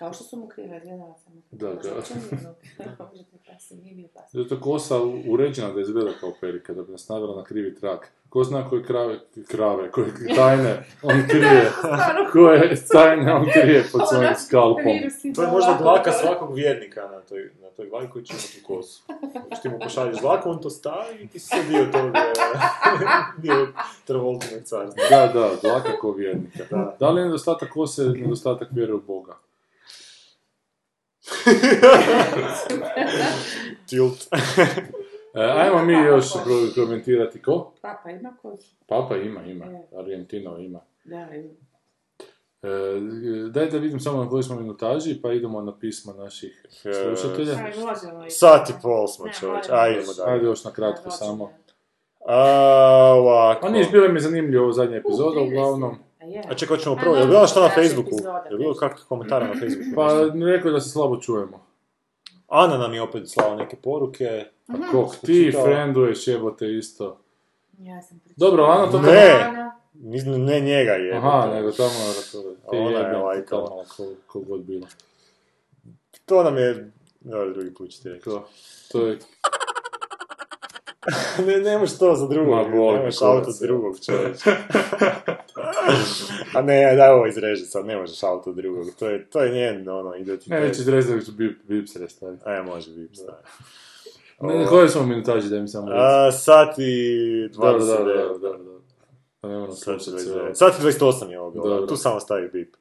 Kao što su mu krive, gledala sam. Da, da. Što? Može ti pasti, nije bio pasti. Zato kosa uređena da izgleda kao perika, da bi nas navela na krivi trak. Ko zna koje krave, krave, koje tajne on krije, koje tajne on krije pod svojim skalpom. to je možda dlaka svakog vjernika na toj, na toj glavi koji će imati kosu. Znači ti mu pošalješ dlaku, on to stavi i ti si dio tog, e, dio Travoltinog carstva. Da, da, dlaka kao vjernika. Da. Da li je nedostatak kose nedostatak vjere u Boga? Tilt. E, ajmo mi još pro- komentirati ko? Papa ima kosu? Papa ima, ima. Je. Argentino ima. Da, ima. E, daj da vidim samo na kojoj smo minutaži, pa idemo na pisma naših slušatelja. Aj, možemo i- Sat i pol smo Ne, čovječ, idemo dalje. Ajde još na kratko Da, samo. A, ovako. A niš, bilo mi je zanimljivo ovo zadnja epizoda, uglavnom. A je. A čekaj, hoćemo A, prvo, je bilo šta na Facebooku? Je bilo kakvih komentara na Facebooku? Pa rekao da se slabo čujemo. Ana nam je opet slala neke poruke. Pa kog ti čitao. frienduješ, jebote isto. Ja sam pročitala. Dobro, Ana to... Ne. Ne njega je. Aha, nego tamo je ti Ona je lajkala. tamo, ko- ko god bilo. To nam je... Dobro, drugi put ću ti reći. To, to je ne, nemaš to za drugog, Ma, boli me nemaš auto ja. drugog čovječa. A ne, daj ovo izreži sad, ne možeš auto drugog, to je, to je njen, ono, identitet. Ne, već izrezali su bip, bip se restavi. E, može biti, staviti. Ne, koje smo minutaži da mi samo reći? Sat i 29. Dobro, dobro, dobro, dobro, dobro. Pa ne moram Sat i slušati sve ovo. 29. Sat i 28 je ovo bilo, tu samo stavi bip.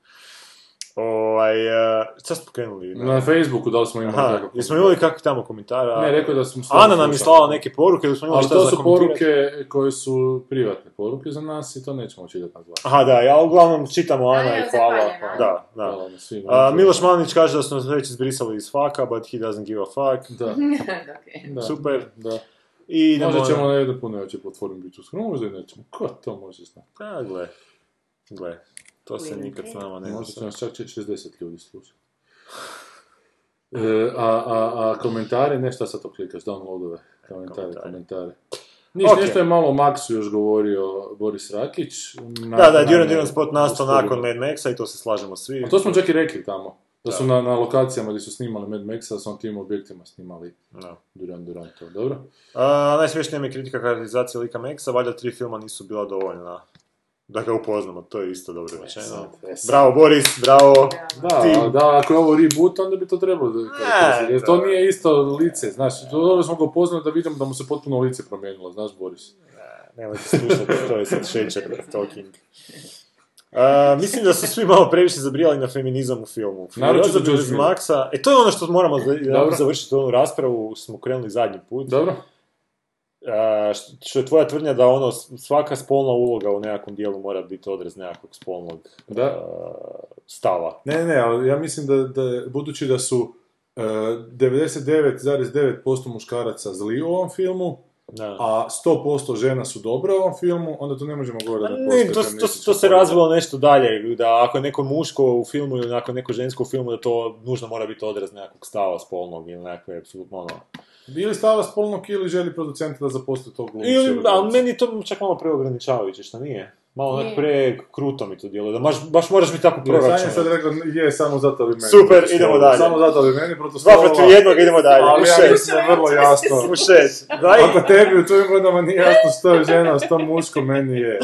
Ovaj, uh, šta smo krenuli? Na Facebooku da li smo imali Aha, kakav jesmo imali kakvih tamo komentara? Ne, rekao da smo Ana nam je slala neke poruke, da smo imali Ali šta to su poruke koje su privatne poruke za nas i to nećemo čitati na glas. Aha, da, ja uglavnom čitamo Ana A, i hvala. Ana. Da, da. Hvala na svim. A, Miloš Malnić kaže da nas već izbrisali iz faka, but he doesn't give a fuck. Da, da. Super. Da. I idemo... Možda ćemo na jednu puno veće platformi biti uskoro, možda i nećemo. Ko to može znati? Da, gle. Gle. To se nikad s nama ne Možda će nas čak 60 ljudi slušati. E, a, a, a komentari, ne šta sad to klikaš, downloadove, komentare, Komentari. komentare. Niš, Ok. nešto je malo o Maxu još govorio Boris Rakić. Na- Da, da, Duran Duran spot nastao nakon Mad Maxa i to se slažemo svi. A to smo čak i rekli tamo. Da su Da. na, na lokacijama gdje su snimali Mad Maxa, da su na tim objektima snimali Da. Duran Duran to, dobro? A, najsmješnija mi je kritika karakterizacije lika Maxa, valjda tri filma nisu bila dovoljna da ga upoznamo, to je isto dobro rečeno. Bravo Boris, bravo. Da, Ti- da, ako je ovo reboot, onda bi to trebalo da karakterizirati. Jer to nije isto lice, znaš, dobro smo ga upoznali da vidimo da mu se potpuno lice promijenilo, znaš Boris. Nemojte slušati, to je sad šećer talking. A, mislim da su svi malo previše zabrijali na feminizam u filmu. Miller. Maxa. E, to je ono što moramo završiti onu raspravu, smo krenuli zadnji put. Dobro? Što je tvoja tvrdnja da ono, svaka spolna uloga u nekakvom dijelu mora biti odraz nekakvog spolnog Da. stava. Ne, ne, ali ja mislim da, da budući da su e, 99,9% muškaraca zli u ovom filmu, Da. a 100% žena su dobre u ovom filmu, onda tu ne možemo govoriti da Ne, to, to, to se razvilo nešto dalje, da ako je neko muško u filmu ili ako je neko žensko u filmu, da to nužno mora biti odraz nekakvog stava spolnog ili nekakve, apsolutno ono... Ili stava spolnog ili želi producenta da zaposli tog glumca. Ili, ali meni to čak malo preograničavajuće, što nije? Malo onak pre kruto mi to djeluje, da baš, baš moraš biti tako Gle, Sanja je proračun. sad rekao, je, samo zato bi meni. Super, idemo dalje. Samo zato bi meni Dva protestovao. protiv jednog, idemo dalje, u Ali ja mislim da je vrlo jasno. U šest. Daj, Ako tebi u tvojim godinama nije jasno što je žena, što muško, meni je.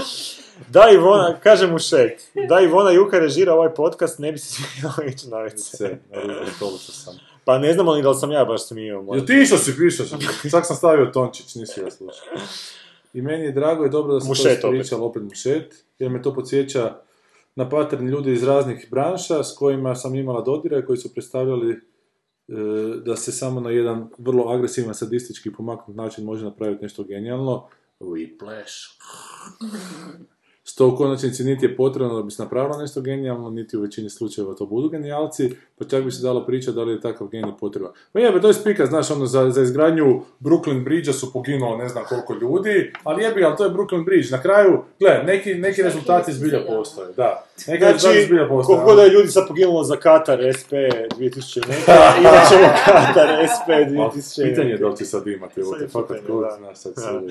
da Ivona, kažem u šest. Da Ivona Juka režira ovaj podcast, ne bi se smjela ići na WC. Ruku stolicu sam. Pa ne znamo ni da li sam ja baš smio. Jel ti išao si, pišao si. Sad sam stavio Tončić, nisi ja slušao. I meni je drago i dobro da se Mušet to opet. ispričalo opet mušet, jer me to podsjeća na pattern ljudi iz raznih branša s kojima sam imala dodira koji su predstavljali e, da se samo na jedan vrlo agresivan, sadistički pomaknut način može napraviti nešto genijalno. Whiplash. Što u konačnici niti je potrebno da bi se napravilo nešto genijalno, niti u većini slučajeva to budu genijalci, pa čak bi se dalo pričati da li je takav genij potreban. Pa je, to je spika, znaš, ono, za, za izgradnju Brooklyn Bridge-a su poginulo ne znam koliko ljudi, ali jebi, ali to je Brooklyn Bridge. Na kraju, gle, neki, neki rezultati zbilja postoje, da. Neki rezultati Znači, zbilja postoje. koliko god da je ljudi sad poginulo za Katar SP 2000 metara, imat ćemo Katar SP A 2000 Pitanje je da li će sad imati, evo Sad te, je fakat kod, znaš, sad se tamo.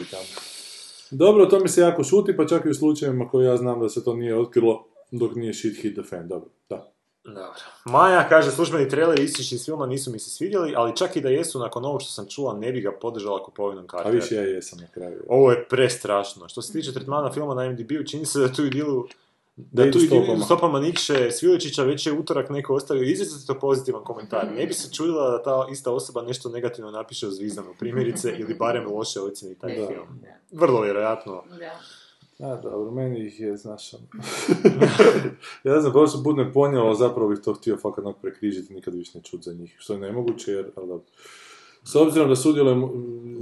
Dobro, to mi se jako šuti, pa čak i u slučajevima koje ja znam da se to nije otkrilo dok nije shit hit the fan, dobro, da. Dobro. Maja kaže, službeni traileri istični iz filma nisu mi se svidjeli, ali čak i da jesu, nakon ovog što sam čula, ne bi ga podržala kupovinom karte. A više ja jesam na kraju. Ovo je prestrašno. Što se tiče tretmana filma na MDB-u, čini se da tu idilu Da da tu stopama. stopama Nikše Svilečića već je utorak neko ostavio izrazito pozitivan komentar. Ne bi se čudila da ta ista osoba nešto negativno napiše o Zvizdanu, primjerice, ili barem loše ocjeni taj Da. film. Vrlo vjerojatno. Da. A, dobro, meni ih je, znaš, ono. ja ne znam, baš budem ponijelo, ali zapravo bih to htio fakat prekrižiti, nikad više ne čut za njih, što je nemoguće, jer, ali dobro. S obzirom da sudjelujem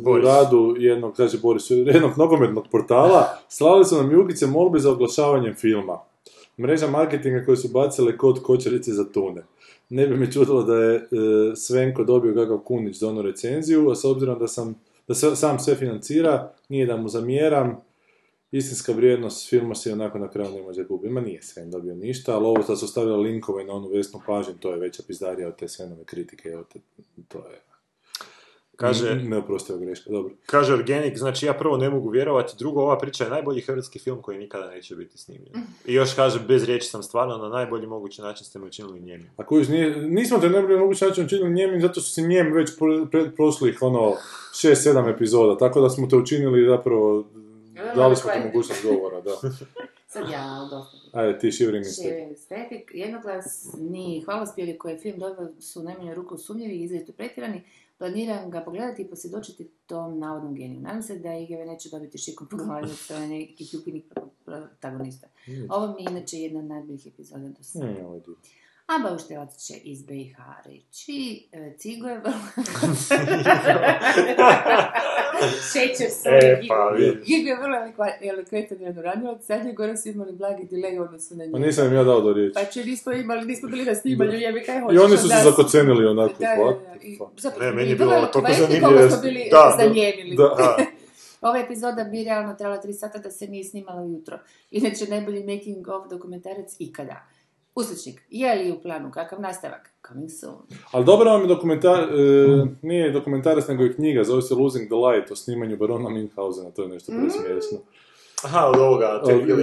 u radu jednog, kaže Boris, jednog nogometnog portala, slali su nam jugice molbe za oglašavanjem filma. Mreža marketinga koje su bacile kod kočarice za tune. Ne bi me čudilo da je e, Svenko dobio kakav kunić za onu recenziju, a s obzirom da sam da se, sam sve financira, nije da mu zamjeram, istinska vrijednost filma se onako na kraju ne može gubiti. Ma nije Sven dobio ništa, ali ovo da su stavili linkove na onu Vesnu Pažin, to je veća pizdarija od te Svenove kritike, evo te, to je Kaže, neoprostiva greška, dobro. kaže Organic, znači ja prvo ne mogu vjerovati, drugo, ova priča je najbolji hrvatski film koji nikada neće biti snimljen. I još kaže, bez riječi sam stvarno, na najbolji mogući način ste me učinili njemi. A kojiš, nije, nismo te najbolje moguće način učinili njemi, zato što si njem već pro, pre- prošlih, ono, 6-7 epizoda, tako da smo te učinili zapravo, dali smo ti mogućnost govora, da. Sad ja dosta. Ajde, ti Shivering Static, jednoglasni hvalospjevi koje film dobio su u najmanju ruku sumnjivi i izrazito pretjerani. Planiram ga pogledati i posvjedočiti tom navodnom geniju. Nadam se da Igeve neće dobiti šikom po glavi od strane nekih jukinih protagonista. Ovo mi je inače jedna od najboljih epizoda do sada. A Bauštelac će iz BiH reći, e, Cigo je vrlo... Šećer se E, pa. Gigo je vrlo elikventan i ranjivac, sad je gore su imali blagi delay u odnosu na Pa njega. nisam im ja dao do riječi. Pa će nismo imali, nismo bili na snimanju, jebi kaj hoćeš. I oni su se zakocenili onako. Da, da, da. I zapravo Ne, meni je bilo toliko pa zanimljivo. koliko smo bili Da, zanijemili. Da. Da. Ova epizoda bi realno trebala tri sata da se nije snimala ujutro. Inače, najbolji making of dokumentarac ikada. Usličnik, je li u planu kakav nastavak? Coming soon. Ali dobro vam je dokumentar, e, nije dokumentarac nego i knjiga, zove se Losing the Light o snimanju Barona Minhausena, to je nešto presmiješno. Aha, od ovoga,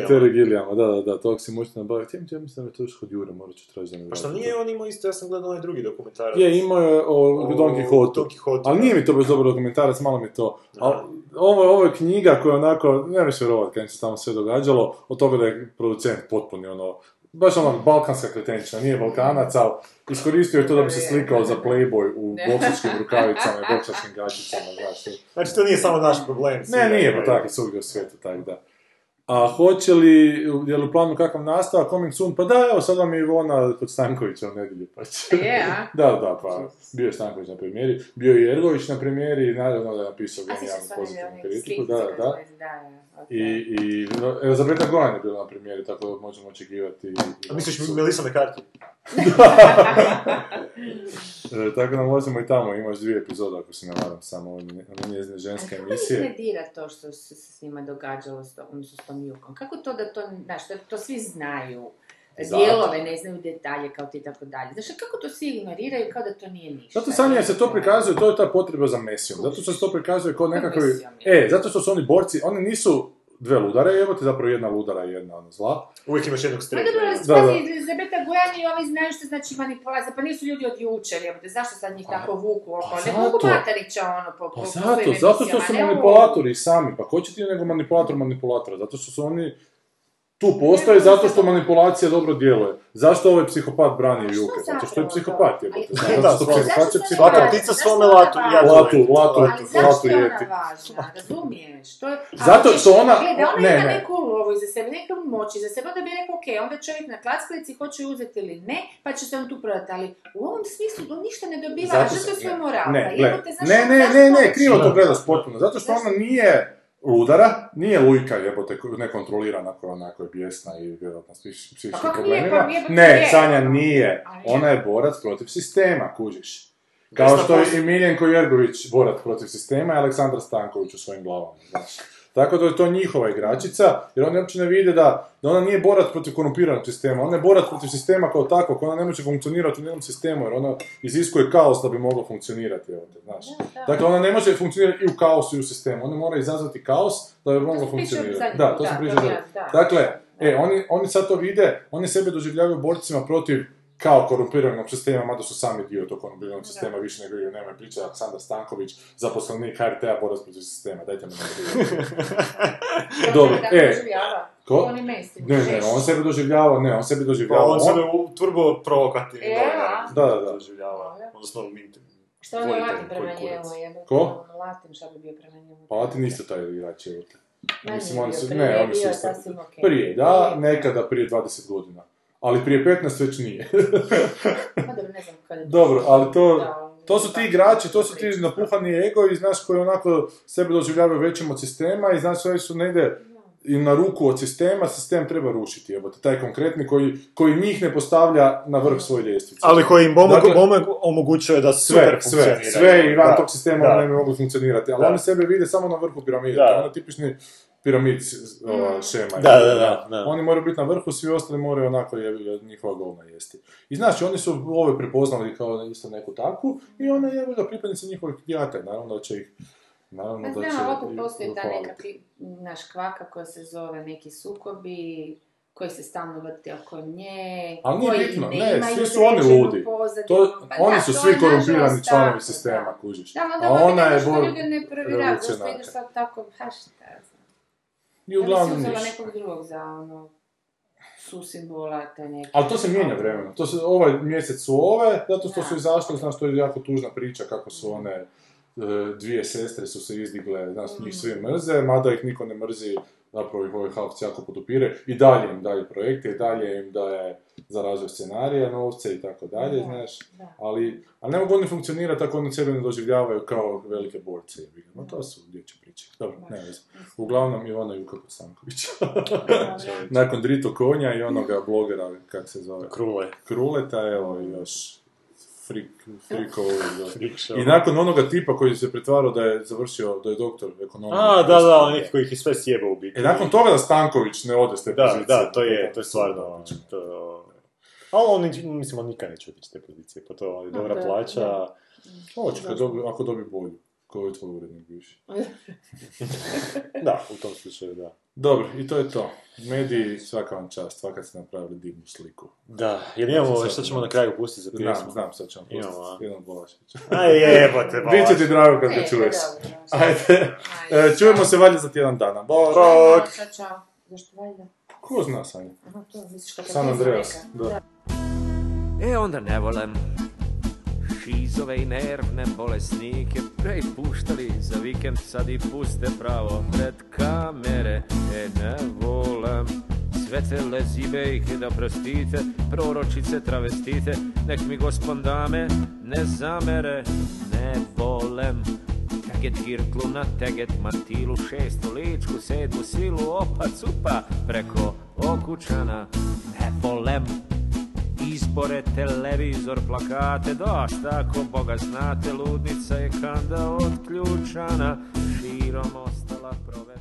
Terry Gilliama. Da, da, da, tog si možete nabaviti. Ja, ja mislim da je to još kod Jure, morat ću tražiti da mi Pa šta vrati nije on imao isto, ja sam gledao onaj drugi dokumentarac. Je, imao je o, O Don Quixote. Don Quixote, Ali nije mi to baš dobar dokumentarac, malo mi to. Ali ovo, ovo je knjiga koja onako, ne možeš vjerovati kada se tamo sve događalo, od toga da je producent potpuni ono, baš ono balkanska kretenčina, nije balkanac, ali iskoristio je to da bi se slikao za Playboy u boksačkim rukavicama i boksačkim gačicama, znaš. Znači, to nije samo naš problem. svi Ne, nije pa tako i svugdje u svijetu, tako da. A hoće li, je li u planu kakav nastavak, coming soon? Pa da, evo, sad vam je Ivona kod Stankovića u nedjelju, pa će... Je, a? Da, da, pa bio je Stanković na premijeri, bio je i Ergović na premijeri, naravno da je napisao genijalnu pozitivnu kritiku, da, da, da. I, i no, Elizabeta Golan je bila na premijeri, tako da možemo očekivati... A misliš Melissa McCarthy? E, tako da možemo i tamo, imaš dvije epizode, ako se ne varam, samo one njezine ženske Kako emisije. ne dira to što se s njima događalo s, to, odnosno s tom Jukom? Kako to da to, znaš, to svi znaju? Zato. Dijelove ne znaju detalje kao ti i tako dalje. Znaš, kako to svi ignoriraju kao da to nije ništa? Zato sanje se to prikazuje, to je ta potreba za mesijom. Zato što se to prikazuje kao nekakvi... E, zato što su oni borci, oni nisu dve ludare, evo ti zapravo jedna ludara i jedna ono zla. Uvijek imaš jednog Pa streka. dobro, Da, da. spazi, Elizabeta Gojan i ovi znaju što znači manipulacija, pa nisu ljudi od jučer, jebote, zašto sad njih tako vuku oko? pa ne mogu zato. Matarića ono po, po, Pa zato, zato što su manipulatori sami, pa ko će ti nego manipulator manipulatora, zato što su oni tu postoji zato što manipulacija dobro djeluje. Zašto ovaj psihopat brani Juke? Zato što je psihopat jebote. Zato Da, što psihopat je psihopat. Svaka ne ptica svome latu, ja? Latu, latu, Ali zašto latu je ona važna? Razumiješ? To je... Zato što ona- Gledaj, ona ne, ima ne. neku lovu iza sebe, neku moć iza sebe, onda bi rekao, ok, onda čovjek na klackalici hoće ju uzeti ili ne, pa će se on tu prodati, ali u ovom smislu on ništa ne dobiva, a Zato žrtve se- svoje ne. Ne, ne, ne, ne, ne, krivo to Da. gledaš potpuno. Zato što ona nije ludara, nije lujka jebote, ko- nekontrolirana koja onako je bijesna i vjerojatno Pa nije, problemima. pa jebote Ne. Sanja nije. A je. Ona je borac protiv sistema, kužiš. Kao što je i Miljenko Jergović borac protiv sistema i Aleksandar Stanković u svojim glavama, znaš. Tako da je to njihova igračica, jer oni uopće ne vide da, da ona nije borac protiv korumpiranog sistema, ona je borac protiv sistema kao takvog, ona ne može funkcionirati u nijednom sistemu, jer ona iziskuje kaos da bi mogla funkcionirati, te, znaš. Da, da. Dakle, ona ne može funkcionirati i u kaosu i u sistemu, ona mora izazvati kaos da bi mogla funkcionirati. Da, to sam pričao. Dakle, e, oni, oni sad to vide, oni sebe doživljavaju borcima protiv kao korumpiranog sistema, mada su sami dio tog korumpiranog sistema, više nego ili nema priča Aleksandar Stanković, zaposlenik HRT-a, borac protiv sistema, dajte mi ne Dobro, Da, e, ko? On je mainstream. Ne, ne, on sebe doživljava, ne, on sebe doživljava. Pa on sebe u turbo provokativni E? Da, da, da. doživljava. Odnosno, min- Što on je latin prema njemu, jebote. Ko? Latin, šta bi bio prema njemu? Pa Latin isto taj igrač je. Ma Mislim, oni su, ne, oni su. Prije, da, nekada prije 20 godina. Ali prije 15 već nije. Pa dobro, ne znam kada je to. Dobro, ali to, to su ti igrači, to su ti napuhani ego i znaš koji onako sebe doživljavaju većim od sistema i znaš sve su negdje i na ruku od sistema, sistem treba rušiti, jebote, taj konkretni koji, koji njih ne postavlja na vrh svoje ljestvice. Ali koji im pomogu, Dakle- pomogu- omogućuje da sve, super sve, sve i van Da. tog sistema Da. oni ne mogu funkcionirati, ali Da. oni sebe vide samo na vrhu piramide, Da. to je ono tipični piramid ova, šema. Da, da, da, da. Oni moraju biti na vrhu, svi ostali moraju onako je, njihova govna jesti. I znači, oni su ove prepoznali kao isto neku takvu i ona je da pripadnici njihovih jata, naravno da će ih Naravno Ne da će... znam, ali opet postoji ta neka naš kvaka koja se zove neki sukobi, koji se stalno vrti oko nje, Ali nije koji bitno, ne svi su oni ludi. To, Pa oni da, su to svi korumpirani članovi sistema, da. kužiš. Da, onda A ona je bor- ljudi ne provjeravaju, zašto ideš sad tako, ha šta ja znam. I Ja bi uglavnom ništa. nekog drugog za ono, su simbola, te neke. Ali to se mijenja vremenom. To se, ovaj mjesec su ove, zato što Da. su izašle, znaš, to je jako tužna priča kako su one e, dvije sestre su se izdigle, znaš, njih svi mrze, mada ih niko ne mrzi, zapravo ih ovaj Havc jako podupire, i dalje im daje projekte, i dalje im daje za razvoj scenarija, novce i tako dalje, Da, znaš, da. ali, ali ne mogu oni funkcionirati ako oni sebe ne doživljavaju kao velike borce, no to su dječje priče. Dobro, ne veze. Uglavnom Ivana Juka Kosanković. Nakon Drito Konja i onoga blogera, kak se zove, Krule. Kruleta, evo i još frik. Freak show. I nakon onoga tipa koji se pretvarao da je završio, da je doktor ekonomije. A, da, da, on neki koji ih je sve sjeba u biti. E, nakon toga da Stanković ne ode s te Da, pozicije. da, to je, to je stvarno, to... Ali on, mislim, on nikad neće otići s te pozicije, pa to je dobra da, plaća. da. Hoće, kad dobi, ako dobi bolju. Koji je tvoj urednik bivši. Da, u tom slučaju, da. Dobro, i to je to. Mediji, svaka vam čast, svaka ste napravili divnu sliku. Da, jer imamo, šta ćemo na kraju pustiti za pjesmu? Znam, znam, sad ćemo Imamo, pustiti. a? Idemo Bolašević. Aj, jebote, Biće ti drago kad ga E, čuješ. Ajde, Ajde. E, čujemo se valjda za tjedan dana. Bok! Čao, čao. Zašto valjda? Ko zna Sanja? Aha, to misliš kako je San Andreas, da. E onda ne volem Šizove i nervne bolesnike. Prepuštali za vikend Sad i puste pravo pred kamere. E ne volem sve te lezibejke da prostite Proročice travestite. Nek mi gospon dame ne zamere. Ne volem. Teget girklu na teget mantilu Šestu ličku, sedmu silu Opa cupa preko okučana. Ne volem Izbore, televizor, plakate, dosta ako Boga znate, ludnica je kanda od ključana, širom ostala prover.